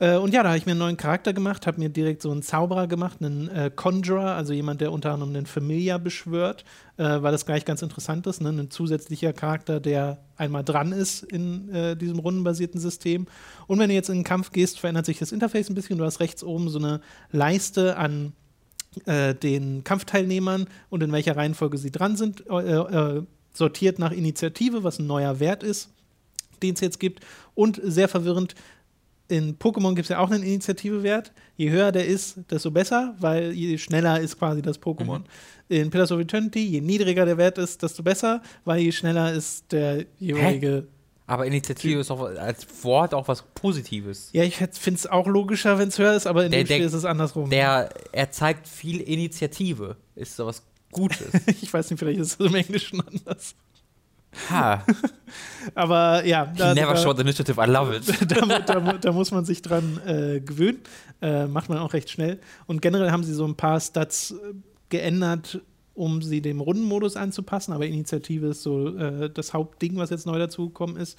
Äh, und ja, da habe ich mir einen neuen Charakter gemacht, habe mir direkt so einen Zauberer gemacht, einen äh, Conjurer, also jemand, der unter anderem einen Familiar beschwört, äh, weil das gleich ganz interessant ist. Ne? Ein zusätzlicher Charakter, der einmal dran ist in äh, diesem rundenbasierten System. Und wenn du jetzt in den Kampf gehst, verändert sich das Interface ein bisschen. Du hast rechts oben so eine Leiste an äh, den Kampfteilnehmern und in welcher Reihenfolge sie dran sind, äh, äh, sortiert nach Initiative, was ein neuer Wert ist, den es jetzt gibt. Und sehr verwirrend, in Pokémon gibt es ja auch einen Initiativewert. Je höher der ist, desto besser, weil je schneller ist quasi das Pokémon. Mhm. In Pillars of Eternity, je niedriger der Wert ist, desto besser, weil je schneller ist der jeweilige aber Initiative ist auch als Wort auch was Positives. Ja, ich finde es auch logischer, wenn es höher ist, aber in der, dem Spiel der, ist es andersrum. Der, er zeigt viel Initiative. Ist so was Gutes. ich weiß nicht, vielleicht ist es im Englischen anders. Ha. aber ja. Da, never da, showed initiative, I love it. da, da, da muss man sich dran äh, gewöhnen. Äh, macht man auch recht schnell. Und generell haben sie so ein paar Stats äh, geändert, um sie dem Rundenmodus anzupassen, aber Initiative ist so äh, das Hauptding, was jetzt neu dazugekommen ist.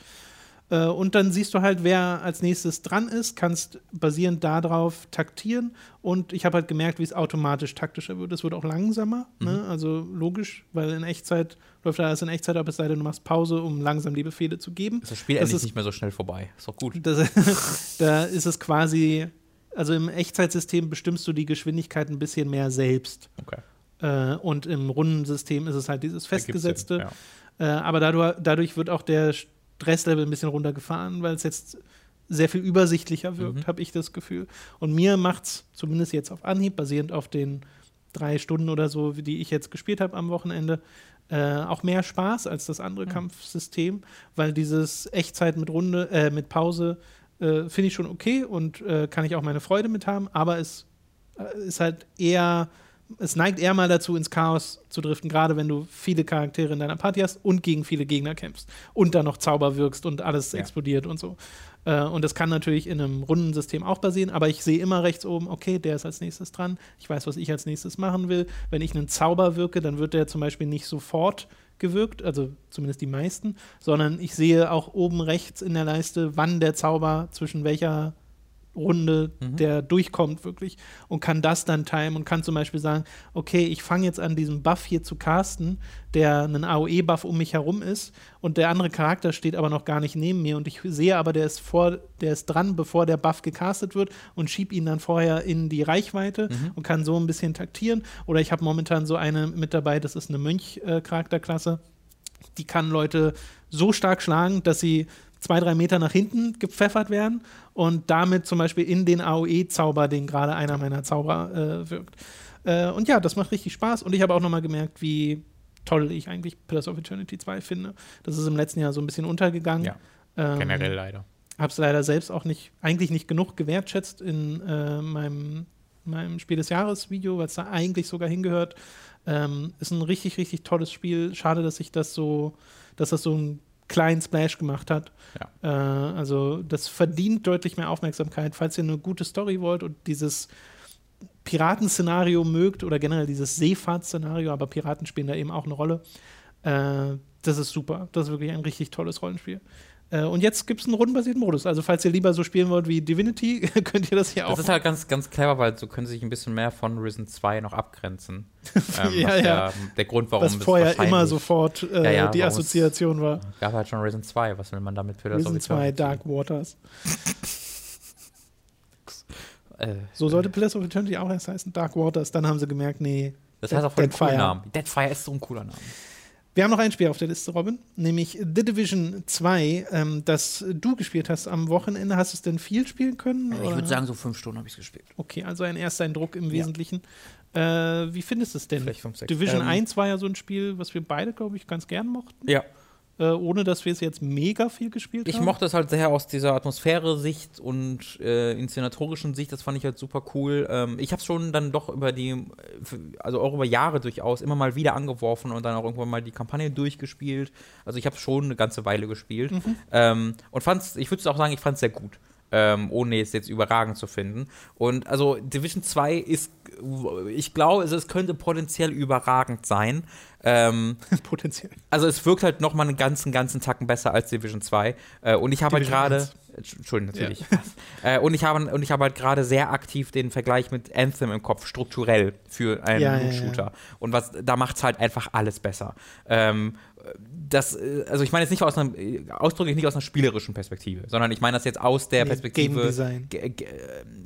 Äh, und dann siehst du halt, wer als nächstes dran ist, kannst basierend darauf taktieren. Und ich habe halt gemerkt, wie es automatisch taktischer wird. Es wird auch langsamer, ne? mhm. ne? also logisch, weil in Echtzeit läuft alles in Echtzeit ab, es sei denn, du machst Pause, um langsam die Befehle zu geben. Ist das Spiel das endlich ist, nicht mehr so schnell vorbei. Ist doch gut. Das, da ist es quasi, also im Echtzeitsystem bestimmst du die Geschwindigkeit ein bisschen mehr selbst. Okay. Äh, und im Rundensystem ist es halt dieses festgesetzte. ja. äh, aber dadurch, dadurch, wird auch der Stresslevel ein bisschen runtergefahren, weil es jetzt sehr viel übersichtlicher wirkt, Mhm. habe ich das Gefühl. Und mir macht's zumindest jetzt auf Anhieb, basierend auf den drei Stunden oder so, die ich jetzt gespielt habe am Wochenende, äh, auch mehr Spaß als das andere Mhm. Kampfsystem, weil dieses Echtzeit mit Runde, äh, mit Pause äh, finde ich schon okay und äh, kann ich auch meine Freude mit haben, aber es äh, ist halt eher, es neigt eher mal dazu, ins Chaos zu driften, gerade wenn du viele Charaktere in deiner Party hast und gegen viele Gegner kämpfst und dann noch Zauber wirkst und alles Ja. explodiert und so. Äh, und das kann natürlich in einem Rundensystem auch basieren, aber ich sehe immer rechts oben, okay, der ist als nächstes dran. Ich weiß, was ich als nächstes machen will. Wenn ich einen Zauber wirke, dann wird der zum Beispiel nicht sofort gewirkt, also zumindest die meisten, sondern ich sehe auch oben rechts in der Leiste, wann der Zauber zwischen welcher Runde Mhm. der durchkommt wirklich und kann das dann timen und kann zum Beispiel sagen, okay, ich fange jetzt an, diesen Buff hier zu casten, der einen AOE-Buff um mich herum ist und der andere Charakter steht aber noch gar nicht neben mir und ich sehe aber, der ist vor, der ist dran, bevor der Buff gecastet wird und schieb ihn dann vorher in die Reichweite Mhm. und kann so ein bisschen taktieren. Oder ich habe momentan so eine mit dabei, das ist eine Mönch-Charakterklasse. Die kann Leute so stark schlagen, dass sie zwei, drei Meter nach hinten gepfeffert werden und damit zum Beispiel in den AOE-Zauber, den gerade einer meiner Zauber äh, wirkt. Äh, und ja, das macht richtig Spaß und ich habe auch nochmal gemerkt, wie toll ich eigentlich Pillars of Eternity 2 finde. Das ist im letzten Jahr so ein bisschen untergegangen. Ja, Ähm, Generell leider. habe es leider selbst auch nicht, eigentlich nicht genug gewertschätzt in äh, meinem, meinem Spiel des Jahres Video, weil es da eigentlich sogar hingehört. Ähm, ist ein richtig, richtig tolles Spiel. Schade, dass sich das so, dass das so einen kleinen Splash gemacht hat. Äh, also das verdient deutlich mehr Aufmerksamkeit, falls ihr eine gute Story wollt und dieses Piratenszenario mögt oder generell dieses Seefahrtsszenario, aber Piraten spielen da eben auch eine Rolle. Äh, das ist super. Das ist wirklich ein richtig tolles Rollenspiel. Äh, und jetzt gibt es einen rundenbasierten Modus. Also, falls ihr lieber so spielen wollt wie Divinity, könnt ihr das hier auch. Das ist halt ganz, ganz clever, weil so können sie sich ein bisschen mehr von Risen 2 noch abgrenzen. ähm, Ja, ja. Der Grund, warum was es vorher immer sofort äh, Ja, ja, die Assoziation war. gab halt schon Risen 2. Was will man damit für das Risen 2 Dark Waters. Äh, So sollte Pillars of Eternity auch erst heißen, Dark Waters. Dann haben sie gemerkt, nee. das heißt auch voll den coolen Deadfire. Namen. Deadfire ist so ein cooler Name. Wir haben noch ein Spiel auf der Liste, Robin, nämlich The Division 2, ähm, das du gespielt hast am Wochenende. Hast du es denn viel spielen können? Ich oder? würde sagen, so fünf Stunden habe ich es gespielt. Okay, also ein erster Eindruck im Wesentlichen. Äh, wie findest du es denn? Vielleicht fünf, sechs. Division Ähm, 1 war ja so ein Spiel, was wir beide, glaube ich, ganz gern mochten, Ja. Äh, ohne dass wir es jetzt mega viel gespielt Ich haben. mochte es halt sehr aus dieser Atmosphäre-Sicht und äh, inszenatorischen Sicht, das fand ich halt super cool. Ähm, ich habe es schon dann doch über die, also auch über Jahre durchaus, immer mal wieder angeworfen und dann auch irgendwann mal die Kampagne durchgespielt. Also ich habe schon eine ganze Weile gespielt ähm, und fand's, ich würde auch sagen, ich fand es sehr gut. Ähm, ohne es jetzt überragend zu finden. Und also Division 2 ist, ich glaube, es, es könnte potenziell überragend sein. Ähm, Potenziell. also es wirkt halt noch mal einen ganzen, ganzen Tacken besser als Division 2. Äh, und ich habe halt gerade. 1. Entschuldigung, natürlich. äh, und ich habe und ich habe halt gerade sehr aktiv den Vergleich mit Anthem im Kopf, strukturell für einen Ja, ja, Loot-Shooter. Und was, da macht es halt einfach alles besser. Ähm, das, äh, also ich meine jetzt nicht aus einer, äh, ausdrücklich nicht aus einer spielerischen Perspektive, sondern ich meine das jetzt aus der Nee, Perspektive Game Design. Ge-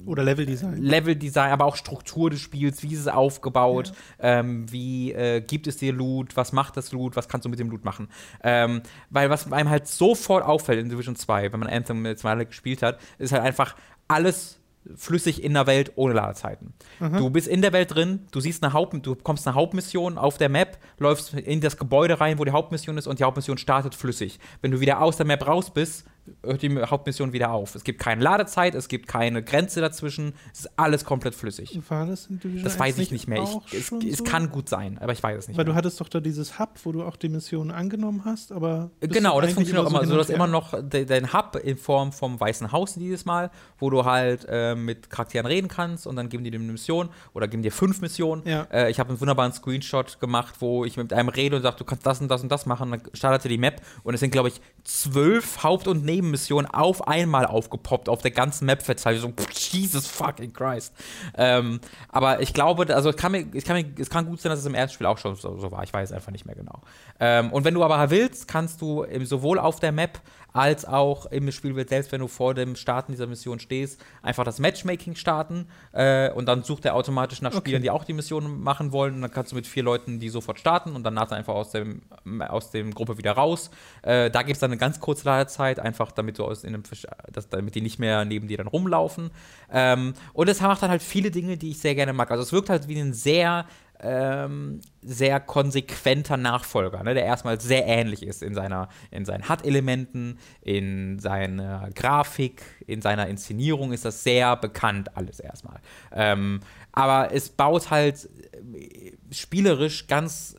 Oder Leveldesign. Leveldesign, aber auch Struktur des Spiels, wie ist es aufgebaut, ähm, wie äh, gibt es dir Loot, was macht das Loot, was kannst du mit dem Loot machen. Ähm, weil was einem halt sofort auffällt in Division 2, wenn man Anthem jetzt mal gespielt hat, ist halt einfach alles flüssig in der Welt ohne Ladezeiten. Du bist in der Welt drin, du siehst eine Haupt, du bekommst eine Hauptmission auf der Map, läufst in das Gebäude rein, wo die Hauptmission ist und die Hauptmission startet flüssig. Wenn du wieder aus der Map raus bist, hört die Hauptmission wieder auf. Es gibt keine Ladezeit, es gibt keine Grenze dazwischen, es ist alles komplett flüssig. War das in Division Das 1 weiß ich nicht mehr. Ich, es schon es so? kann gut sein, aber ich weiß es nicht Weil du mehr. hattest doch da dieses Hub, wo du auch die Missionen angenommen hast, aber. bist Genau, du das funktioniert auch immer. So, und du hast her? immer noch de, dein Hub in Form vom Weißen Haus dieses Mal, wo du halt äh, mit Charakteren reden kannst und dann geben die dir eine Mission oder geben dir fünf Missionen. Ja. Äh, ich habe einen wunderbaren Screenshot gemacht, wo ich mit einem rede und sage, du kannst das und das und das machen. Dann startete die Map und es sind, glaube ich, zwölf Haupt- und Nebenmissionen auf einmal aufgepoppt, auf der ganzen Map verteilt. So, Jesus fucking Christ. Ähm, aber ich glaube, also es kann, mir, es, kann mir, es kann gut sein, dass es im ersten Spiel auch schon so, so war. Ich weiß einfach nicht mehr genau. Ähm, und wenn du aber willst, kannst du sowohl auf der Map als auch im Spielwelt selbst, wenn du vor dem Starten dieser Mission stehst, einfach das Matchmaking starten äh, und dann sucht er automatisch nach Spielern, okay. die auch die Mission machen wollen. Und dann kannst du mit vier Leuten die sofort starten und danach einfach aus dem aus dem Gruppe wieder raus. Äh, da gibt es dann eine ganz kurze Ladezeit, einfach damit du aus in einem das, damit die nicht mehr neben dir dann rumlaufen. Ähm, und es macht dann halt viele Dinge, die ich sehr gerne mag. Also es wirkt halt wie ein sehr ähm, sehr konsequenter Nachfolger, ne, der erstmal sehr ähnlich ist in, seiner, in seinen HUD-Elementen, in seiner Grafik, in seiner Inszenierung ist das sehr bekannt alles erstmal. Ähm, aber es baut halt äh, spielerisch ganz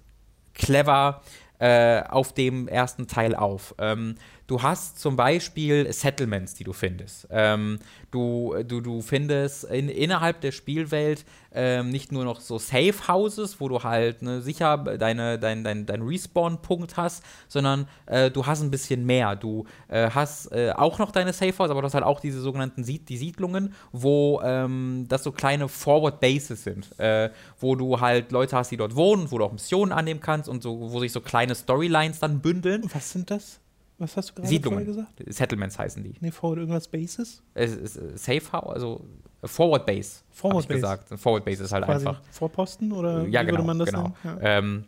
clever äh, auf dem ersten Teil auf. Ähm, du hast zum Beispiel Settlements, die du findest. Ähm, du, du, du findest in, innerhalb der Spielwelt ähm, nicht nur noch so Safe Houses, wo du halt ne, sicher deine, dein, dein, dein Respawn-Punkt hast, sondern äh, du hast ein bisschen mehr. Du äh, hast äh, auch noch deine Safe Houses, aber du hast halt auch diese sogenannten Sied die Siedlungen, wo ähm, das so kleine Forward Bases sind, äh, wo du halt Leute hast, die dort wohnen, wo du auch Missionen annehmen kannst und so, wo sich so kleine Storylines dann bündeln. Was sind das? Was hast du gerade Siedlungen. gesagt? Settlements heißen die. Nee, Forward irgendwas Bases? Es ist äh, Safe House, also Forward Base. Forward Base. gesagt. Forward Base ist halt Quasi einfach. Vorposten oder ja, wie genau, würde man das genau. Ja. Ähm,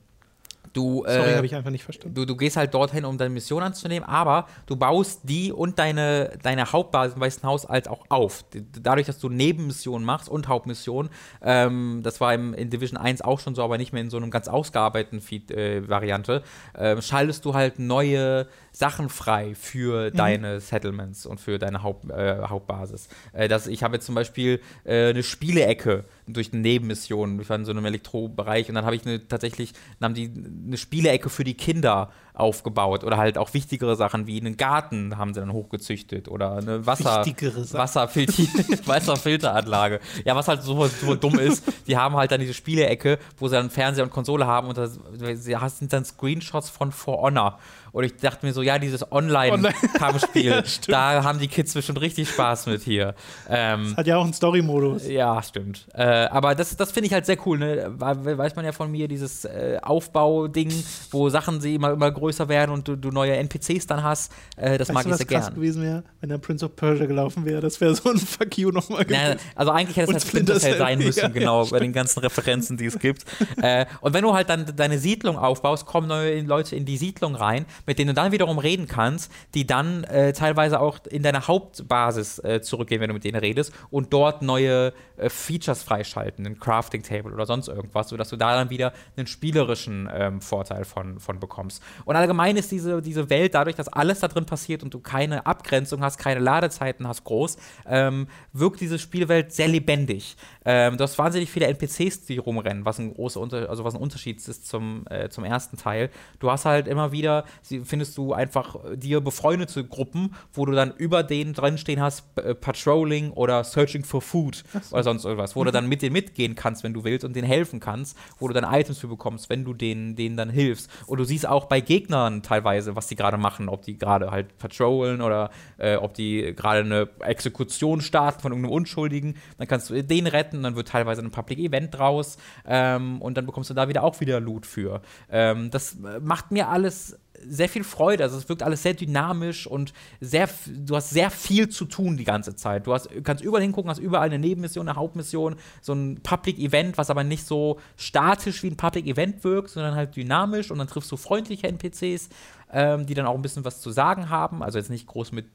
Du, Sorry, äh, habe ich einfach nicht verstanden. Du, du gehst halt dorthin, um deine Mission anzunehmen, aber du baust die und deine, deine Hauptbasis im Weißen Haus als auch auf. Dadurch, dass du Nebenmissionen machst und Hauptmissionen, ähm, das war im, in Division 1 auch schon so, aber nicht mehr in so einem ganz ausgearbeiteten Feed-Variante, äh, äh, schaltest du halt neue Sachen frei für mhm. deine Settlements und für deine Haupt, äh, Hauptbasis. Äh, das, ich habe jetzt zum Beispiel äh, eine Spielecke durch eine Nebenmission. Ich war in so einem Elektrobereich und dann habe ich eine, tatsächlich haben die eine Spielecke für die Kinder aufgebaut oder halt auch wichtigere Sachen wie einen Garten haben sie dann hochgezüchtet oder eine Wasser, Wasserfilter Wasserfilteranlage. Ja, was halt so, so dumm ist, die haben halt dann diese Spielecke, wo sie dann Fernseher und Konsole haben und das, sie sind dann Screenshots von For Honor und ich dachte mir so, ja, dieses Online-Kampfspiel, ja, da haben die Kids bestimmt richtig Spaß mit hier. Ähm, das hat ja auch einen Story-Modus. Ja, stimmt. Äh, aber das, das finde ich halt sehr cool. Ne? Weiß man ja von mir, dieses äh, Aufbau-Ding, wo Sachen sie immer, immer größer werden und du, du neue NPCs dann hast. Äh, das weißt mag du, ich sehr gerne. gewesen wäre, wenn der Prince of Persia gelaufen wäre. Das wäre so ein Fuck you nochmal gewesen. also eigentlich hätte es halt Splinter Cell sein müssen, ja, genau, ja, bei den ganzen Referenzen, die es gibt. äh, und wenn du halt dann deine Siedlung aufbaust, kommen neue Leute in die Siedlung rein mit denen du dann wiederum reden kannst, die dann äh, teilweise auch in deine Hauptbasis äh, zurückgehen, wenn du mit denen redest und dort neue äh, Features freischalten, ein Crafting Table oder sonst irgendwas, sodass du da dann wieder einen spielerischen ähm, Vorteil von, von bekommst. Und allgemein ist diese, diese Welt dadurch, dass alles da drin passiert und du keine Abgrenzung hast, keine Ladezeiten hast groß, ähm, wirkt diese Spielwelt sehr lebendig. Ähm, du hast wahnsinnig viele NPCs, die rumrennen, was ein großer Unter also was ein Unterschied ist zum, äh, zum ersten Teil. Du hast halt immer wieder, findest du einfach dir befreundete Gruppen, wo du dann über denen drin stehen hast, äh, Patrolling oder Searching for Food so. oder sonst irgendwas, wo mhm. du dann mit denen mitgehen kannst, wenn du willst und denen helfen kannst, wo du dann Items für bekommst, wenn du denen, denen dann hilfst. Und du siehst auch bei Gegnern teilweise, was die gerade machen, ob die gerade halt patrollen oder äh, ob die gerade eine Exekution starten von irgendeinem Unschuldigen, dann kannst du den retten, dann wird teilweise ein Public Event draus ähm, und dann bekommst du da wieder auch wieder Loot für. Ähm, das äh, macht mir alles sehr viel Freude. Also es wirkt alles sehr dynamisch und sehr, du hast sehr viel zu tun die ganze Zeit. Du hast, kannst überall hingucken, hast überall eine Nebenmission, eine Hauptmission, so ein Public Event, was aber nicht so statisch wie ein Public Event wirkt, sondern halt dynamisch und dann triffst du freundliche NPCs, ähm, die dann auch ein bisschen was zu sagen haben. Also jetzt nicht groß mit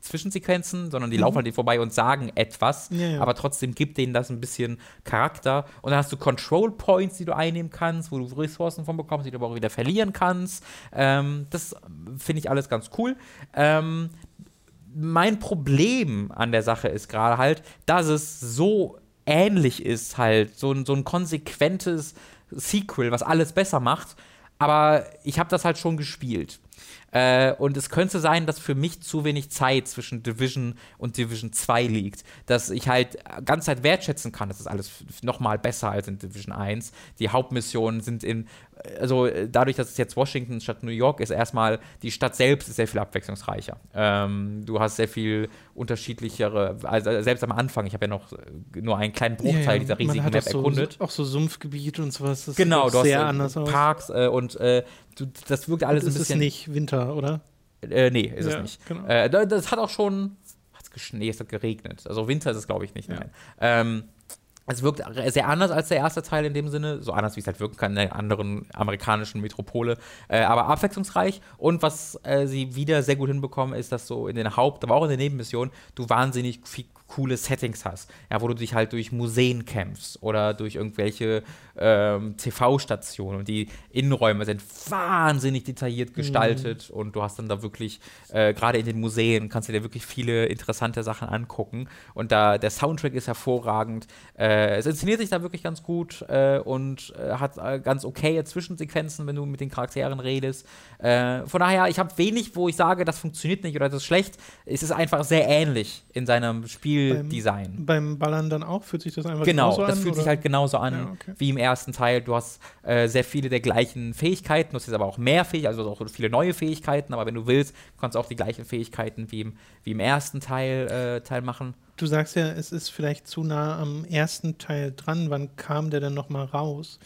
Zwischensequenzen, sondern die mhm. laufen halt vorbei und sagen etwas, ja, ja. aber trotzdem gibt denen das ein bisschen Charakter. Und dann hast du Control Points, die du einnehmen kannst, wo du Ressourcen von bekommst, die du aber auch wieder verlieren kannst. Ähm, das finde ich alles ganz cool. Ähm, mein Problem an der Sache ist gerade halt, dass es so ähnlich ist, halt, so, so ein konsequentes Sequel, was alles besser macht. Aber ich habe das halt schon gespielt. Äh, und es könnte sein, dass für mich zu wenig Zeit zwischen Division und Division 2 liegt. Dass ich halt ganz Zeit wertschätzen kann. Das ist alles nochmal besser als in Division 1. Die Hauptmissionen sind in also äh, dadurch, dass es jetzt Washington statt New York ist, erstmal die Stadt selbst ist sehr viel abwechslungsreicher. Ähm, du hast sehr viel unterschiedlichere, also selbst am Anfang, ich habe ja noch nur einen kleinen Bruchteil ja, ja. dieser riesigen Map auch erkundet. So, auch so Sumpfgebiet und sowas. Das genau, du sehr hast anders Parks äh, und äh, das wirkt alles ein bisschen. ist nicht Winter, oder? Äh, nee, ist ja, es nicht. Genau. Äh, das hat auch schon, hat es geschneit, es hat geregnet. Also Winter ist es, glaube ich, nicht. Nein. Ähm, es wirkt sehr anders als der erste Teil in dem Sinne, so anders wie es halt wirken kann in einer anderen amerikanischen Metropole, äh, aber abwechslungsreich. Und was äh, sie wieder sehr gut hinbekommen, ist, dass so in den Haupt-, aber auch in den Nebenmissionen du wahnsinnig viel coole Settings hast, ja, wo du dich halt durch Museen kämpfst oder durch irgendwelche ähm, TV-Stationen und die Innenräume sind wahnsinnig detailliert gestaltet mhm. und du hast dann da wirklich, äh, gerade in den Museen, kannst du dir wirklich viele interessante Sachen angucken und da der Soundtrack ist hervorragend, äh, es inszeniert sich da wirklich ganz gut äh, und äh, hat äh, ganz okay Zwischensequenzen, wenn du mit den Charakteren redest. Äh, von daher, ich habe wenig, wo ich sage, das funktioniert nicht oder das ist schlecht. Es ist einfach sehr ähnlich in seinem Spiel Spieldesign. Beim, beim, Ballern dann auch? Fühlt sich das einfach genau, genauso an? Genau, das fühlt oder? sich halt genauso an ja, okay. wie im ersten Teil. Du hast äh, sehr viele der gleichen Fähigkeiten, du hast jetzt aber auch mehr Fähigkeiten, also auch viele neue Fähigkeiten, aber wenn du willst, kannst du auch die gleichen Fähigkeiten wie im, wie im ersten Teil, äh, Teil machen. Du sagst ja, es ist vielleicht zu nah am ersten Teil dran. Wann kam der denn nochmal raus?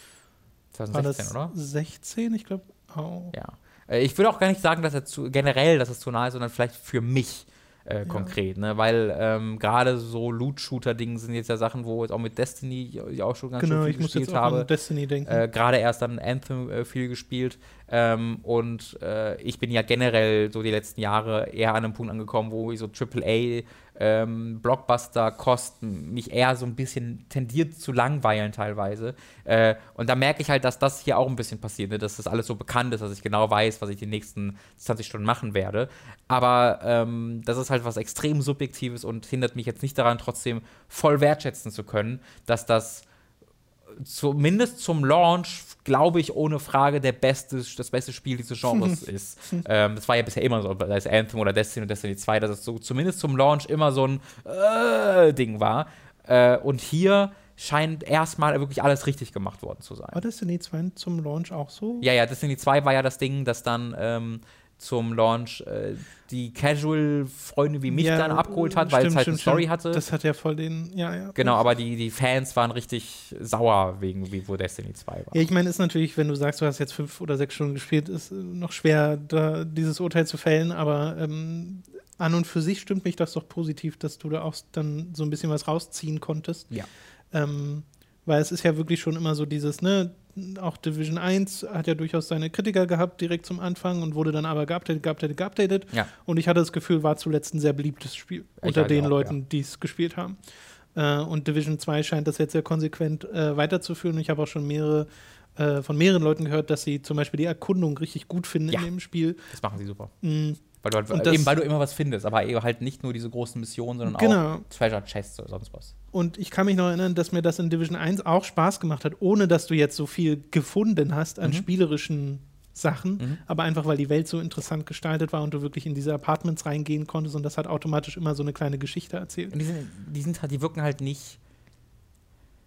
2016, War das oder? 16, ich glaube. Oh. Ja. Äh, ich würde auch gar nicht sagen, dass er zu, generell, dass es zu nah ist, sondern vielleicht für mich äh, ja. konkret, ne? Weil ähm, gerade so Loot-Shooter-Dinge sind jetzt ja Sachen, wo jetzt auch mit Destiny ich auch schon ganz genau, schön viel gespielt ich muss jetzt habe. An Destiny denken. Äh, gerade erst dann Anthem äh, viel gespielt. Ähm, und äh, ich bin ja generell so die letzten Jahre eher an einem Punkt angekommen, wo ich so AAA ähm, Blockbuster-Kosten mich eher so ein bisschen tendiert zu langweilen teilweise. Äh, und da merke ich halt, dass das hier auch ein bisschen passiert, ne? dass das alles so bekannt ist, dass ich genau weiß, was ich die nächsten 20 Stunden machen werde. Aber ähm, das ist halt was extrem Subjektives und hindert mich jetzt nicht daran, trotzdem voll wertschätzen zu können, dass das zumindest zum Launch, glaube ich, ohne Frage der beste, das beste Spiel dieses Genres ist. Ähm, das war ja bisher immer so, sei es Anthem oder Destiny und Destiny 2, dass es so zumindest zum Launch immer so ein äh, Ding war. Äh, und hier scheint erstmal wirklich alles richtig gemacht worden zu sein. War Destiny 2 zum Launch auch so? Ja, ja, Destiny 2 war ja das Ding, das dann ähm, zum Launch äh, die Casual-Freunde wie mich ja, dann abgeholt hat, weil es halt stimmt, eine Story stimmt. hatte. Das hat ja voll den, ja, ja. Genau, aber die, die Fans waren richtig sauer wegen, wie wo Destiny 2 war. Ja, ich meine, ist natürlich, wenn du sagst, du hast jetzt fünf oder sechs Stunden gespielt, ist äh, noch schwer, da dieses Urteil zu fällen, aber ähm, an und für sich stimmt mich das doch positiv, dass du da auch dann so ein bisschen was rausziehen konntest. Ja. Ähm, weil es ist ja wirklich schon immer so dieses, ne, auch Division 1 hat ja durchaus seine Kritiker gehabt direkt zum Anfang und wurde dann aber geupdatet, geupdatet, geupdatet. Ja. Und ich hatte das Gefühl, war zuletzt ein sehr beliebtes Spiel ich unter den auch, Leuten, ja. die es gespielt haben. Äh, und Division 2 scheint das jetzt sehr konsequent äh, weiterzuführen. Ich habe auch schon mehrere äh, von mehreren Leuten gehört, dass sie zum Beispiel die Erkundung richtig gut finden ja. in dem Spiel. Das machen sie super. Mhm. Weil du, halt, eben, weil du immer was findest, aber eben halt nicht nur diese großen Missionen, sondern genau. auch Treasure Chests oder sonst was. Und ich kann mich noch erinnern, dass mir das in Division 1 auch Spaß gemacht hat, ohne dass du jetzt so viel gefunden hast an mhm. spielerischen Sachen, mhm. aber einfach weil die Welt so interessant gestaltet war und du wirklich in diese Apartments reingehen konntest und das hat automatisch immer so eine kleine Geschichte erzählt. Und die, sind, die, sind halt, die wirken halt nicht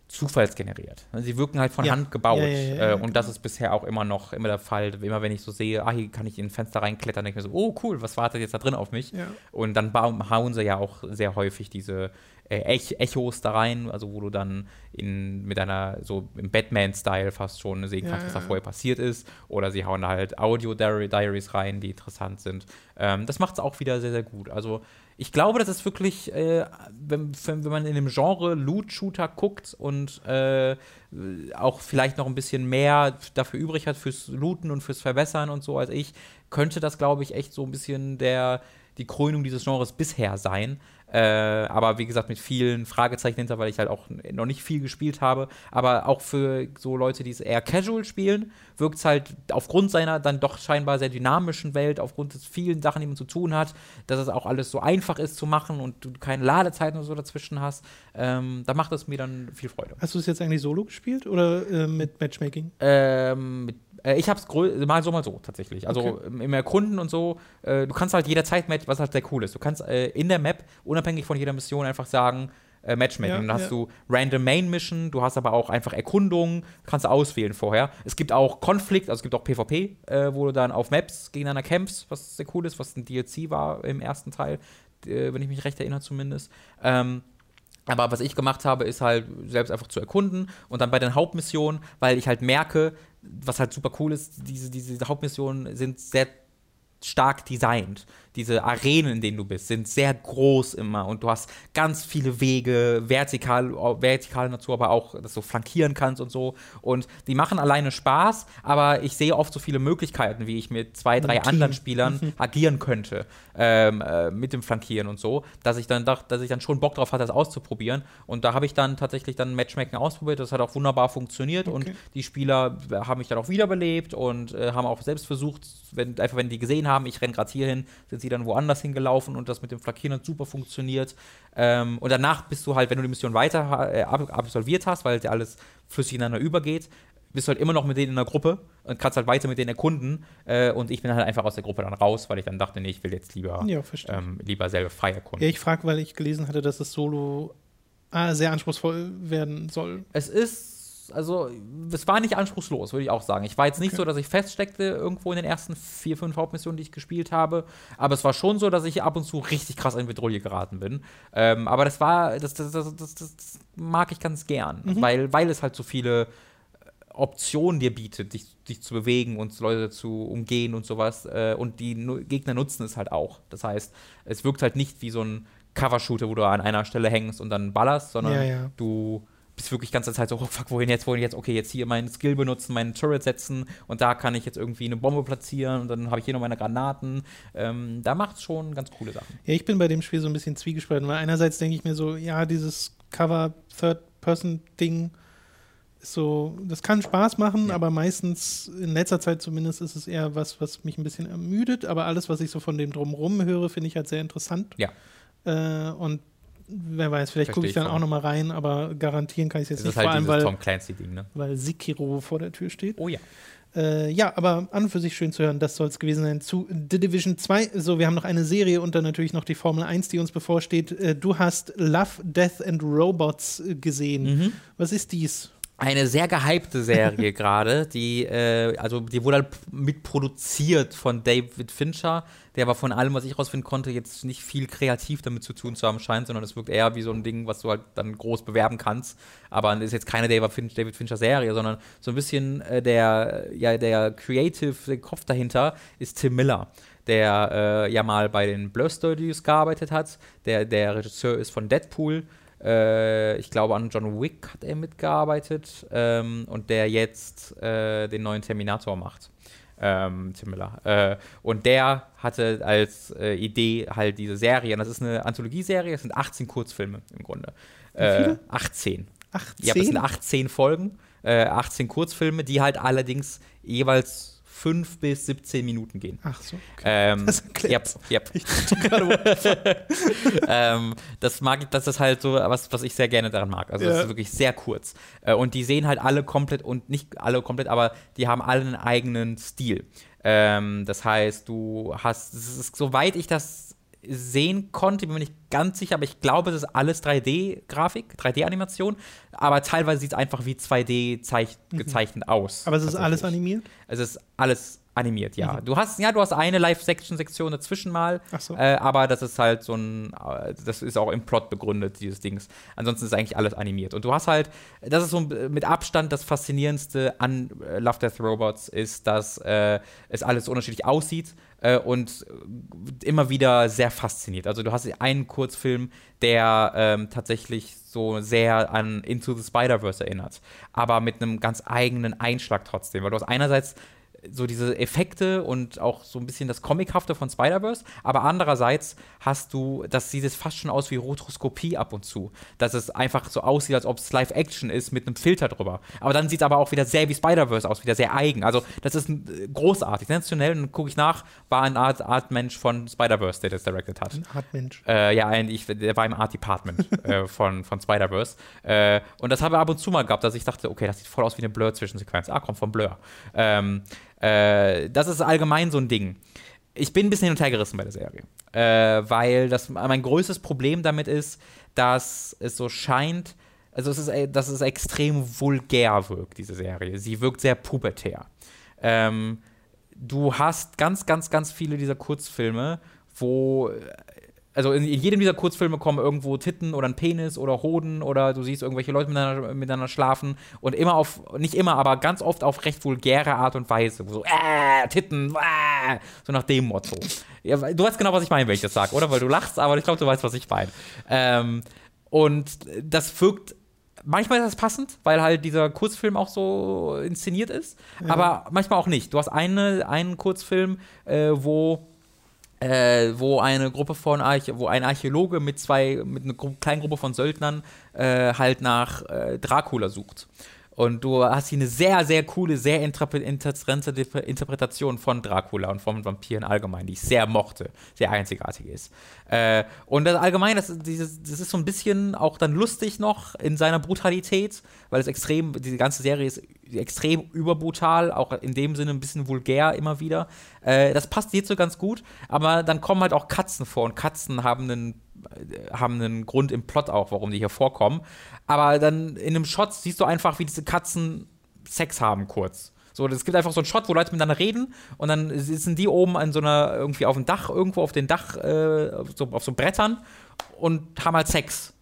zufallsgeneriert. Also sie wirken halt von ja. Hand gebaut. Ja, ja, äh, und das ist bisher auch immer noch immer der Fall. Immer wenn ich so sehe, ah, hier kann ich in ein Fenster reinklettern, denke ich mir so, oh cool, was wartet jetzt da drin auf mich? Und dann hauen sie ja auch sehr häufig diese Echos da rein, also wo du dann in, mit einer, so im Batman-Style fast schon sehen kannst, was da vorher passiert ist. Oder sie hauen da halt Audio-Diaries rein, die interessant sind. Ähm, das macht es auch wieder sehr, sehr gut. Also ich glaube, das ist wirklich, äh, wenn, wenn, man in dem Genre Loot-Shooter guckt und äh, auch vielleicht noch ein bisschen mehr dafür übrig hat fürs Looten und fürs Verbessern und so als ich, könnte das, glaube ich, echt so ein bisschen der, die Krönung dieses Genres bisher sein. Äh, aber wie gesagt, mit vielen Fragezeichen hinter, weil ich halt auch noch nicht viel gespielt habe. Aber auch für so Leute, die es eher casual spielen, wirkt es halt aufgrund seiner dann doch scheinbar sehr dynamischen Welt, aufgrund des vielen Sachen, die man zu tun hat, dass es auch alles so einfach ist zu machen und du keine Ladezeiten oder so dazwischen hast. Ähm, da macht es mir dann viel Freude. Hast du es jetzt eigentlich solo gespielt oder äh, mit Matchmaking? Ähm, mit Äh, ich hab's mal so, mal so tatsächlich. Also okay. im Erkunden und so, äh, du kannst halt jederzeit Match, was halt sehr cool ist. Du kannst äh, in der Map, unabhängig von jeder Mission, einfach sagen, Matchmaking. Ja, dann hast ja. du Random Main Mission, du hast aber auch einfach Erkundungen, kannst du auswählen vorher. Es gibt auch Konflikt, also es gibt auch PvP, äh, wo du dann auf Maps gegeneinander kämpfst, was sehr cool ist, was ein DLC war im ersten Teil, äh, wenn ich mich recht erinnere zumindest. Ähm, aber was ich gemacht habe, ist halt selbst einfach zu erkunden und dann bei den Hauptmissionen, weil ich halt merke, was halt super cool ist, diese, diese Hauptmissionen sind sehr stark designt diese Arenen, in denen du bist, sind sehr groß immer und du hast ganz viele Wege, vertikal, vertikale Natur, aber auch, dass du flankieren kannst und so. Und die machen alleine Spaß, aber ich sehe oft so viele Möglichkeiten, wie ich mit zwei, drei anderen Spielern mhm. agieren könnte ähm, äh, mit dem Flankieren und so, dass ich dann dachte, dass ich dann schon Bock drauf hatte, das auszuprobieren. Und da habe ich dann tatsächlich dann Matchmaking ausprobiert. Das hat auch wunderbar funktioniert okay. und die Spieler haben mich dann auch wiederbelebt und äh, haben auch selbst versucht, wenn, einfach wenn die gesehen haben, ich renne gerade hier hin, sind sie sie dann woanders hingelaufen und das mit dem Flankieren hat super funktioniert. Ähm, und danach bist du halt, wenn du die Mission weiter äh, absolviert hast, weil ja alles flüssig ineinander übergeht, bist du halt immer noch mit denen in der Gruppe und kannst halt weiter mit denen erkunden. Äh, und ich bin halt einfach aus der Gruppe dann raus, weil ich dann dachte, nee, ich will jetzt lieber, ja, ähm, lieber selber frei erkunden. Ja, ich frage, weil ich gelesen hatte, dass es Solo ah, sehr anspruchsvoll werden soll. Es ist also es war nicht anspruchslos, würde ich auch sagen. Ich war jetzt nicht okay. so, dass ich feststeckte irgendwo in den ersten vier, fünf Hauptmissionen, die ich gespielt habe, aber es war schon so, dass ich ab und zu richtig krass in Bedrohung geraten bin. Ähm, aber das war, das, das, das, das, mag ich ganz gern, mhm. weil, weil es halt so viele äh, Optionen dir bietet, dich, dich zu bewegen und Leute zu umgehen und sowas. Äh, und die Gegner nutzen es halt auch. Das heißt, es wirkt halt nicht wie so ein Cover-Shooter, wo du an einer Stelle hängst und dann ballerst, sondern ja, ja. du bist wirklich ganze Zeit so, oh fuck, wohin jetzt, wohin jetzt, okay, jetzt hier meinen Skill benutzen, meinen Turret setzen und da kann ich jetzt irgendwie eine Bombe platzieren und dann habe ich hier noch meine Granaten. Ähm, da macht es schon ganz coole Sachen. Ja, ich bin bei dem Spiel so ein bisschen zwiegespalten, weil einerseits denke ich mir so, ja, dieses Cover Third-Person-Ding ist so, das kann Spaß machen, ja. aber meistens, in letzter Zeit zumindest, ist es eher was, was mich ein bisschen ermüdet, aber alles, was ich so von dem Drumherum höre, finde ich halt sehr interessant. Ja. Äh, und wer weiß, vielleicht gucke ich dann auch noch mal rein, aber garantieren kann ich es jetzt das nicht. Ist halt vor allem, weil, Tom Clancy-Ding, ne? Weil Sekiro vor der Tür steht. Oh ja. Äh, ja, aber an und für sich schön zu hören, das soll es gewesen sein zu The Division 2. So, wir haben noch eine Serie und dann natürlich noch die Formel 1, die uns bevorsteht. Äh, du hast Love, Death and Robots äh, gesehen. Mhm. Was ist dies? Eine sehr gehypte Serie gerade, die äh, also die wurde halt mitproduziert von David Fincher, der aber von allem, was ich rausfinden konnte, jetzt nicht viel kreativ damit zu tun zu haben scheint, sondern es wirkt eher wie so ein Ding, was du halt dann groß bewerben kannst. Aber es ist jetzt keine David, Finch, David Fincher Serie, sondern so ein bisschen äh, der ja der Creative der Kopf dahinter ist Tim Miller der äh, ja mal bei den Blur Studios gearbeitet hat, der der Regisseur ist von Deadpool äh, ich glaube, an John Wick hat er mitgearbeitet ähm, und der jetzt äh, den neuen Terminator macht. Ähm, Tim Miller. Äh, und der hatte als äh, Idee halt diese Serie, und das ist eine Anthologieserie, es sind 18 Kurzfilme im Grunde. Wie viele? 18. 18? Ja, es sind 18 Folgen, 18 äh, Kurzfilme, die halt allerdings jeweils 5 bis 17 Minuten gehen. Ach so. Okay. Ähm, das erklärt. Yep, yep. ähm, das mag ich, das ist halt so, was, was ich sehr gerne daran mag. Also, ja. das ist wirklich sehr kurz. Äh, und die sehen halt alle komplett und nicht alle komplett, aber die haben alle einen eigenen Stil. Ähm, das heißt, du hast, ist, soweit ich das sehen konnte, bin mir nicht ganz sicher, aber ich glaube, es ist alles 3D-Grafik, 3D-Animation, aber teilweise sieht es einfach wie 2D mhm. gezeichnet aus. Aber es ist alles animiert? Es ist alles animiert, ja. Mhm. Du hast, ja, du hast eine Live-Section-Sektion dazwischen mal, so. äh, aber das ist halt so ein, äh, das ist auch im Plot begründet, dieses Dings. Ansonsten ist eigentlich alles animiert. Und du hast halt, das ist so mit Abstand das Faszinierendste an äh, Love Death Robots, ist, dass äh, es alles unterschiedlich aussieht äh, und immer wieder sehr fasziniert. Also du hast einen Kurzfilm, der ähm, tatsächlich so sehr an Into the Spider-Verse erinnert, aber mit einem ganz eigenen Einschlag trotzdem, weil du hast einerseits so diese Effekte und auch so ein bisschen das Comichafte von Spider-Verse, aber andererseits hast du, das sieht es fast schon aus wie Rotoskopie ab und zu, dass es einfach so aussieht, als ob es Live-Action ist mit einem Filter drüber. Aber dann sieht es aber auch wieder sehr wie Spider-Verse aus, wieder sehr eigen. Also das ist äh, großartig, sensationell. Und gucke ich nach, war ein Art, Art Mensch von Spider-Verse, der das directed hat. Ein Art Mensch. Äh, ja, ein, ich, der war im Art Department äh, von, von Spider-Verse. Äh, und das habe ich ab und zu mal gehabt, dass ich dachte, okay, das sieht voll aus wie eine Blur-Zwischensequenz. Ah, kommt vom Blur. Ähm, äh, das ist allgemein so ein Ding. Ich bin ein bisschen hin und her gerissen bei der Serie. Äh, weil das mein größtes Problem damit ist, dass es so scheint, also es ist, äh, dass es extrem vulgär wirkt, diese Serie. Sie wirkt sehr pubertär. Ähm, du hast ganz, ganz, ganz viele dieser Kurzfilme, wo also in, in, jedem dieser Kurzfilme kommen irgendwo Titten oder ein Penis oder Hoden oder du siehst irgendwelche Leute miteinander, miteinander schlafen und immer auf, nicht immer, aber ganz oft auf recht vulgäre Art und Weise. So, äh, Titten, äh, so nach dem Motto. Ja, du weißt genau, was ich meine, wenn ich das sage, oder? Weil du lachst, aber ich glaube, du weißt, was ich meine. Ähm, und das wirkt manchmal ist das passend, weil halt dieser Kurzfilm auch so inszeniert ist, ja. aber manchmal auch nicht. Du hast eine, einen Kurzfilm, äh, wo äh, wo eine Gruppe von Arch wo ein Archäologe mit zwei mit einer kleinen Gruppe von Söldnern äh, halt nach äh, Dracula sucht. Und du hast hier eine sehr, sehr coole, sehr interessante Interpretation von Dracula und von Vampiren allgemein, die ich sehr mochte, sehr einzigartig ist. Äh, und das allgemein, das, dieses, das ist so ein bisschen auch dann lustig noch in seiner Brutalität, weil es extrem, diese ganze Serie ist extrem überbrutal, auch in dem Sinne ein bisschen vulgär immer wieder. Äh, das passt so ganz gut, aber dann kommen halt auch Katzen vor und Katzen haben einen haben einen Grund im Plot auch, warum die hier vorkommen. Aber dann in einem Shot siehst du einfach, wie diese Katzen Sex haben kurz. So, es gibt einfach so einen Shot, wo Leute miteinander reden und dann sitzen die oben an so einer, irgendwie auf dem Dach, irgendwo auf dem Dach, äh, so, auf so Brettern und haben halt Sex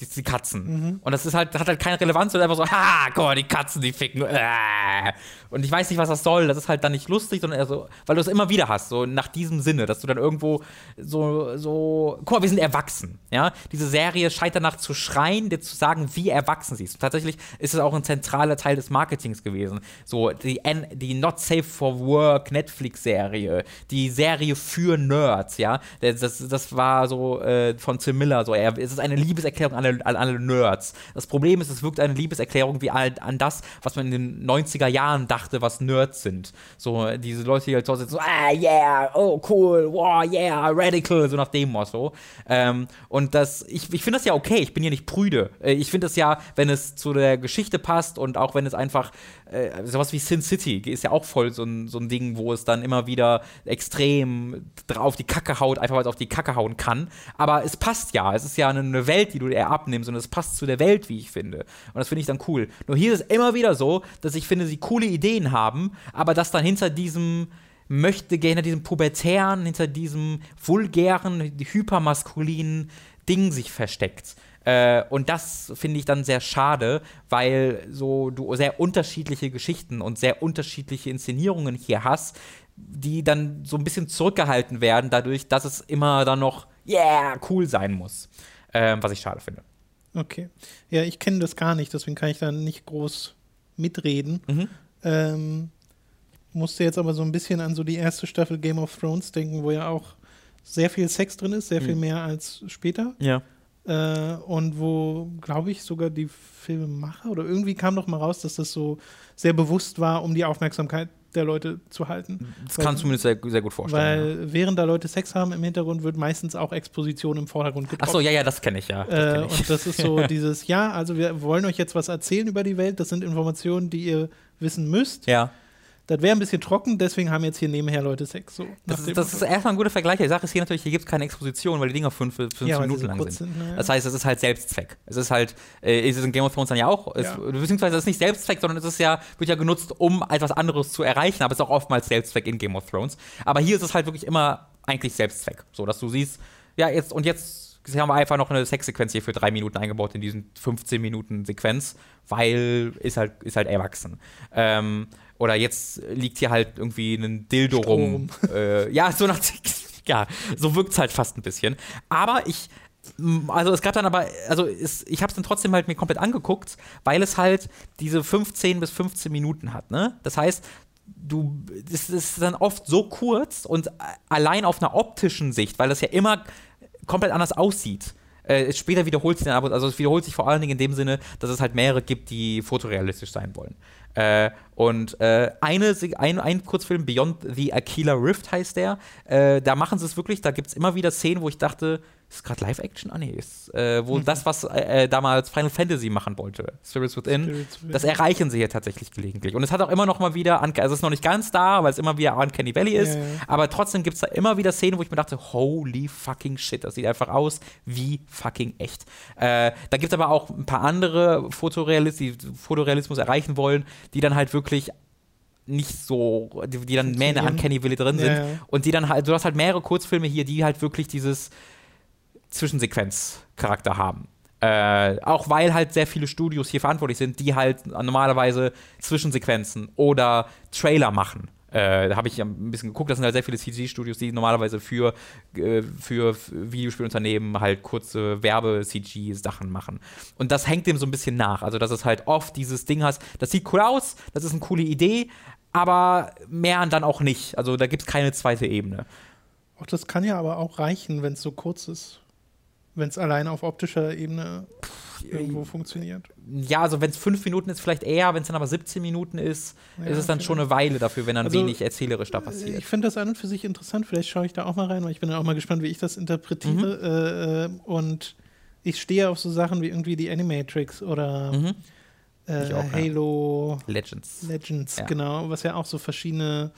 die, die Katzen. Mhm. Und das ist halt, hat halt keine Relevanz und einfach so, ha, guck mal, die Katzen, die ficken. Äh. Und ich weiß nicht, was das soll. Das ist halt dann nicht lustig, sondern eher so, weil du es immer wieder hast, so nach diesem Sinne, dass du dann irgendwo so, so, guck mal, wir sind erwachsen. Ja, diese Serie scheint danach zu schreien, dir zu sagen, wie erwachsen sie ist. Und tatsächlich ist es auch ein zentraler Teil des Marketings gewesen. So, die, N die Not Safe for Work Netflix-Serie, die Serie für Nerds, ja. Das, das war so äh, von Tim Miller, so, er, es ist eine Liebeserklärung an alle, alle Nerds. Das Problem ist, es wirkt eine Liebeserklärung wie an, an das, was man in den 90er Jahren dachte, was Nerds sind. So, diese Leute, die halt so sitzen, so, ah, yeah, oh, cool, wow, yeah, radical, so nach dem Motto. Ähm, und das, ich, ich finde das ja okay, ich bin ja nicht prüde. Äh, ich finde das ja, wenn es zu der Geschichte passt und auch wenn es einfach, äh, sowas wie Sin City ist ja auch voll so ein, so ein Ding, wo es dann immer wieder extrem drauf die Kacke haut, einfach weil es auf die Kacke hauen kann. Aber es passt ja, es ist ja eine Welt, die du eher abnimmst und es passt zu der Welt, wie ich finde. Und das finde ich dann cool. Nur hier ist es immer wieder so, dass ich finde, sie coole Ideen haben, aber dass dann hinter diesem möchte gerne diesem pubertären, hinter diesem vulgären, hypermaskulinen Ding sich versteckt. Äh, und das finde ich dann sehr schade, weil so du sehr unterschiedliche Geschichten und sehr unterschiedliche Inszenierungen hier hast, die dann so ein bisschen zurückgehalten werden, dadurch, dass es immer dann noch, yeah, cool sein muss. Äh, was ich schade finde. Okay. Ja, ich kenne das gar nicht, deswegen kann ich da nicht groß mitreden. Mhm. Ähm, musste jetzt aber so ein bisschen an so die erste Staffel Game of Thrones denken, wo ja auch sehr viel Sex drin ist, sehr mhm. viel mehr als später. Ja. Äh, und wo, glaube ich, sogar die Filmemacher oder irgendwie kam doch mal raus, dass das so sehr bewusst war, um die Aufmerksamkeit der Leute zu halten. Das weil, kann zumindest sehr, sehr gut vorstellen. Weil ja. während da Leute Sex haben im Hintergrund wird meistens auch Exposition im Vordergrund getroffen. Ach so, ja, ja, das kenne ich ja. Das äh, kenn ich. Und das ist so dieses, ja, also wir wollen euch jetzt was erzählen über die Welt. Das sind Informationen, die ihr wissen müsst. Ja. Das wäre ein bisschen trocken, deswegen haben jetzt hier nebenher Leute Sex. So, das, ist, das ist erstmal ein guter Vergleich. Die Sache ist hier natürlich, hier gibt es keine Exposition, weil die Dinger fünf, fünf ja, Minuten lang sind. sind ja. Das heißt, es ist halt Selbstzweck. Es ist halt, äh, ist es in Game of Thrones dann ja auch, es, ja. beziehungsweise es ist nicht Selbstzweck, sondern es ist ja, wird ja genutzt, um etwas anderes zu erreichen, aber es ist auch oftmals Selbstzweck in Game of Thrones. Aber hier ist es halt wirklich immer eigentlich Selbstzweck. So, dass du siehst, ja, jetzt und jetzt Sie haben einfach noch eine Sexsequenz hier für drei Minuten eingebaut in diesen 15 Minuten Sequenz, weil ist halt, ist halt erwachsen. Ähm, oder jetzt liegt hier halt irgendwie ein Dildo Strom. rum. Äh, ja, so nach, ja, so wirkt es halt fast ein bisschen. Aber ich, also es gab dann aber, also es, ich habe es dann trotzdem halt mir komplett angeguckt, weil es halt diese 15 bis 15 Minuten hat, ne? Das heißt, du, das ist dann oft so kurz und allein auf einer optischen Sicht, weil das ja immer komplett anders aussieht. Äh, später wiederholt sich dann aber, also es wiederholt sich vor allen Dingen in dem Sinne, dass es halt mehrere gibt, die fotorealistisch sein wollen. Äh, und äh, eine, ein, ein Kurzfilm, Beyond the Aquila Rift heißt der, äh, da machen sie es wirklich, da gibt es immer wieder Szenen, wo ich dachte, ist gerade Live-Action? Ah, nee, ist, äh, wo mhm. das, was äh, äh, damals Final Fantasy machen wollte, Spirits Within, Spirits Within, das erreichen sie hier tatsächlich gelegentlich. Und es hat auch immer noch mal wieder, also es ist noch nicht ganz da, weil es immer wieder Uncanny Valley ist, ja, ja. aber trotzdem gibt es da immer wieder Szenen, wo ich mir dachte, holy fucking shit, das sieht einfach aus wie fucking echt. Äh, da gibt es aber auch ein paar andere Fotorealist, die Fotorealismus erreichen wollen, die dann halt wirklich nicht so, die, die dann mehr in der Uncanny Valley drin sind ja, und die dann halt, du hast halt mehrere Kurzfilme hier, die halt wirklich dieses Zwischensequenz-Charakter haben. Äh, auch weil halt sehr viele Studios hier verantwortlich sind, die halt normalerweise Zwischensequenzen oder Trailer machen. Äh, da habe ich ein bisschen geguckt, das sind halt sehr viele CG-Studios, die normalerweise für, äh, für Videospielunternehmen halt kurze Werbe-CG-Sachen machen. Und das hängt dem so ein bisschen nach. Also, dass es halt oft dieses Ding hast, das sieht cool aus, das ist eine coole Idee, aber mehr dann auch nicht. Also, da gibt es keine zweite Ebene. Auch das kann ja aber auch reichen, wenn es so kurz ist wenn es allein auf optischer Ebene irgendwo funktioniert. Ja, also wenn es fünf Minuten ist, vielleicht eher, wenn es dann aber 17 Minuten ist, ja, ist es dann schon eine Weile dafür, wenn dann also, wenig erzählerisch da passiert. Ich finde das an und für sich interessant, vielleicht schaue ich da auch mal rein, weil ich bin dann auch mal gespannt, wie ich das interpretiere. Mhm. Äh, und ich stehe auf so Sachen wie irgendwie die Animatrix oder mhm. äh, auch, Halo ja. Legends. Legends, ja. genau, was ja auch so verschiedene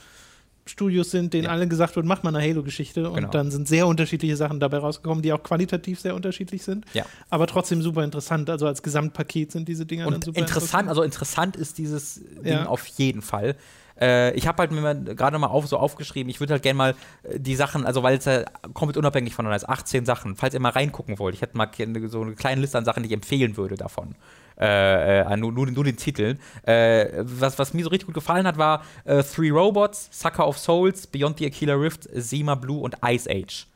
Studios sind, denen ja. allen gesagt wird, mach mal eine Halo-Geschichte. Und genau. dann sind sehr unterschiedliche Sachen dabei rausgekommen, die auch qualitativ sehr unterschiedlich sind. Ja. Aber trotzdem super interessant. Also als Gesamtpaket sind diese Dinger und dann super interessant. interessant. Also interessant ist dieses Ding ja. auf jeden Fall. Äh, ich habe halt mir gerade mal auf, so aufgeschrieben, ich würde halt gerne mal äh, die Sachen, also weil es ja komplett unabhängig voneinander ist, 18 Sachen, falls ihr mal reingucken wollt. Ich hätte mal so eine kleine Liste an Sachen, die ich empfehlen würde davon äh, äh nur, nur, nur, den Titeln. Äh, was, was mir so richtig gut gefallen hat, war äh, Three Robots, Sucker of Souls, Beyond the Aquila Rift, Zima Blue und Ice Age.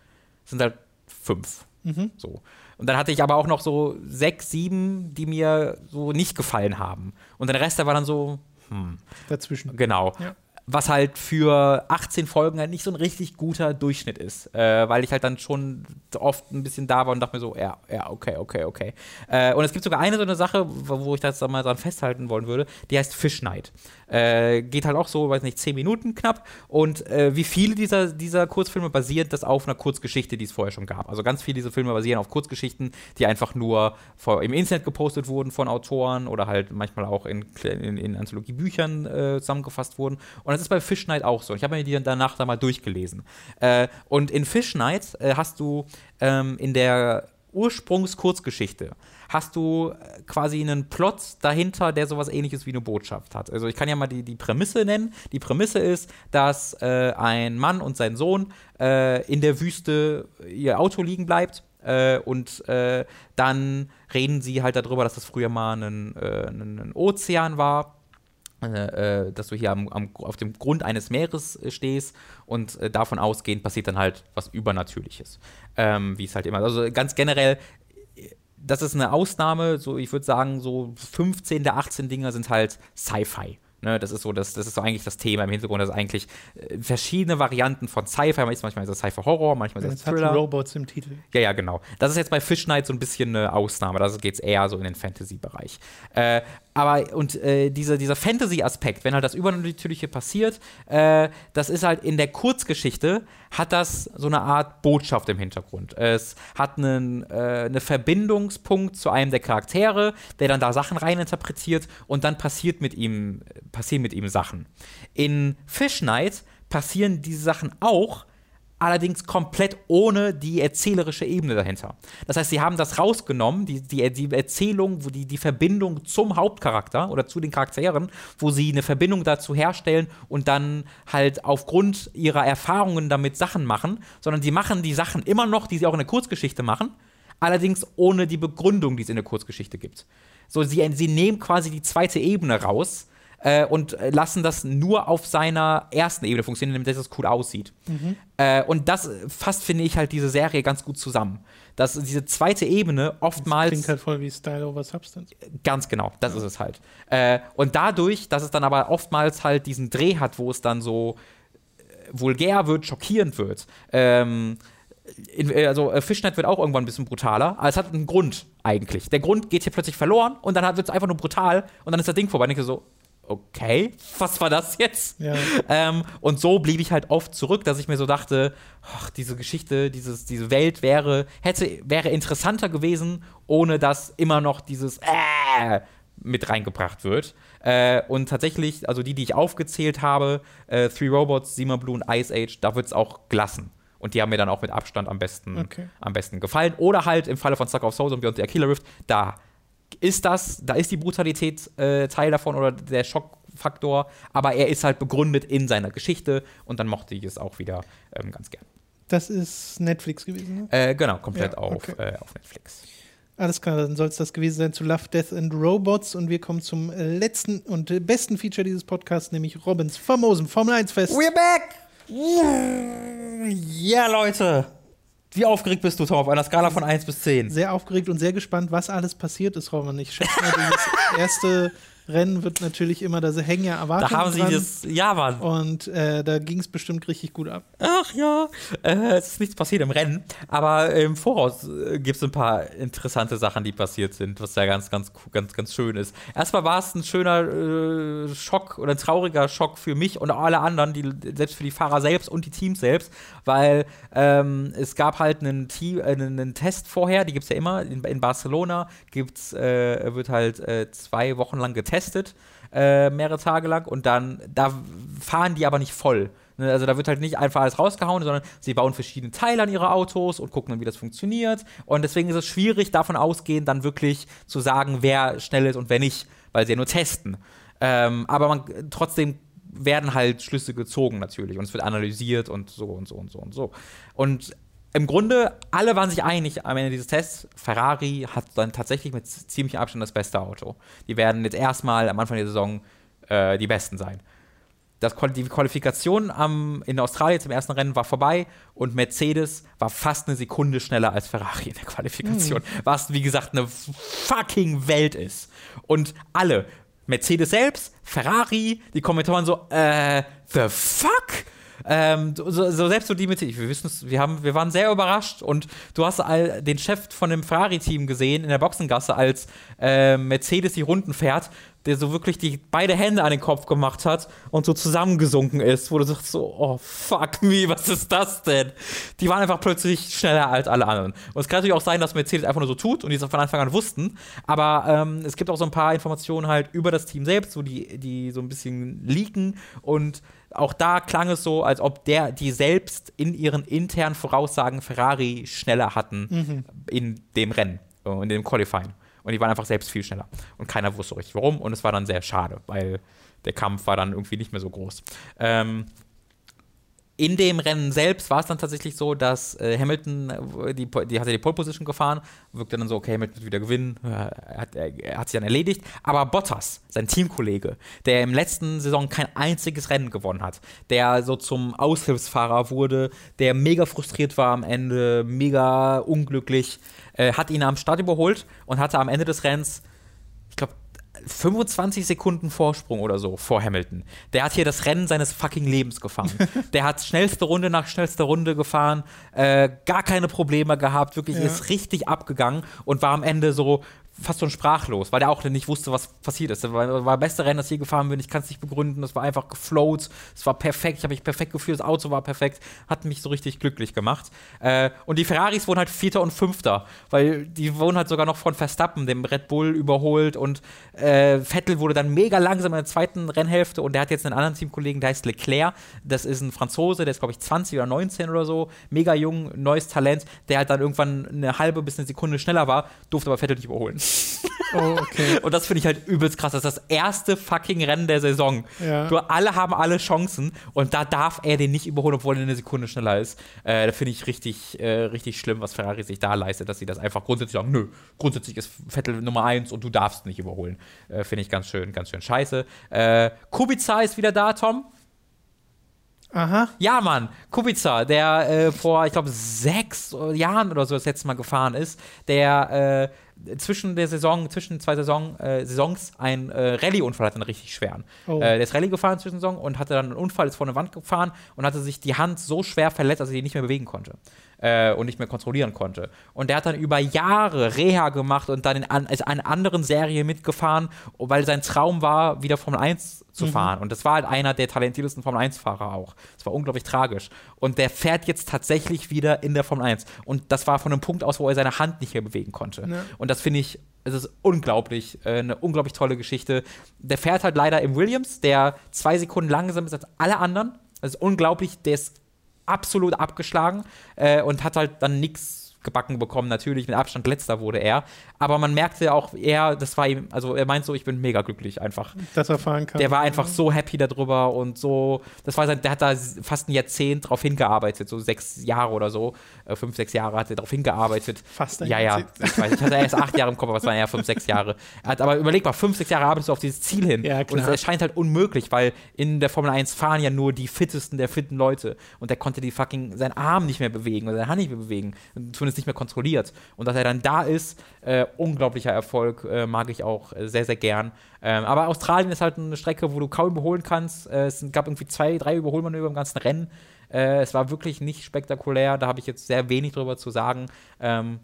Das sind halt fünf. Mhm. So. Und dann hatte ich aber auch noch so sechs, sieben, die mir so nicht gefallen haben. Und der Rest, der war dann so, hm. Dazwischen. Genau. Ja was halt für 18 Folgen halt nicht so ein richtig guter Durchschnitt ist, äh, weil ich halt dann schon oft ein bisschen da war und dachte mir so, ja, ja, okay, okay, okay. Äh, und es gibt sogar eine so eine Sache, wo ich das mal dran festhalten wollen würde, die heißt Fish Night. Äh, geht halt auch so, weiß nicht, 10 Minuten knapp. Und äh, wie viele dieser, dieser Kurzfilme basiert das auf einer Kurzgeschichte, die es vorher schon gab. Also ganz viele dieser Filme basieren auf Kurzgeschichten, die einfach nur vor, im Internet gepostet wurden von Autoren oder halt manchmal auch in, in, in Anthologiebüchern äh, zusammengefasst wurden. Und das ist bei Fish Night auch so. Ich habe mir die danach da mal durchgelesen. Äh, und in Fish Night äh, hast du ähm, in der Ursprungskurzgeschichte hast du äh, quasi einen Plot dahinter, der sowas ähnliches wie eine Botschaft hat. Also ich kann ja mal die, die Prämisse nennen. Die Prämisse ist, dass äh, ein Mann und sein Sohn äh, in der Wüste ihr Auto liegen bleibt äh, und äh, dann reden sie halt darüber, dass das früher mal ein, äh, ein Ozean war äh, dass du hier am, am, auf dem Grund eines Meeres äh, stehst und äh, davon ausgehend passiert dann halt was Übernatürliches. Ähm, wie es halt immer. Also ganz generell, das ist eine Ausnahme, so ich würde sagen, so 15 der 18 Dinger sind halt Sci-Fi. Ne, das ist so, das, das ist so eigentlich das Thema im Hintergrund, dass eigentlich äh, verschiedene Varianten von Sci-Fi, manchmal ist das Sci-Fi-Horror, manchmal ist das Thriller. Robots im Titel. Ja, ja, genau. Das ist jetzt bei Fish Night so ein bisschen eine Ausnahme, da geht es eher so in den Fantasy-Bereich. Äh, aber und äh, diese, dieser Fantasy-Aspekt, wenn halt das Übernatürliche passiert, äh, das ist halt in der Kurzgeschichte, hat das so eine Art Botschaft im Hintergrund. Es hat einen äh, eine Verbindungspunkt zu einem der Charaktere, der dann da Sachen reininterpretiert und dann passiert mit ihm, passieren mit ihm Sachen. In Fish Night passieren diese Sachen auch, allerdings komplett ohne die erzählerische Ebene dahinter. Das heißt, sie haben das rausgenommen, die, die, die Erzählung, wo die, die Verbindung zum Hauptcharakter oder zu den Charakteren, wo sie eine Verbindung dazu herstellen und dann halt aufgrund ihrer Erfahrungen damit Sachen machen, sondern sie machen die Sachen immer noch, die sie auch in der Kurzgeschichte machen, allerdings ohne die Begründung, die es in der Kurzgeschichte gibt. So, sie, sie nehmen quasi die zweite Ebene raus äh, und lassen das nur auf seiner ersten Ebene funktionieren, damit das cool aussieht. Mhm. Äh, und das fasst, finde ich, halt diese Serie ganz gut zusammen. Dass diese zweite Ebene oftmals. Das klingt halt voll wie Style over Substance. Ganz genau, das ja. ist es halt. Äh, und dadurch, dass es dann aber oftmals halt diesen Dreh hat, wo es dann so äh, vulgär wird, schockierend wird. Ähm, in, äh, also äh, Fishnet wird auch irgendwann ein bisschen brutaler, aber es hat einen Grund eigentlich. Der Grund geht hier plötzlich verloren und dann wird es einfach nur brutal und dann ist das Ding vorbei. Und ich denke so, okay, was war das jetzt? Ja. Ähm, und so blieb ich halt oft zurück, dass ich mir so dachte, ach, diese Geschichte, dieses, diese Welt wäre, hätte, wäre interessanter gewesen, ohne dass immer noch dieses äh, mit reingebracht wird. Äh, und tatsächlich, also die, die ich aufgezählt habe, äh, Three Robots, Sima Blue und Ice Age, da wird es auch gelassen. Und die haben mir dann auch mit Abstand am besten, okay. am besten gefallen. Oder halt im Falle von Sucker of Souls und Beyond the Killer Rift, da ist das, da ist die Brutalität äh, Teil davon oder der Schockfaktor, aber er ist halt begründet in seiner Geschichte und dann mochte ich es auch wieder ähm, ganz gern. Das ist Netflix gewesen, ne? Äh, genau, komplett ja, okay. auf, äh, auf Netflix. Alles klar, dann soll es das gewesen sein zu Love, Death and Robots. Und wir kommen zum äh, letzten und äh, besten Feature dieses Podcasts, nämlich Robins famosen Formel 1 Fest. We're back! Ja, Leute. Wie aufgeregt bist du, Tom, auf einer Skala von 1 bis 10? Sehr aufgeregt und sehr gespannt, was alles passiert ist, Roman. Ich schätze mal, das erste Rennen wird natürlich immer, da hängen ja Erwartungen Da haben sie dran. das, ja, Mann. Und äh, da ging es bestimmt richtig gut ab. Ach ja, äh, es ist nichts passiert im Rennen, aber im Voraus äh, gibt es ein paar interessante Sachen, die passiert sind, was ja ganz, ganz, ganz, ganz schön ist. Erstmal war es ein schöner äh, Schock oder ein trauriger Schock für mich und alle anderen, die, selbst für die Fahrer selbst und die Teams selbst, weil ähm, es gab halt einen, Team, äh, einen Test vorher, die gibt es ja immer, in, in Barcelona gibt's, äh, wird halt zwei Wochen lang getestet getestet, äh, mehrere Tage lang, und dann, da fahren die aber nicht voll. Ne, also da wird halt nicht einfach alles rausgehauen, sondern sie bauen verschiedene Teile an ihre Autos und gucken dann, wie das funktioniert. Und deswegen ist es schwierig, davon ausgehend dann wirklich zu sagen, wer schnell ist und wer nicht, weil sie ja nur testen. Ähm, aber man, trotzdem werden halt Schlüsse gezogen natürlich und es wird analysiert und so und so und so und so. Und im Grunde, alle waren sich einig am Ende dieses Tests, Ferrari hat dann tatsächlich mit ziemlichem Abstand das beste Auto. Die werden jetzt erstmal am Anfang der Saison äh, die Besten sein. Das, die Qualifikation am, in Australien zum ersten Rennen war vorbei und Mercedes war fast eine Sekunde schneller als Ferrari in der Qualifikation. Mhm. Was, wie gesagt, eine fucking Welt ist. Und alle, Mercedes selbst, Ferrari, die Kommentatoren so, äh, the fuck? Ähm, so, so, selbst so die mit, wir wissen wir haben, wir waren sehr überrascht und du hast all, den Chef von dem Ferrari-Team gesehen in der Boxengasse, als äh, Mercedes die Runden fährt, der so wirklich die beide Hände an den Kopf gemacht hat und so zusammengesunken ist, wo du sagst so, oh fuck me, was ist das denn? Die waren einfach plötzlich schneller als alle anderen. Und es kann natürlich auch sein, dass Mercedes einfach nur so tut und die es von Anfang an wussten, aber ähm, es gibt auch so ein paar Informationen halt über das Team selbst, so die, die so ein bisschen leaken und auch da klang es so, als ob der, die selbst in ihren internen Voraussagen Ferrari schneller hatten mhm. in dem Rennen, äh, in dem Qualifying. Und die waren einfach selbst viel schneller. Und keiner wusste richtig warum. Und es war dann sehr schade, weil der Kampf war dann irgendwie nicht mehr so groß. Ähm, in dem Rennen selbst war es dann tatsächlich so, dass äh, Hamilton, äh, die, die hatte die Pole Position gefahren, wirkte dann so, okay, Hamilton wird wieder gewinnen, äh, hat, er hat sich dann erledigt. Aber Bottas, sein Teamkollege, der im letzten Saison kein einziges Rennen gewonnen hat, der so zum Aushilfsfahrer wurde, der mega frustriert war am Ende, mega unglücklich, äh, hat ihn am Start überholt und hatte am Ende des Rennens 25 Sekunden Vorsprung oder so vor Hamilton. Der hat hier das Rennen seines fucking Lebens gefahren. der hat schnellste Runde nach schnellster Runde gefahren, äh, gar keine Probleme gehabt, wirklich ja. ist richtig abgegangen und war am Ende so fast schon sprachlos, weil er auch nicht wusste, was passiert ist. Das war, war beste Rennen, das je gefahren bin. Ich kann es nicht begründen. Das war einfach gefloat. Es war perfekt. Ich habe mich perfekt gefühlt. Das Auto war perfekt. Hat mich so richtig glücklich gemacht. Äh, und die Ferraris wurden halt Vierter und Fünfter, weil die wurden halt sogar noch von Verstappen, dem Red Bull, überholt. Und äh, Vettel wurde dann mega langsam in der zweiten Rennhälfte. Und der hat jetzt einen anderen Teamkollegen, der heißt Leclerc. Das ist ein Franzose, der ist, glaube ich, 20 oder 19 oder so. Mega jung, neues Talent, der halt dann irgendwann eine halbe bis eine Sekunde schneller war, durfte aber Vettel nicht überholen. Oh, okay. Und das finde ich halt übelst krass. Das ist das erste fucking Rennen der Saison. Ja. Du, alle haben alle Chancen und da darf er den nicht überholen, obwohl er eine Sekunde schneller ist. Äh, da finde ich richtig, äh, richtig schlimm, was Ferrari sich da leistet, dass sie das einfach grundsätzlich sagen, nö, grundsätzlich ist Vettel Nummer eins und du darfst nicht überholen. Äh, finde ich ganz schön, ganz schön scheiße. Äh, Kubica ist wieder da, Tom. Aha. Ja, Mann, Kubica, der äh, vor, ich glaube, sechs Jahren oder so das letzte Mal gefahren ist, der äh, zwischen der Saison, zwischen zwei Saison, äh, Saisons einen äh, Rallye-Unfall hatte, einen richtig schweren. Oh. Äh, der ist Rallye gefahren zwischen Saison und hatte dann einen Unfall, ist vor eine Wand gefahren und hatte sich die Hand so schwer verletzt, dass er die nicht mehr bewegen konnte. Äh, und nicht mehr kontrollieren konnte. Und der hat dann über Jahre Reha gemacht und dann in an, ist einer anderen Serie mitgefahren, weil sein Traum war, wieder Formel 1 zu fahren. Und das war halt einer der talentiertesten Formel 1-Fahrer auch. Das war unglaublich tragisch. Und der fährt jetzt tatsächlich wieder in der Formel 1. Und das war von einem Punkt aus, wo er seine Hand nicht mehr bewegen konnte. Ja. Und das finde ich, es ist unglaublich, äh, eine unglaublich tolle Geschichte. Der fährt halt leider im Williams, der zwei Sekunden langsamer ist als alle anderen. Das ist unglaublich, der ist absolut abgeschlagen äh, und hat halt dann nichts gebacken bekommen. Natürlich mit Abstand letzter wurde er. Aber man merkte auch, er, das war ihm, also er meint so, ich bin mega glücklich einfach. Dass er fahren kann. Der war einfach so happy darüber und so, das war sein, der hat da fast ein Jahrzehnt drauf hingearbeitet, so sechs Jahre oder so, äh, fünf, sechs Jahre hat er darauf hingearbeitet. Fast ein Ja, ja, Jahrzehnt. ich weiß, ich hatte erst acht Jahre im Kopf, aber es waren eher fünf, sechs Jahre. Er hat, aber überleg mal, fünf, sechs Jahre arbeitest du auf dieses Ziel hin. Ja, und klar. es erscheint halt unmöglich, weil in der Formel 1 fahren ja nur die fittesten der fitten Leute und der konnte die fucking, seinen Arm nicht mehr bewegen oder seine Hand nicht mehr bewegen, zumindest nicht mehr kontrolliert. Und dass er dann da ist, äh, unglaublicher Erfolg, äh, mag ich auch äh, sehr, sehr gern. Ähm, aber Australien ist halt eine Strecke, wo du kaum überholen kannst. Äh, es gab irgendwie zwei, drei Überholmanöver im ganzen Rennen. Äh, es war wirklich nicht spektakulär, da habe ich jetzt sehr wenig drüber zu sagen. Ähm,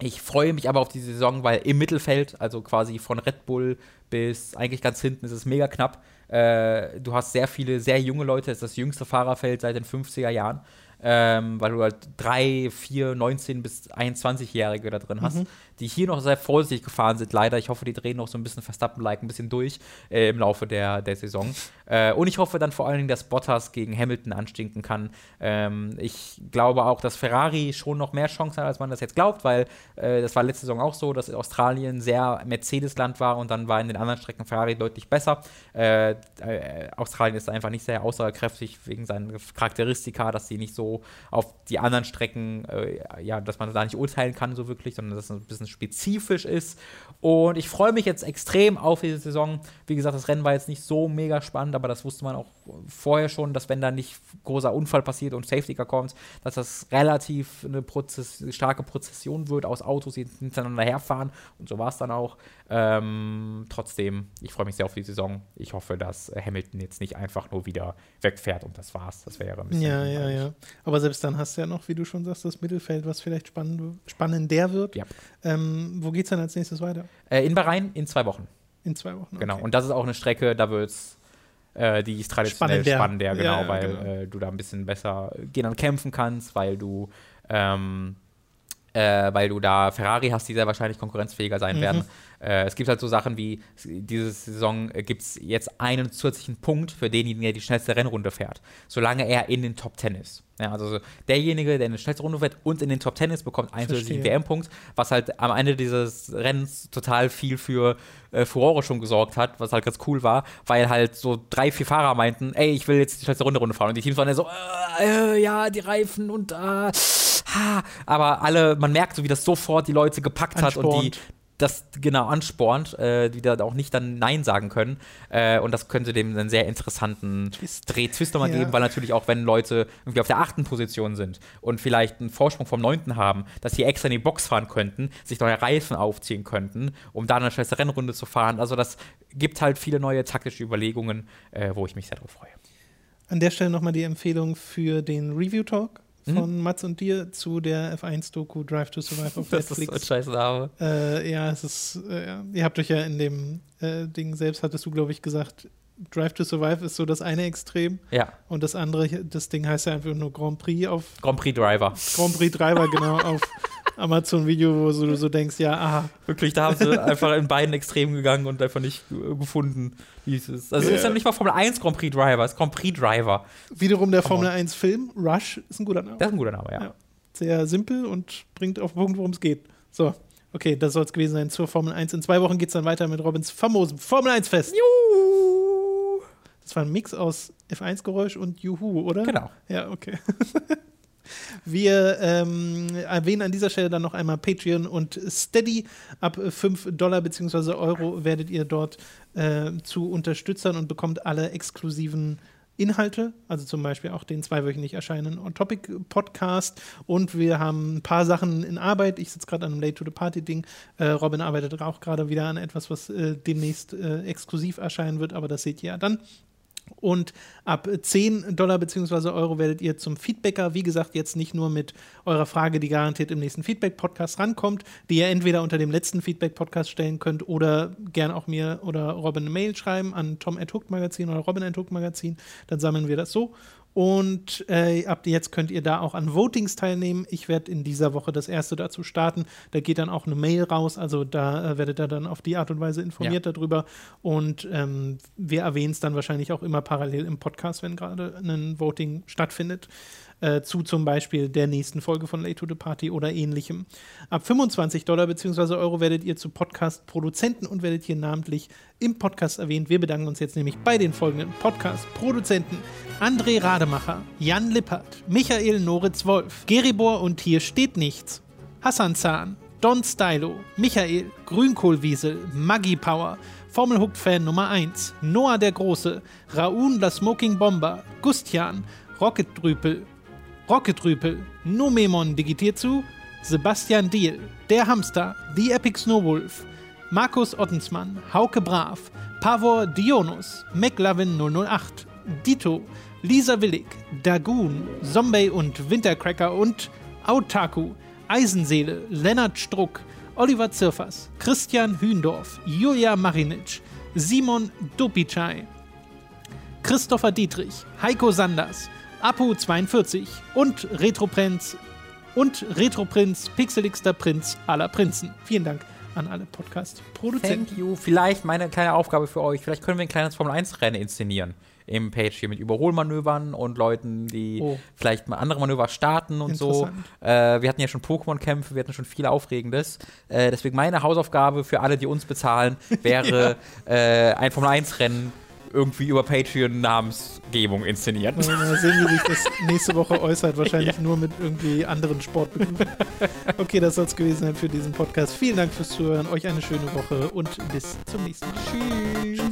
ich freue mich aber auf die Saison, weil im Mittelfeld, also quasi von Red Bull bis eigentlich ganz hinten, ist es mega knapp. Äh, du hast sehr viele, sehr junge Leute, es ist das jüngste Fahrerfeld seit den 50er Jahren, ähm, weil du halt drei, vier, 19 bis 21-Jährige da drin hast, die hier noch sehr vorsichtig gefahren sind, leider. Ich hoffe, die drehen noch so ein bisschen Verstappen-like ein bisschen durch äh, im Laufe der, der Saison. Äh, und ich hoffe dann vor allen Dingen, dass Bottas gegen Hamilton anstinken kann. Ähm, ich glaube auch, dass Ferrari schon noch mehr Chancen hat, als man das jetzt glaubt, weil äh, das war letzte Saison auch so, dass Australien sehr Mercedes-Land war und dann war in den anderen Strecken Ferrari deutlich besser. Äh, äh, Australien ist einfach nicht sehr aussagekräftig wegen seinen Charakteristika, dass sie nicht so auf die anderen Strecken, äh, ja, dass man da nicht urteilen kann so wirklich, sondern dass es ein bisschen spezifisch ist. Und ich freue mich jetzt extrem auf diese Saison. Wie gesagt, das Rennen war jetzt nicht so mega spannend, aber das wusste man auch vorher schon, dass wenn da nicht großer Unfall passiert und Safety Car kommt, dass das relativ eine Prozess starke Prozession wird aus Autos, die hintereinander herfahren. Und so war es dann auch. Ähm, trotzdem, ich freue mich sehr auf die Saison. Ich hoffe, dass Hamilton jetzt nicht einfach nur wieder wegfährt und das war's. Das wäre ein bisschen Ja, ja, ja. Aber selbst dann hast du ja noch, wie du schon sagst, das Mittelfeld, was vielleicht spannend, spannender wird. Ja. Ähm, wo geht's dann als nächstes weiter? Äh, in Bahrain in zwei Wochen. In zwei Wochen. Genau. okay. Und das ist auch eine Strecke, da wird's äh, die ist traditionell Spannender. spannender, genau, Ja, ja, weil genau. Äh, du da ein bisschen besser gehen kämpfen kannst, weil du ähm, äh, weil du da Ferrari hast, die sehr wahrscheinlich konkurrenzfähiger sein Mhm. werden. Äh, es gibt halt so Sachen wie, diese Saison äh, gibt es jetzt einen zusätzlichen Punkt für denjenigen, der die schnellste Rennrunde fährt, solange er in den Top 10 ist. Ja, also so derjenige, der eine schnellste Runde fährt und in den Top 10 ist, bekommt einen Verstehe. zusätzlichen WM-Punkt, was halt am Ende dieses Rennens total viel für äh, Furore schon gesorgt hat, was halt ganz cool war, weil halt so drei, vier Fahrer meinten, ey, ich will jetzt die schnellste Runde, Runde fahren. Und die Teams waren ja so, äh, äh, ja, die Reifen und äh, ha. aber alle, man merkt so, wie das sofort die Leute gepackt hat und die Anspornt. das genau anspornt, äh, die da auch nicht dann Nein sagen können. Äh, und das könnte dem einen sehr interessanten Dreh, Twist nochmal Ja. geben, weil natürlich auch, wenn Leute irgendwie auf der achten Position sind und vielleicht einen Vorsprung vom neunten haben, dass sie extra in die Box fahren könnten, sich neue Reifen aufziehen könnten, um da eine scheiße Rennrunde zu fahren. Also das gibt halt viele neue taktische Überlegungen, äh, wo ich mich sehr drauf freue. An der Stelle nochmal die Empfehlung für den Review Talk Mhm. von Mats und dir zu der F1-Doku Drive to Survive auf Das ist so ein Netflix. scheiß Name. Äh, ja, es ist, äh, ihr habt euch ja in dem äh, Ding selbst, hattest du, glaube ich, gesagt, Drive to Survive ist so das eine Extrem Ja, und das andere, das Ding heißt ja einfach nur Grand Prix auf Grand Prix Driver. Grand Prix Driver, genau, auf Amazon Video, wo so, du so denkst, ja, aha, Wirklich, da haben sie einfach in beiden Extremen gegangen und einfach nicht äh, gefunden, wie es ist. Also es ist Ja. ja nicht mal Formel 1 Grand Prix Driver, es ist Grand Prix Driver. wiederum der. Formel 1 Film, Rush, ist ein guter Name. Das ist ein guter Name, ja. Ja. Sehr simpel und bringt auf den Punkt, worum es geht. So, Okay, das soll es gewesen sein zur Formel 1. In zwei Wochen geht es dann weiter mit Robins famosem Formel 1-Fest. Juhu. Das war ein Mix aus F1-Geräusch und Juhu, oder? Genau. Ja, okay. Wir ähm, erwähnen an dieser Stelle dann noch einmal Patreon und Steady. Ab 5 Dollar bzw. Euro werdet ihr dort äh, zu Unterstützern und bekommt alle exklusiven Inhalte, also zum Beispiel auch den zweiwöchentlich erscheinenden On-Topic-Podcast. Und wir haben ein paar Sachen in Arbeit. Ich sitze gerade an einem Late-to-the-Party-Ding. Äh, Robin arbeitet auch gerade wieder an etwas, was äh, demnächst äh, exklusiv erscheinen wird, aber das seht ihr ja dann. Und ab 10 Dollar bzw. Euro werdet ihr zum Feedbacker. Wie gesagt, jetzt nicht nur mit eurer Frage, die garantiert im nächsten Feedback-Podcast rankommt, die ihr entweder unter dem letzten Feedback-Podcast stellen könnt oder gern auch mir oder Robin eine Mail schreiben an Tom Magazin oder Robin Magazin. Dann sammeln wir das so. Und äh, ab jetzt könnt ihr da auch an Votings teilnehmen. Ich werde in dieser Woche das erste dazu starten. Da geht dann auch eine Mail raus. Also da äh, werdet ihr dann auf die Art und Weise informiert ja. darüber. Und ähm, wir erwähnen es dann wahrscheinlich auch immer parallel im Podcast, wenn gerade ein Voting stattfindet äh, zu zum Beispiel der nächsten Folge von Late to the Party oder ähnlichem. Ab 25 Dollar bzw. Euro werdet ihr zu Podcast-Produzenten und werdet hier namentlich im Podcast erwähnt. Wir bedanken uns jetzt nämlich bei den folgenden Podcast-Produzenten: André Rademacher, Jan Lippert, Michael Noritz-Wolf, Geribor und hier steht nichts, Hassan Zahn, Don Stylo, Michael, Grünkohlwiesel, Maggie Power, Formel Hooked Fan Nummer 1, Noah der Große, Raun la Smoking Bomber, Gustian, Rocket Drüpel, Rocketrüpel, Nomemon digitiert zu, Sebastian Diel, Der Hamster, The Epic Snowwolf, Markus Ottensmann, Hauke Brav, Pavor Dionus, McLavin 008, Dito, Lisa Willig, Dagoon, Zombie und Wintercracker und Autaku, Eisenseele, Lennart Struck, Oliver Zirfers, Christian Hühndorf, Julia Marinic, Simon Dopicai, Christopher Dietrich, Heiko Sanders, Apu42 und Retroprinz und Retroprinz, Pixelixter Prinz aller Prinzen. Vielen Dank an alle Podcast-Produzenten. Thank you. Vielleicht meine kleine Aufgabe für euch. Vielleicht können wir ein kleines Formel-1-Rennen inszenieren im Page hier mit Überholmanövern und Leuten, die oh. vielleicht mal andere Manöver starten und so. Äh, wir hatten ja schon Pokémon-Kämpfe, wir hatten schon viel Aufregendes. Äh, deswegen meine Hausaufgabe für alle, die uns bezahlen, wäre ja. äh, ein Formel-1-Rennen irgendwie über Patreon Namensgebung inszeniert. Mal sehen, wie sich das nächste Woche äußert. Wahrscheinlich ja. nur mit irgendwie anderen Sportberufen. Okay, das soll es gewesen sein für diesen Podcast. Vielen Dank fürs Zuhören. Euch eine schöne Woche und bis zum nächsten Mal. Tschüss.